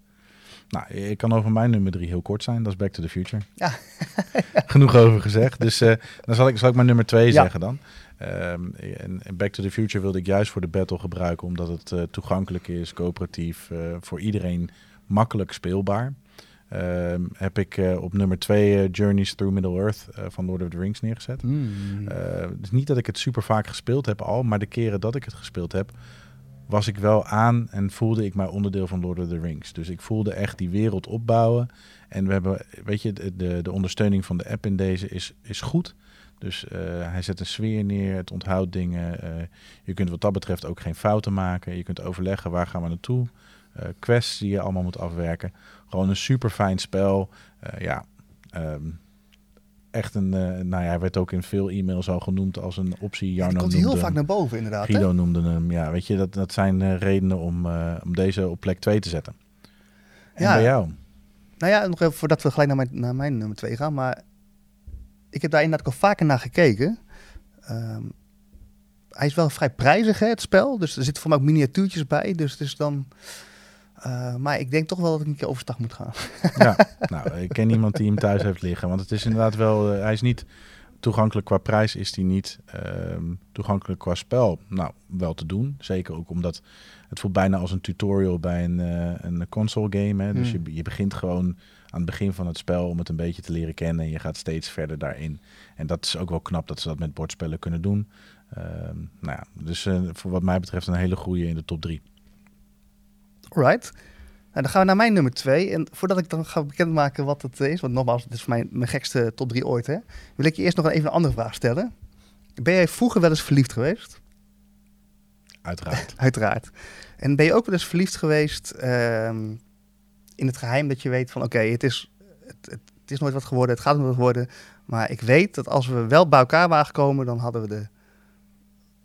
Speaker 2: Nou, ik kan over mijn nummer drie heel kort zijn. Dat is Back to the Future.
Speaker 1: Ja.
Speaker 2: Genoeg over gezegd. Dus dan zal ik, zal ik mijn nummer twee
Speaker 1: Ja.
Speaker 2: zeggen dan. Um, en, Back to the Future wilde ik juist voor de battle gebruiken, omdat het toegankelijk is, coöperatief, voor iedereen makkelijk speelbaar. Um, heb ik uh, op nummer 2 Journeys Through Middle-earth van Lord of the Rings neergezet.
Speaker 1: Mm.
Speaker 2: dus niet dat ik het super vaak gespeeld heb al, maar de keren dat ik het gespeeld heb, was ik wel aan en voelde ik mij onderdeel van Lord of the Rings. Dus ik voelde echt die wereld opbouwen. En we hebben, weet je, de, de ondersteuning van de app in deze is, is goed. Dus hij zet een sfeer neer, het onthoudt dingen. Je kunt wat dat betreft ook geen fouten maken. Je kunt overleggen waar gaan we naartoe. Uh, quests die je allemaal moet afwerken. Gewoon een super fijn spel. ja, um, echt een. nou ja, hij werd ook in veel e-mails al genoemd als een optie. Jarno
Speaker 1: ja, komt
Speaker 2: noemde
Speaker 1: heel vaak naar boven, inderdaad.
Speaker 2: Guido
Speaker 1: hè?
Speaker 2: noemde hem. Ja, weet je, dat, dat zijn redenen om, om deze op plek 2 te zetten. En
Speaker 1: Ja.
Speaker 2: bij jou?
Speaker 1: Nou ja, nog even voordat we gelijk naar mijn, naar mijn nummer twee gaan. Maar ik heb daar inderdaad al vaker naar gekeken. Um, hij is wel vrij prijzig, hè, het spel. Dus er zitten voor mij ook miniatuurtjes bij. Dus het is dan... Uh, maar ik denk toch wel dat ik een keer overstag moet gaan.
Speaker 2: Ja, nou, ik ken iemand die hem thuis heeft liggen. Want het is inderdaad wel... Uh, hij is niet toegankelijk qua prijs, is hij niet. Uh, toegankelijk qua spel, nou, wel te doen. Zeker ook omdat het voelt bijna als een tutorial bij een, uh, een console game. Hè? Dus
Speaker 1: Hmm.
Speaker 2: je, je begint gewoon aan het begin van het spel om het een beetje te leren kennen. En je gaat steeds verder daarin. En dat is ook wel knap dat ze dat met bordspellen kunnen doen. Uh, nou ja, dus voor wat mij betreft een hele goede in de top drie.
Speaker 1: Alright. Nou, dan gaan we naar mijn nummer twee. En voordat ik dan ga bekendmaken wat het is, want nogmaals, het is mijn, mijn gekste top drie ooit, hè, wil ik je eerst nog even een andere vraag stellen. Ben jij vroeger wel eens verliefd geweest?
Speaker 2: Uiteraard.
Speaker 1: Uiteraard. En ben je ook wel eens verliefd geweest ehm, in het geheim dat je weet van oké, het, is, het, het, het is nooit wat geworden, het gaat nooit wat worden. Maar ik weet dat als we wel bij elkaar waren gekomen, dan hadden we de,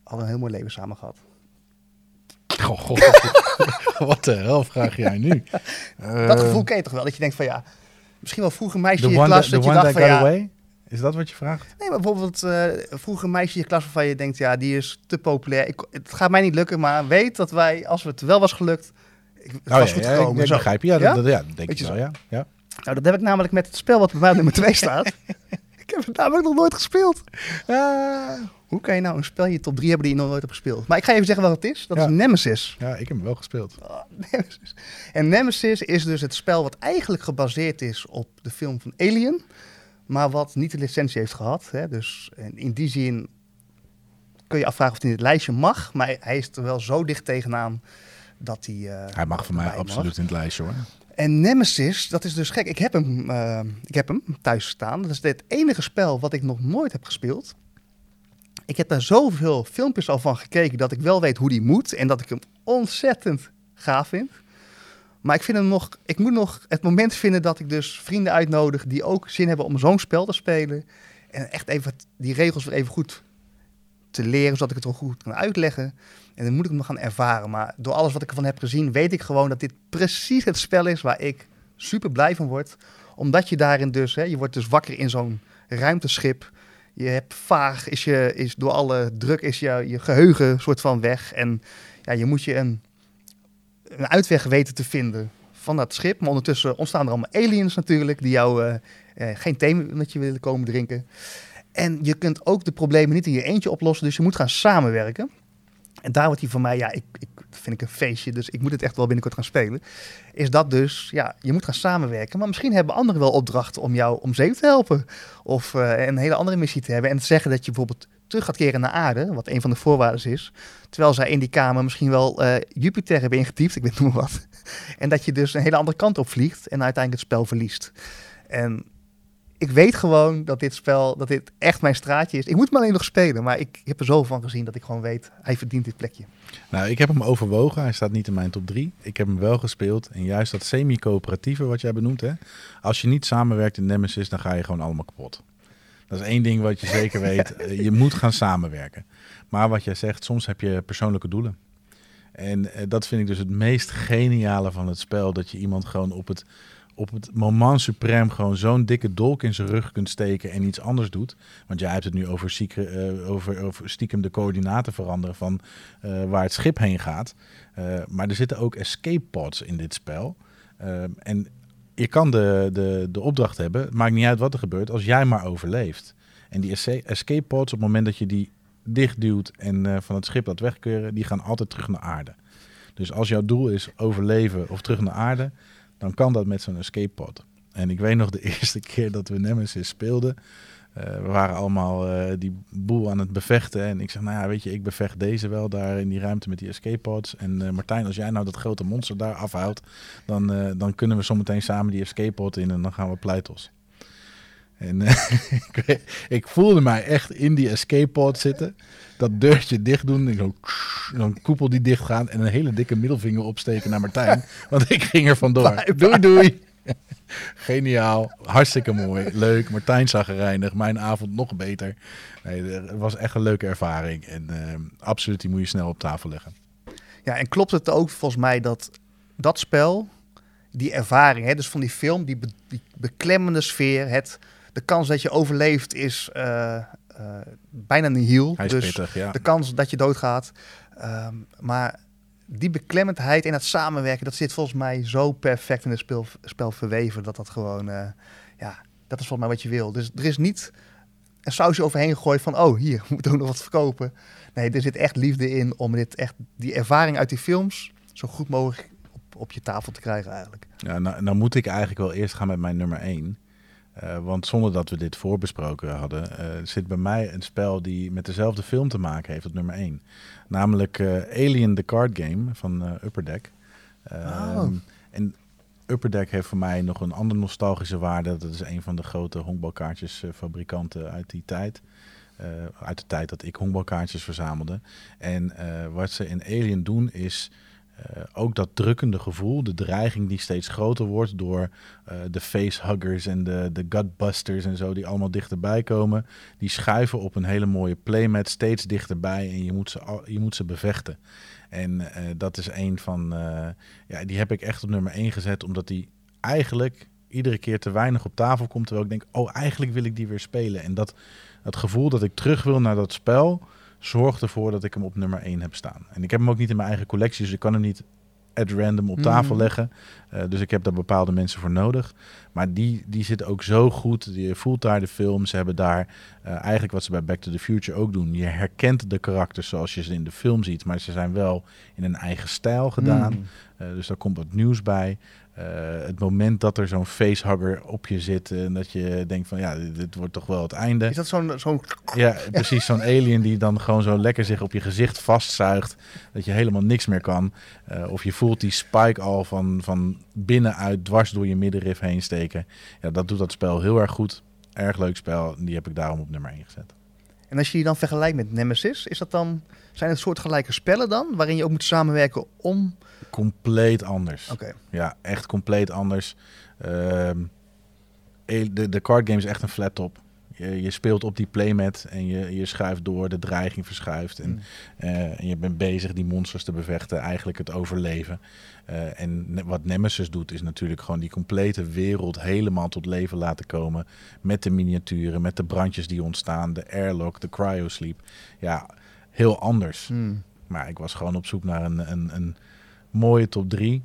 Speaker 1: hadden een heel mooi leven samen gehad.
Speaker 2: Goh, goh, wat de hel vraag jij nu?
Speaker 1: dat gevoel ken je toch wel? Dat je denkt van ja, misschien wel vroeger meisje
Speaker 2: The
Speaker 1: in je klas
Speaker 2: that,
Speaker 1: dat je dacht
Speaker 2: that
Speaker 1: van
Speaker 2: got
Speaker 1: ja,
Speaker 2: away? Is dat wat je vraagt?
Speaker 1: Nee, maar bijvoorbeeld eh, vroeger een meisje in je klas waarvan je denkt, ja, die is te populair. Ik, het gaat mij niet lukken, maar weet dat wij, als het wel was gelukt, ik, het
Speaker 2: Oh
Speaker 1: was
Speaker 2: ja,
Speaker 1: goed
Speaker 2: ja,
Speaker 1: gekomen.
Speaker 2: ik, ik
Speaker 1: zo.
Speaker 2: begrijp je. Ja,
Speaker 1: Ja?
Speaker 2: dat, dat- ja, dat denk
Speaker 1: Weet
Speaker 2: ik
Speaker 1: je
Speaker 2: wel, ja. ja.
Speaker 1: Nou, dat heb ik namelijk met het spel wat bij mij op nummer 2 staat. ik heb het namelijk nog nooit gespeeld. Hoe kan je nou een spel in je top 3 hebben die je nog nooit hebt gespeeld? Maar ik ga even zeggen wat het is. Dat
Speaker 2: Ja.
Speaker 1: is Nemesis.
Speaker 2: Ja, ik heb hem wel gespeeld.
Speaker 1: Oh, Nemesis. En Nemesis is dus het spel wat eigenlijk gebaseerd is op de film van Alien. Maar wat niet de licentie heeft gehad. Hè? Dus in, die zin kun je afvragen of hij in het lijstje mag. Maar hij is er wel zo dicht tegenaan dat hij... eh,
Speaker 2: Hij mag voor mij absoluut in het lijstje hoor.
Speaker 1: En Nemesis, dat is dus gek. Ik heb hem, eh, ik heb hem thuis staan. Dat is het enige spel wat ik nog nooit heb gespeeld. Ik heb daar zoveel filmpjes al van gekeken dat ik wel weet hoe die moet. En dat ik hem ontzettend gaaf vind. Maar ik, vind hem nog, ik moet nog het moment vinden dat ik dus vrienden uitnodig die ook zin hebben om zo'n spel te spelen. En echt even die regels even goed te leren, zodat ik het wel goed kan uitleggen. En dan moet ik hem gaan ervaren. Maar door alles wat ik ervan heb gezien, weet ik gewoon dat dit precies het spel is waar ik super blij van word. Omdat je daarin dus, hè, je wordt dus wakker in zo'n ruimteschip. Je hebt vaag, is, je, is door alle druk is je, je geheugen soort van weg. En ja, je moet je een, een uitweg weten te vinden van dat schip. Maar ondertussen ontstaan er allemaal aliens natuurlijk, die jou eh, eh, geen thee met je willen komen drinken. En je kunt ook de problemen niet in je eentje oplossen, dus je moet gaan samenwerken. En daar wordt hij van mij, ja, ik dat vind ik een feestje, dus ik moet het echt wel binnenkort gaan spelen. Is dat dus, ja, je moet gaan samenwerken. Maar misschien hebben anderen wel opdrachten om jou om zeep te helpen. Of eh, een hele andere missie te hebben. En te zeggen dat je bijvoorbeeld terug gaat keren naar aarde, wat een van de voorwaarden is. Terwijl zij in die kamer misschien wel eh, Jupiter hebben ingetypt, ik weet niet wat. En dat je dus een hele andere kant op vliegt en uiteindelijk het spel verliest. En ik weet gewoon dat dit spel, dat dit echt mijn straatje is. Ik moet hem alleen nog spelen, maar ik heb er zoveel van gezien dat ik gewoon weet, hij verdient dit plekje.
Speaker 2: Nou, ik heb hem overwogen. Hij staat niet in mijn top 3. Ik heb hem wel gespeeld. En juist dat semi-coöperatieve wat jij benoemt, hè. Als je niet samenwerkt in Nemesis, dan ga je gewoon allemaal kapot. Dat is één ding wat je zeker weet. Eh, Je moet gaan samenwerken. Maar wat jij zegt, soms heb je persoonlijke doelen. En eh, dat vind ik dus het meest geniale van het spel. Dat je iemand gewoon op het, op het moment suprem gewoon zo'n dikke dolk in zijn rug kunt steken en iets anders doet. Want jij hebt het nu over, eh, over, over stiekem de coördinaten veranderen van eh, waar het schip heen gaat. Eh, maar er zitten ook escape pods in dit spel. En je kan de, de, de opdracht hebben, maakt niet uit wat er gebeurt, als jij maar overleeft. En die esca- escape pods, op het moment dat je die dichtduwt en van het schip laat wegkeuren, die gaan altijd terug naar aarde. Dus als jouw doel is overleven of terug naar aarde, dan kan dat met zo'n escape pod. En ik weet nog de eerste keer dat we Nemesis speelden. eh, we waren allemaal eh, die boel aan het bevechten. En ik zeg, nou ja, weet je, ik bevecht deze wel daar in die ruimte met die escape pods. En eh, Martijn, als jij nou dat grote monster daar afhoudt, dan, dan kunnen we zometeen samen die escape pod in en dan gaan we pleitos. En eh, ik, voelde mij echt in die escape pod zitten. Dat deurtje dicht doen. Zo, dan koepel die dicht gaan. En een hele dikke middelvinger opsteken naar Martijn. want ik ging er vandoor. Doei doei. Geniaal. Hartstikke mooi. Leuk. Martijn zag er reinig. Mijn avond nog beter. Nee, het was echt een leuke ervaring. En eh, absoluut, die moet je snel op tafel leggen.
Speaker 1: Ja, en klopt het ook volgens mij dat dat spel, die ervaring, hè, dus van die film, die, be- die beklemmende sfeer, het, de kans dat je overleeft is eh, eh, bijna nihil.
Speaker 2: Hij is
Speaker 1: dus
Speaker 2: pittig, ja.
Speaker 1: de kans dat je doodgaat. Ehm, maar die beklemmendheid en het samenwerken, dat zit volgens mij zo perfect in het spel, spel verweven, dat dat gewoon, eh, ja, dat is volgens mij wat je wil. Dus er is niet een sausje overheen gegooid van, oh, hier, we moeten ook nog wat verkopen. Nee, er zit echt liefde in om dit echt, die ervaring uit die films zo goed mogelijk op, op je tafel te krijgen eigenlijk.
Speaker 2: Ja, nou, nou moet ik eigenlijk wel eerst gaan met mijn nummer 1. Want zonder dat we dit voorbesproken hadden, eh, zit bij mij een spel die met dezelfde film te maken heeft op nummer 1. Namelijk eh, Alien the Card Game van eh, Upper Deck. Ehm,
Speaker 1: Oh.
Speaker 2: En Upper Deck heeft voor mij nog een andere nostalgische waarde. Dat is een van de grote honkbalkaartjesfabrikanten uit die tijd. Eh, uit de tijd dat ik honkbalkaartjes verzamelde. En eh, wat ze in Alien doen is eh, ook dat drukkende gevoel, de dreiging die steeds groter wordt door eh, de facehuggers en de, de gutbusters en zo, die allemaal dichterbij komen. Die schuiven op een hele mooie playmat steeds dichterbij en je moet ze, je moet ze bevechten. En eh, dat is een van, eh, ja, die heb ik echt op nummer 1 gezet, omdat die eigenlijk iedere keer te weinig op tafel komt. Terwijl ik denk, oh, eigenlijk wil ik die weer spelen. En dat, dat gevoel dat ik terug wil naar dat spel, zorgt ervoor dat ik hem op nummer 1 heb staan. En ik heb hem ook niet in mijn eigen collectie, dus ik kan hem niet at random op tafel
Speaker 1: Mhm.
Speaker 2: leggen. Eh, dus ik heb daar bepaalde mensen voor nodig. Maar die, die zitten ook zo goed. Je voelt daar de film. Ze hebben daar eh, eigenlijk wat ze bij Back to the Future ook doen. Je herkent de karakters zoals je ze in de film ziet. Maar ze zijn wel in een eigen stijl gedaan.
Speaker 1: Mm.
Speaker 2: Eh, dus daar komt wat nieuws bij. Eh, het moment dat er zo'n facehugger op je zit en dat je denkt van ja, dit, dit wordt toch wel het einde.
Speaker 1: Is dat zo'n zo'n
Speaker 2: Ja, precies. Zo'n alien die dan gewoon zo lekker zich op je gezicht vastzuigt. Dat je helemaal niks meer kan. Eh, of je voelt die spike al van, van binnenuit dwars door je middenrif heen steken. Ja, dat doet dat spel heel erg goed. Erg leuk spel. Die heb ik daarom op nummer 1 gezet.
Speaker 1: En als je die dan vergelijkt met Nemesis, is dat dan, zijn het soortgelijke spellen dan, waarin je ook moet samenwerken om...
Speaker 2: Compleet anders.
Speaker 1: Oké,
Speaker 2: Ja, echt compleet anders. Ehm, de, de card game is echt een flat top. Je, je speelt op die playmat en je, je schuift door, de dreiging verschuift. En,
Speaker 1: Mm.
Speaker 2: eh, en je bent bezig die monsters te bevechten, eigenlijk het overleven. Eh, en ne- wat Nemesis doet, is natuurlijk gewoon die complete wereld helemaal tot leven laten komen. Met de miniaturen, met de brandjes die ontstaan, de airlock, de cryosleep. Ja, heel anders.
Speaker 1: Hmm.
Speaker 2: Maar ik was gewoon op zoek naar een, een, een mooie top 3.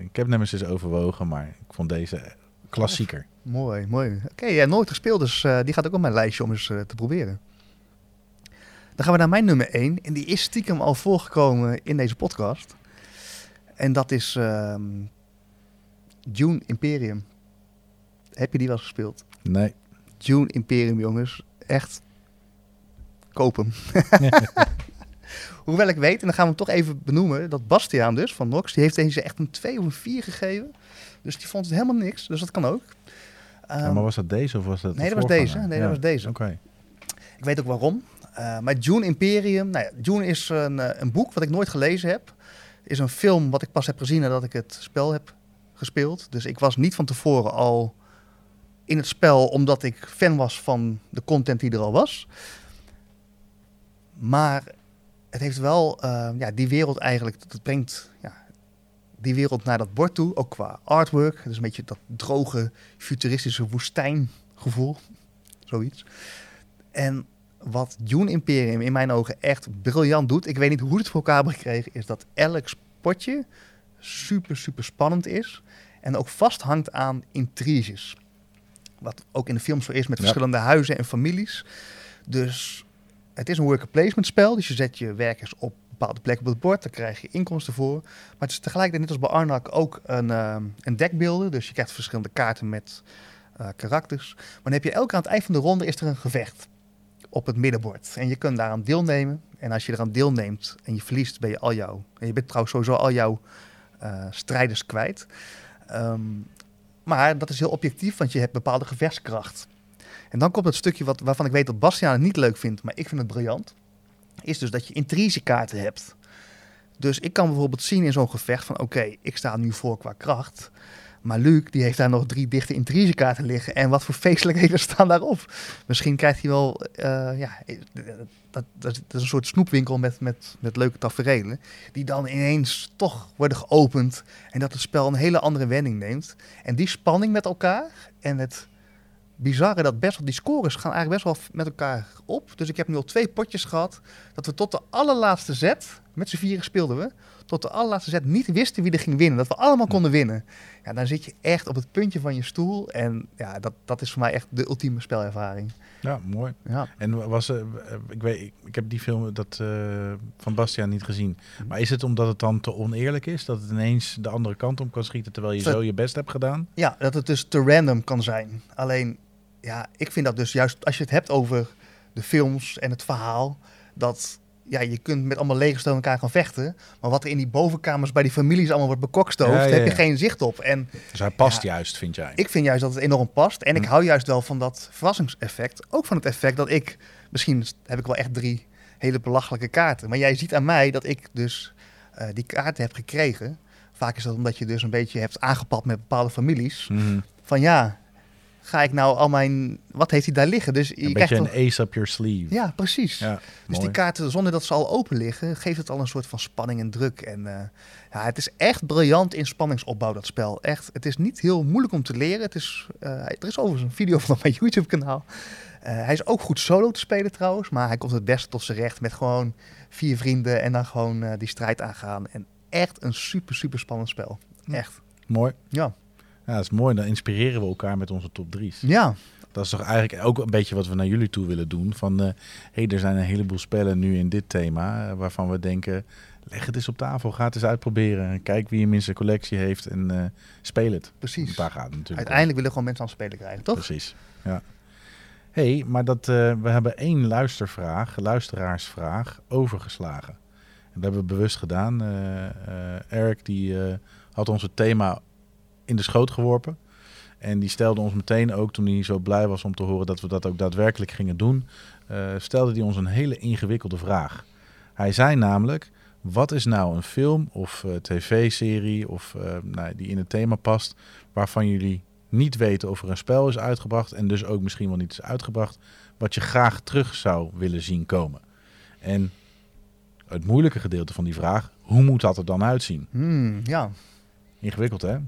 Speaker 2: ik heb Nemesis overwogen, maar ik vond deze klassieker.
Speaker 1: mooi, mooi. Oké, ja, nooit gespeeld, dus eh, die gaat ook op mijn lijstje om eens eh, te proberen. Dan gaan we naar mijn nummer 1. En die is stiekem al voorgekomen in deze podcast. En dat is ehm, Dune Imperium. Heb je die wel eens gespeeld?
Speaker 2: Nee.
Speaker 1: Dune Imperium, jongens. Echt. Koop hem. Hoewel ik weet, en dan gaan we hem toch even benoemen, dat Bastiaan dus van Nox, die heeft deze echt een 2 of een 4 gegeven. Dus die vond het helemaal niks, dus dat kan ook.
Speaker 2: Ja,
Speaker 1: Ehm,
Speaker 2: maar was dat deze of was dat
Speaker 1: nee, dat was deze. Nee,
Speaker 2: Ja,
Speaker 1: dat was deze.
Speaker 2: Oké.
Speaker 1: Ik weet ook waarom. Eh, maar Dune Imperium, nou ja, Dune is een, eh, een boek wat ik nooit gelezen heb. Is een film wat ik pas heb gezien nadat ik het spel heb gespeeld. Dus ik was niet van tevoren al in het spel omdat ik fan was van de content die er al was. Maar het heeft wel eh, ja, die wereld eigenlijk, het brengt ja, die wereld naar dat bord toe. Ook qua artwork. Het is een beetje dat droge, futuristische woestijngevoel. Zoiets. En wat Dune Imperium in mijn ogen echt briljant doet, ik weet niet hoe het voor elkaar hebben gekregen, is dat elk spotje super, super spannend is. En ook vasthangt aan intriges. Wat ook in de films zo is met
Speaker 2: Ja.
Speaker 1: verschillende huizen en families. Dus het is een worker placement spel. Dus je zet je werkers op bepaalde plekken op het bord. Daar krijg je inkomsten voor. Maar het is tegelijkertijd net als bij Arnak ook een, ehm een deckbuilder. Dus je krijgt verschillende kaarten met eh, karakters. Maar dan heb je elke aan het eind van de ronde is er een gevecht op het middenbord. En je kunt daaraan deelnemen. En als je eraan deelneemt en je verliest, ben je al jouw... En je bent trouwens sowieso al jouw eh, strijders kwijt. Ehm, maar dat is heel objectief, want je hebt bepaalde gevechtskracht. En dan komt het stukje wat, waarvan ik weet dat Bastiaan het niet leuk vindt, maar ik vind het briljant. Is dus dat je intrisekaarten hebt. Dus ik kan bijvoorbeeld zien in zo'n gevecht van oké, ik sta nu voor qua kracht. Maar Luc, die heeft daar nog drie dichte intrisekaarten liggen. En wat voor feestelijkheden staan daarop? Misschien krijgt hij wel, eh, ja, dat, dat, dat is een soort snoepwinkel met, met, met leuke tafereelen. Die dan ineens toch worden geopend. En dat het spel een hele andere wending neemt. En die spanning met elkaar en het bizarre dat best wel, die scores gaan eigenlijk best wel met elkaar op. Dus ik heb nu al twee potjes gehad dat we tot de allerlaatste zet, met z'n vieren speelden we, tot de allerlaatste zet niet wisten wie er ging winnen. Dat we allemaal konden winnen. Ja, dan zit je echt op het puntje van je stoel. En ja, dat, dat is voor mij echt de ultieme spelervaring.
Speaker 2: Ja, mooi.
Speaker 1: Ja.
Speaker 2: En was er, ik weet, ik, ik heb die film dat, eh, van Bastiaan niet gezien. Maar is het omdat het dan te oneerlijk is? Dat het ineens de andere kant om kan schieten terwijl je
Speaker 1: Dat-
Speaker 2: zo je best hebt gedaan?
Speaker 1: Ja, dat het dus te random kan zijn. Alleen, ja, ik vind dat dus juist als je het hebt over de films en het verhaal, dat ja, je kunt met allemaal lege tegen elkaar gaan vechten. Maar wat er in die bovenkamers bij die families allemaal wordt bekokstoofd,
Speaker 2: Ja, ja,
Speaker 1: daar heb je geen zicht op. En
Speaker 2: Dus hij past juist, vind jij?
Speaker 1: ik vind juist dat het enorm past. En ik
Speaker 2: Hm.
Speaker 1: hou juist wel van dat verrassingseffect. Ook van het effect dat ik, misschien heb ik wel echt drie hele belachelijke kaarten. Maar jij ziet aan mij dat ik dus eh, die kaarten heb gekregen. Vaak is dat omdat je dus een beetje hebt aangepakt met bepaalde families.
Speaker 2: Mhm.
Speaker 1: Van ja, ga ik nou al mijn... Wat heeft hij daar liggen? Dus je
Speaker 2: Een
Speaker 1: krijgt
Speaker 2: beetje
Speaker 1: toch-
Speaker 2: een ace up your sleeve.
Speaker 1: Ja, precies.
Speaker 2: Ja,
Speaker 1: Dus
Speaker 2: mooi.
Speaker 1: die kaarten, zonder dat ze al open liggen, geeft het al een soort van spanning en druk. En eh, ja, het is echt briljant in spanningsopbouw, dat spel. Echt, het is niet heel moeilijk om te leren. Het is, eh, er is overigens een video van op mijn YouTube-kanaal. Eh, hij is ook goed solo te spelen trouwens, maar hij komt het beste tot zijn recht met gewoon vier vrienden en dan gewoon die strijd aangaan. En echt een super, super spannend spel. Echt.
Speaker 2: Mooi.
Speaker 1: Ja.
Speaker 2: Ja, dat is mooi. Dan inspireren we elkaar met onze top drie's.
Speaker 1: Ja,
Speaker 2: Dat is toch eigenlijk ook een beetje wat we naar jullie toe willen doen. Van, eh hey, er zijn een heleboel spellen nu in dit thema eh, waarvan we denken, leg het eens op tafel, ga het eens uitproberen. Kijk wie hem in zijn collectie heeft en eh, speel het.
Speaker 1: precies.
Speaker 2: Daar gaat het natuurlijk om.
Speaker 1: Uiteindelijk willen gewoon mensen aan het spelen krijgen, toch?
Speaker 2: Precies, ja. hey, maar dat, we hebben één luistervraag, luisteraarsvraag, overgeslagen. En dat hebben we bewust gedaan. Eric die had ons het thema in de schoot geworpen. En die stelde ons meteen ook, toen hij zo blij was om te horen dat we dat ook daadwerkelijk gingen doen, eh, stelde hij ons een hele ingewikkelde vraag. Hij zei namelijk, wat is nou een film of eh, tv-serie of eh, nou, die in het thema past, waarvan jullie niet weten of er een spel is uitgebracht en dus ook misschien wel niet is uitgebracht, wat je graag terug zou willen zien komen. En het moeilijke gedeelte van die vraag, hoe moet dat er dan uitzien?
Speaker 1: Hmm, ja.
Speaker 2: Ingewikkeld hè?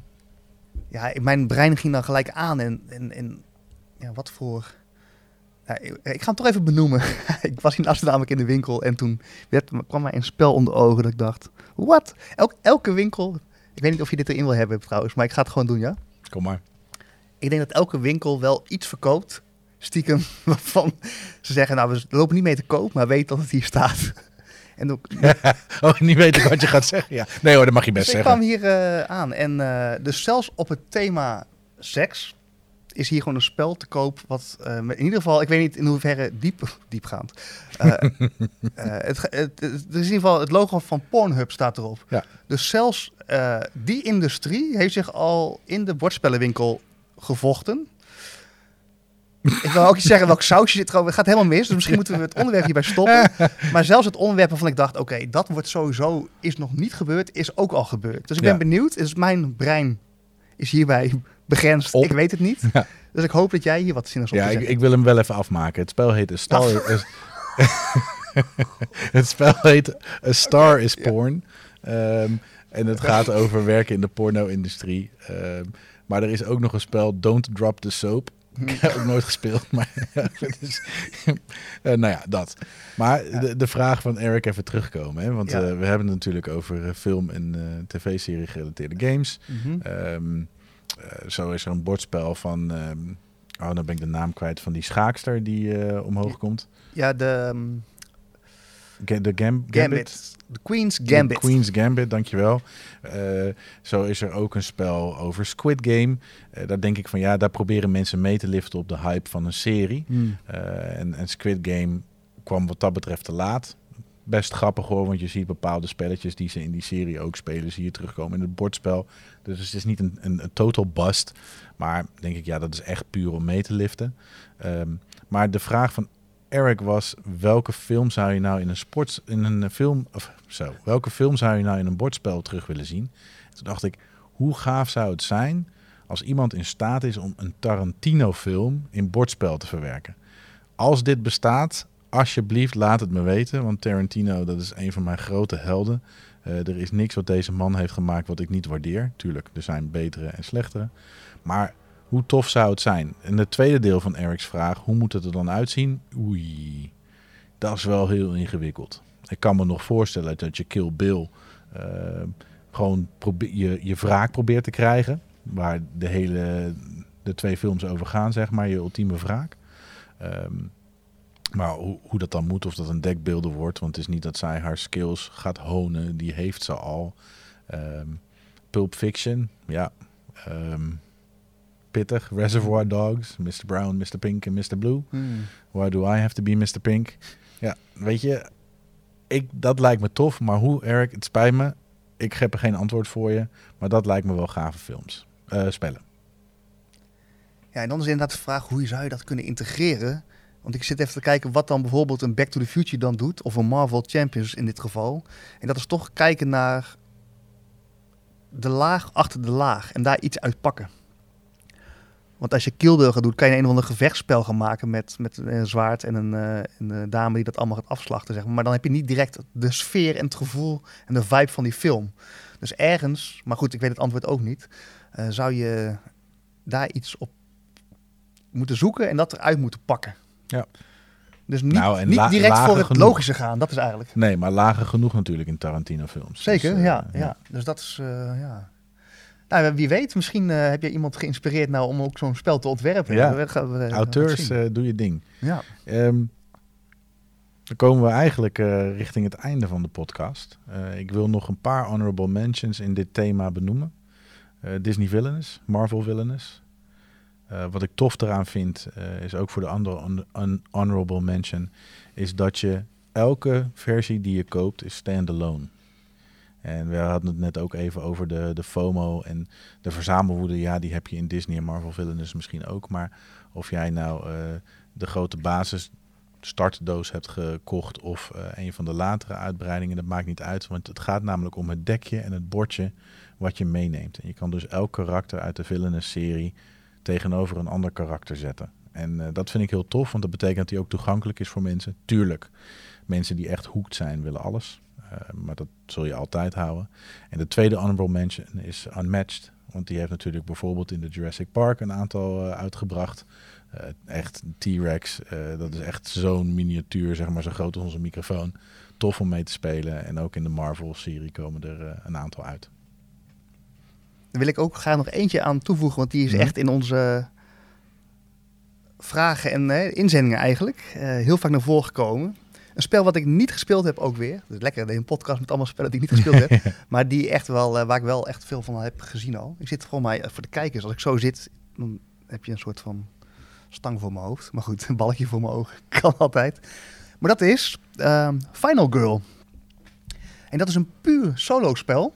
Speaker 1: Ja, mijn brein ging dan gelijk aan. En, en, en ja, wat voor. Ja, ik, ik ga hem toch even benoemen. ik was in Amsterdam in de winkel en toen werd, kwam mij een spel onder ogen dat ik dacht: wat? Elk, elke winkel. Ik weet niet of je dit erin wil hebben trouwens, maar ik ga het gewoon doen, ja?
Speaker 2: Kom maar.
Speaker 1: Ik denk dat elke winkel wel iets verkoopt, stiekem, waarvan ze zeggen: nou, we lopen niet mee te koop, maar weet dat het hier staat. En dan,
Speaker 2: Oh, niet weten wat je gaat zeggen. Ja. Nee hoor, dat mag je best
Speaker 1: Dus ik
Speaker 2: zeggen.
Speaker 1: kwam hier eh, aan en eh, dus zelfs op het thema seks is hier gewoon een spel te koop wat eh, in ieder geval, ik weet niet in hoeverre diep, diepgaand. Het, het, het- er is in ieder geval het logo van Pornhub staat erop.
Speaker 2: Ja.
Speaker 1: Dus zelfs die industrie heeft zich al in de bordspellenwinkel gevochten. Ik wil ook iets zeggen welk sausje zit er Het gaat helemaal mis, dus misschien moeten we het onderwerp hierbij stoppen. Maar zelfs het onderwerp waarvan ik dacht, oké, dat wordt sowieso, is nog niet gebeurd, is ook al gebeurd. Dus ik ben
Speaker 2: Ja.
Speaker 1: benieuwd, dus mijn brein is hierbij begrensd.
Speaker 2: Op.
Speaker 1: Ik weet het niet.
Speaker 2: Ja.
Speaker 1: Dus ik hoop dat jij hier wat zinnigs op
Speaker 2: Ja, ik, wil hem wel even afmaken. Het spel heet A Star. is- het spel heet A Star is Porn. Ehm, en het gaat over werken in de porno-industrie. Ehm, maar er is ook nog een spel, Don't Drop the Soap. Ik heb ook nooit gespeeld, maar ja, eh, nou ja, dat. Maar de, de vraag van Eric even terugkomen. Hè? Want
Speaker 1: Ja.
Speaker 2: eh, we hebben het natuurlijk over eh, film- en eh, tv-serie gerelateerde games.
Speaker 1: Mhm.
Speaker 2: Ehm, eh, zo is er een bordspel van. ehm, oh, dan ben ik de naam kwijt van die schaakster die omhoog komt.
Speaker 1: Ja, de ehm,
Speaker 2: de Gam- Gambit.
Speaker 1: Gambit. De Queen's Gambit.
Speaker 2: Queen's Gambit, dankjewel. Eh zo is er ook een spel over Squid Game. Eh, daar denk ik van ja, daar proberen mensen mee te liften op de hype van een serie.
Speaker 1: Hmm.
Speaker 2: Eh, en, en Squid Game kwam wat dat betreft te laat. Best grappig hoor, want je ziet bepaalde spelletjes die ze in die serie ook spelen, zie je terugkomen in het bordspel. Dus het is niet een, een, een total bust. Maar denk ik, ja, dat is echt puur om mee te liften. Ehm, maar de vraag van Eric was: welke film zou je nou in een sport, in een film, of zo, welke film zou je nou in een bordspel terug willen zien? Toen dacht ik, hoe gaaf zou het zijn als iemand in staat is om een Tarantino-film in bordspel te verwerken? Als dit bestaat, alsjeblieft laat het me weten, want Tarantino dat is een van mijn grote helden. Eh, er is niks wat deze man heeft gemaakt wat ik niet waardeer. Tuurlijk, er zijn betere en slechtere. Maar hoe tof zou het zijn? En het tweede deel van Eric's vraag, hoe moet het er dan uitzien? Oei, dat is wel heel ingewikkeld. Ik kan me nog voorstellen dat je Kill Bill eh, gewoon je, je wraak probeert te krijgen. Waar de hele, de twee films over gaan, zeg maar, je ultieme wraak. Ehm, maar hoe, hoe dat dan moet, of dat een dekbeelden wordt, want het is niet dat zij haar skills gaat honen, die heeft ze al. Ehm, Pulp Fiction, ja. Ehm, pittig. Reservoir Dogs, Mr. Brown, Mr. Pink en Mr. Blue.
Speaker 1: Hmm.
Speaker 2: Why do I have to be Mr. Pink? Ja, weet je, ik, dat lijkt me tof, maar hoe, Eric, het spijt me. Ik heb er geen antwoord voor je, maar dat lijkt me wel gave films. Uh, spellen.
Speaker 1: Ja, en dan is inderdaad de vraag, hoe zou je dat kunnen integreren? Want ik zit even te kijken wat dan bijvoorbeeld een Back to the Future dan doet, of een Marvel Champions in dit geval. En dat is toch kijken naar de laag achter de laag en daar iets uit pakken. Want als je Kielburger doet, kan je een of ander gevechtsspel gaan maken met, met een zwaard en een, uh, een dame die dat allemaal gaat afslachten. Zeg maar. maar dan heb je niet direct de sfeer en het gevoel en de vibe van die film. Dus ergens, maar goed, ik weet het antwoord ook niet, uh, zou je daar iets op moeten zoeken en dat eruit moeten pakken.
Speaker 2: Ja.
Speaker 1: Dus niet, nou, niet direct voor het logische gaan, dat is eigenlijk.
Speaker 2: Nee, maar lager genoeg natuurlijk in Tarantino-films.
Speaker 1: Zeker, dus, uh, ja, ja, Dus dat is, ja. Nou, wie weet, misschien uh, heb je iemand geïnspireerd nou om ook zo'n spel te ontwerpen.
Speaker 2: Ja. We, Auteurs, doe je ding. Ja. Um, dan komen we eigenlijk richting het einde van de podcast. ik wil nog een paar honorable mentions in dit thema benoemen. Disney Villainous, Marvel Villainous, uh, wat ik tof eraan vind, uh, is ook voor de andere un honorable mention, is dat je elke versie die je koopt is standalone. En we hadden het net ook even over de, de FOMO en de verzamelwoede. Ja, die heb je in Disney en Marvel Villains misschien ook. Maar of jij nou uh, de grote basis startdoos hebt gekocht of een van de latere uitbreidingen, dat maakt niet uit. Want het gaat namelijk om het dekje en het bordje wat je meeneemt. En je kan dus elk karakter uit de Villainous serie tegenover een ander karakter zetten. En uh, dat vind ik heel tof, want dat betekent dat hij ook toegankelijk is voor mensen. Tuurlijk, mensen die echt hoekt zijn willen alles. Uh, maar dat zul je altijd houden. En de tweede honorable mention is Unmatched. Want die heeft natuurlijk bijvoorbeeld in de Jurassic Park een aantal uh, uitgebracht. echt T-Rex, dat is echt zo'n miniatuur, zeg maar zo groot als onze microfoon. Tof om mee te spelen. En ook in de Marvel-serie komen er een aantal uit.
Speaker 1: Daar wil ik ook graag nog eentje aan toevoegen, want die is mhm. echt in onze vragen en inzendingen eigenlijk uh, heel vaak naar voren gekomen. Een spel wat ik niet gespeeld heb ook weer. Dus lekker een podcast met allemaal spellen die ik niet gespeeld heb. maar die echt wel, uh, waar ik wel echt veel van heb gezien al. Ik zit voor mij, eh, voor de kijkers, als ik zo zit, dan heb je een soort van stang voor mijn hoofd. Maar goed, een balkje voor mijn ogen. Kan altijd. Maar dat is uh, Final Girl. En dat is een puur solo spel.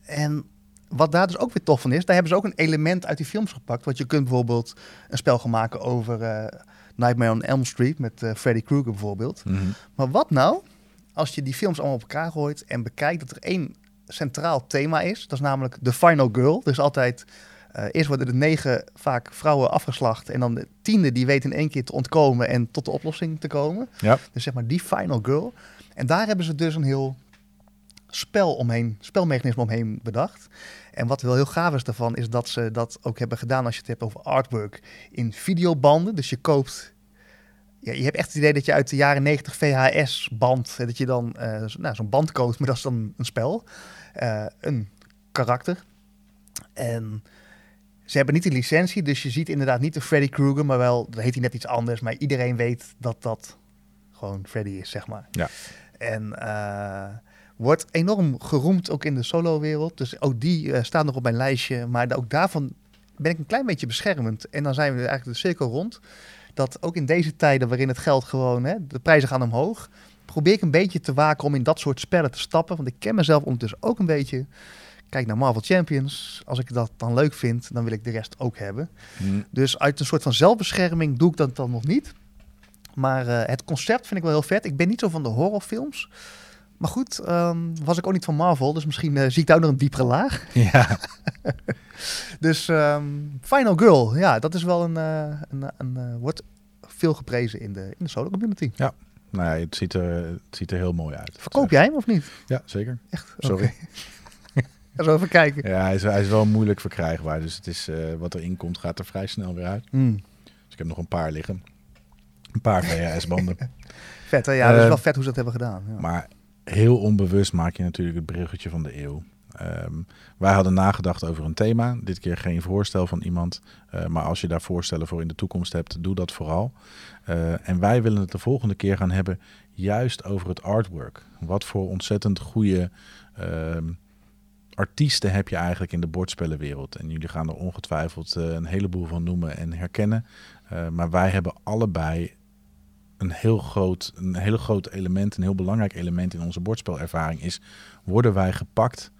Speaker 1: En wat daar dus ook weer tof van is, daar hebben ze ook een element uit die films gepakt. Want je kunt bijvoorbeeld een spel gaan maken over uh, Nightmare on Elm Street met uh, Freddy Krueger bijvoorbeeld. Mhm. Maar wat nou als je die films allemaal op elkaar gooit en bekijkt dat er één centraal thema is. Dat is namelijk de final girl. Dus altijd, uh, eerst worden er negen vaak vrouwen afgeslacht en dan de tiende die weet in één keer te ontkomen en tot de oplossing te komen. Ja. Dus zeg maar die final girl. En daar hebben ze dus een heel spel omheen, spelmechanisme omheen bedacht. En wat wel heel gaaf is daarvan, is dat ze dat ook hebben gedaan als je het hebt over artwork in videobanden. Dus je koopt. Ja, je hebt echt het idee dat je uit de jaren 90 VHS-band, dat je dan uh, nou, zo'n band koopt, maar dat is dan een spel. Uh, een karakter. En ze hebben niet de licentie, dus je ziet inderdaad niet de Freddy Krueger, maar wel, dat heet hij net iets anders. Maar iedereen weet dat dat gewoon Freddy is, zeg maar.
Speaker 2: Ja.
Speaker 1: En uh, Wordt enorm geroemd ook in de solo-wereld. Dus ook die uh, staat nog op mijn lijstje. Maar ook daarvan ben ik een klein beetje beschermend. En dan zijn we eigenlijk de cirkel rond. Dat ook in deze tijden waarin het geld gewoon, hè, de prijzen gaan omhoog. Probeer ik een beetje te waken om in dat soort spellen te stappen. Want ik ken mezelf ondertussen ook een beetje. Kijk naar Marvel Champions. Als ik dat dan leuk vind, dan wil ik de rest ook hebben. Hmm. Dus uit een soort van zelfbescherming doe ik dat dan nog niet. Maar uh, het concept vind ik wel heel vet. Ik ben niet zo van de horrorfilms. Maar goed, um, was ik ook niet van Marvel, dus misschien uh, zie ik daar nog een diepere laag.
Speaker 2: Ja.
Speaker 1: dus um, Final Girl, ja, dat is wel een, uh, een, een uh, wordt veel geprezen in de, in de solo community.
Speaker 2: Ja, nou ja, het ziet er, het ziet er heel mooi uit.
Speaker 1: Verkoop jij hem of niet?
Speaker 2: Ja, zeker.
Speaker 1: Echt? Sorry. Okay. even kijken.
Speaker 2: Ja, hij is, hij is wel moeilijk verkrijgbaar, dus het is, wat erin komt gaat er vrij snel weer uit. Mm. Dus ik heb nog een paar liggen. Een paar VHS-banden.
Speaker 1: vet hè? Ja, dat is wel vet hoe ze dat hebben gedaan. Ja.
Speaker 2: Maar heel onbewust maak je natuurlijk het bruggetje van de eeuw. Um, wij hadden nagedacht over een thema. Dit keer geen voorstel van iemand. Uh, maar als je daar voorstellen voor in de toekomst hebt, doe dat vooral. Uh, en wij willen het de volgende keer gaan hebben juist over het artwork. Wat voor ontzettend goede uh, artiesten heb je eigenlijk in de bordspellenwereld. En jullie gaan er ongetwijfeld uh, een heleboel van noemen en herkennen. maar wij hebben allebei een heel groot, een heel groot element, een heel belangrijk element in onze bordspelervaring is, worden wij gepakt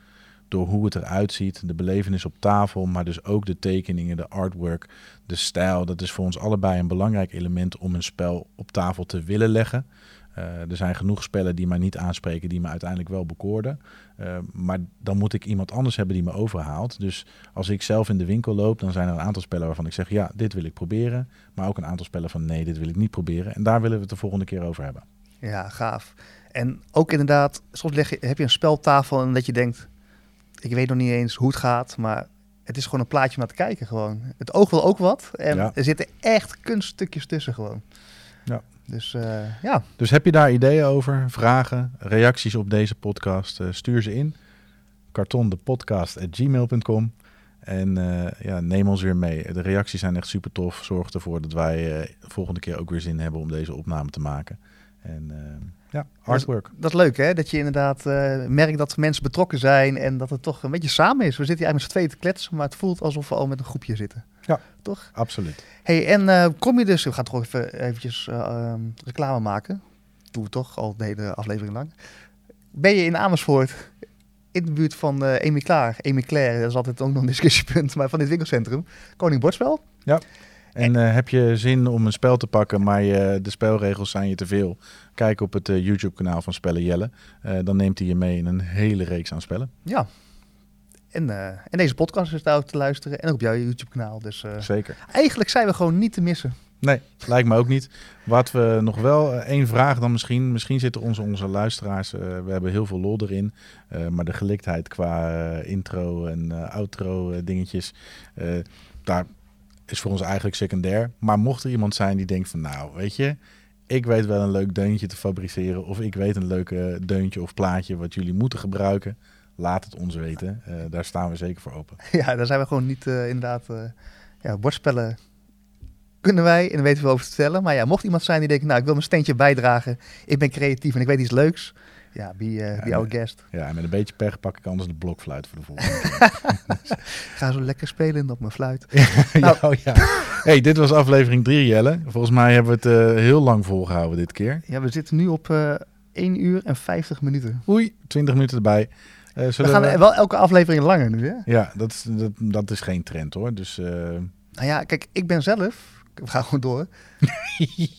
Speaker 2: door hoe het eruit ziet, de belevenis op tafel, maar dus ook de tekeningen, de artwork, de stijl. Dat is voor ons allebei een belangrijk element om een spel op tafel te willen leggen. Uh, er zijn genoeg spellen die mij niet aanspreken, die me uiteindelijk wel bekoorden. Uh, maar dan moet ik iemand anders hebben die me overhaalt. Dus als ik zelf in de winkel loop, dan zijn er een aantal spellen waarvan ik zeg: ja, dit wil ik proberen. Maar ook een aantal spellen van nee, dit wil ik niet proberen. En daar willen we het de volgende keer over hebben.
Speaker 1: Ja, gaaf. En ook inderdaad, soms leg je, heb je een speltafel en dat je denkt: ik weet nog niet eens hoe het gaat, maar het is gewoon een plaatje om naar te kijken. Gewoon. Het oog wil ook wat. En ja. er zitten echt kunststukjes tussen gewoon.
Speaker 2: Ja.
Speaker 1: Dus uh, ja.
Speaker 2: Dus heb je daar ideeën over, vragen, reacties op deze podcast? Uh, stuur ze in. kartondepodcast.gmail.com En uh, ja, neem ons weer mee. De reacties zijn echt super tof. Zorg ervoor dat wij de volgende keer ook weer zin hebben om deze opname te maken. En ja, artwork.
Speaker 1: Dat, dat, is leuk hè, dat je inderdaad uh, merkt dat mensen betrokken zijn en dat het toch een beetje samen is. We zitten hier eigenlijk met z'n tweeën te kletsen, maar het voelt alsof we al met een groepje zitten.
Speaker 2: Ja,
Speaker 1: toch?
Speaker 2: Absoluut.
Speaker 1: Hey, en uh, kom je dus, we gaan toch even eventjes uh, reclame maken. Dat doen we toch al de hele aflevering lang. Ben je in Amersfoort, in de buurt van uh, Amy Klaar, Amy Claire, dat is altijd ook nog een discussiepunt, maar van dit winkelcentrum, Koning Bordspel.
Speaker 2: Ja. En uh, heb je zin om een spel te pakken, maar je, de spelregels zijn je te veel? Kijk op het uh, YouTube-kanaal van Spellen Jelle. Uh, dan neemt hij je mee in een hele reeks aan spellen.
Speaker 1: Ja. En, en deze podcast is daar ook te luisteren. En ook op jouw YouTube-kanaal. Dus,
Speaker 2: Zeker.
Speaker 1: Eigenlijk zijn we gewoon niet te missen.
Speaker 2: Nee, lijkt me ook niet. Wat we nog wel, één vraag dan misschien. Misschien zitten onze, onze luisteraars, we hebben heel veel lol erin. maar de geliktheid qua intro en outro dingetjes, daar is voor ons eigenlijk secundair. Maar mocht er iemand zijn die denkt van nou, weet je, ik weet wel een leuk deuntje te fabriceren. Of ik weet een leuke deuntje of plaatje wat jullie moeten gebruiken. Laat het ons weten. Uh, daar staan we zeker voor open.
Speaker 1: Ja, daar zijn we gewoon niet uh, inderdaad. Uh, ja, bordspellen kunnen wij en weten we over te vertellen. Maar ja, mocht iemand zijn die denkt, nou, ik wil mijn steentje bijdragen. Ik ben creatief en ik weet iets leuks. Ja, be, uh, ja, our guest.
Speaker 2: Ja, en met een beetje pech pak ik anders de blokfluit voor de volgende
Speaker 1: Ga zo lekker spelen op mijn fluit.
Speaker 2: nou. oh, ja. hey, dit was aflevering 3, Jelle. Volgens mij hebben we het uh, heel lang volgehouden dit keer.
Speaker 1: Ja, we zitten nu op uh, 1 uur en 50 minuten.
Speaker 2: Oei, 20 minuten erbij.
Speaker 1: We gaan we... wel elke aflevering langer nu, hè?
Speaker 2: Ja, dat, dat, dat is geen trend hoor. Dus,
Speaker 1: Nou ja, kijk, ik ben zelf we gaan gewoon door.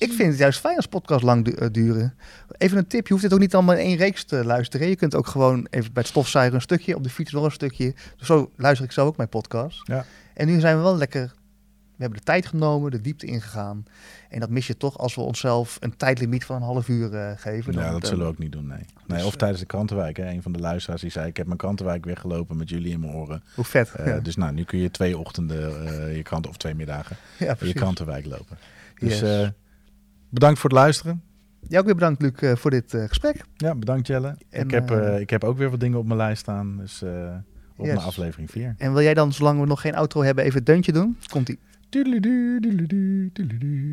Speaker 1: ik vind het juist fijn als podcast lang eh, duren. Even een tip, je hoeft dit ook niet allemaal in één reeks te luisteren. Je kunt ook gewoon even bij het stofzuigen een stukje, op de fiets nog een stukje. Zo luister ik zelf ook mijn podcast.
Speaker 2: Ja.
Speaker 1: En nu zijn we wel lekker we hebben de tijd genomen, de diepte ingegaan. En dat mis je toch als we onszelf een tijdlimiet van een half uur uh, geven.
Speaker 2: Ja, dat zullen we ook niet doen, nee. nee dus, of tijdens de krantenwijk. Hè. Een van de luisteraars die zei, ik heb mijn krantenwijk weggelopen met jullie in mijn oren.
Speaker 1: Hoe vet.
Speaker 2: Uh, ja. Dus nou, nu kun je twee ochtenden uh, je krant, of twee middagen ja, je krantenwijk lopen. Dus yes. bedankt voor het luisteren.
Speaker 1: Jij ook weer bedankt, Luc, voor dit gesprek.
Speaker 2: Ja, bedankt Jelle. En, ik, heb, ik heb ook weer wat dingen op mijn lijst staan. Dus op yes. naar aflevering 4.
Speaker 1: En wil jij dan, zolang we nog geen outro hebben, even het deuntje doen? Komt-ie. Doodly-doo, doodly-doo, doodly-doo.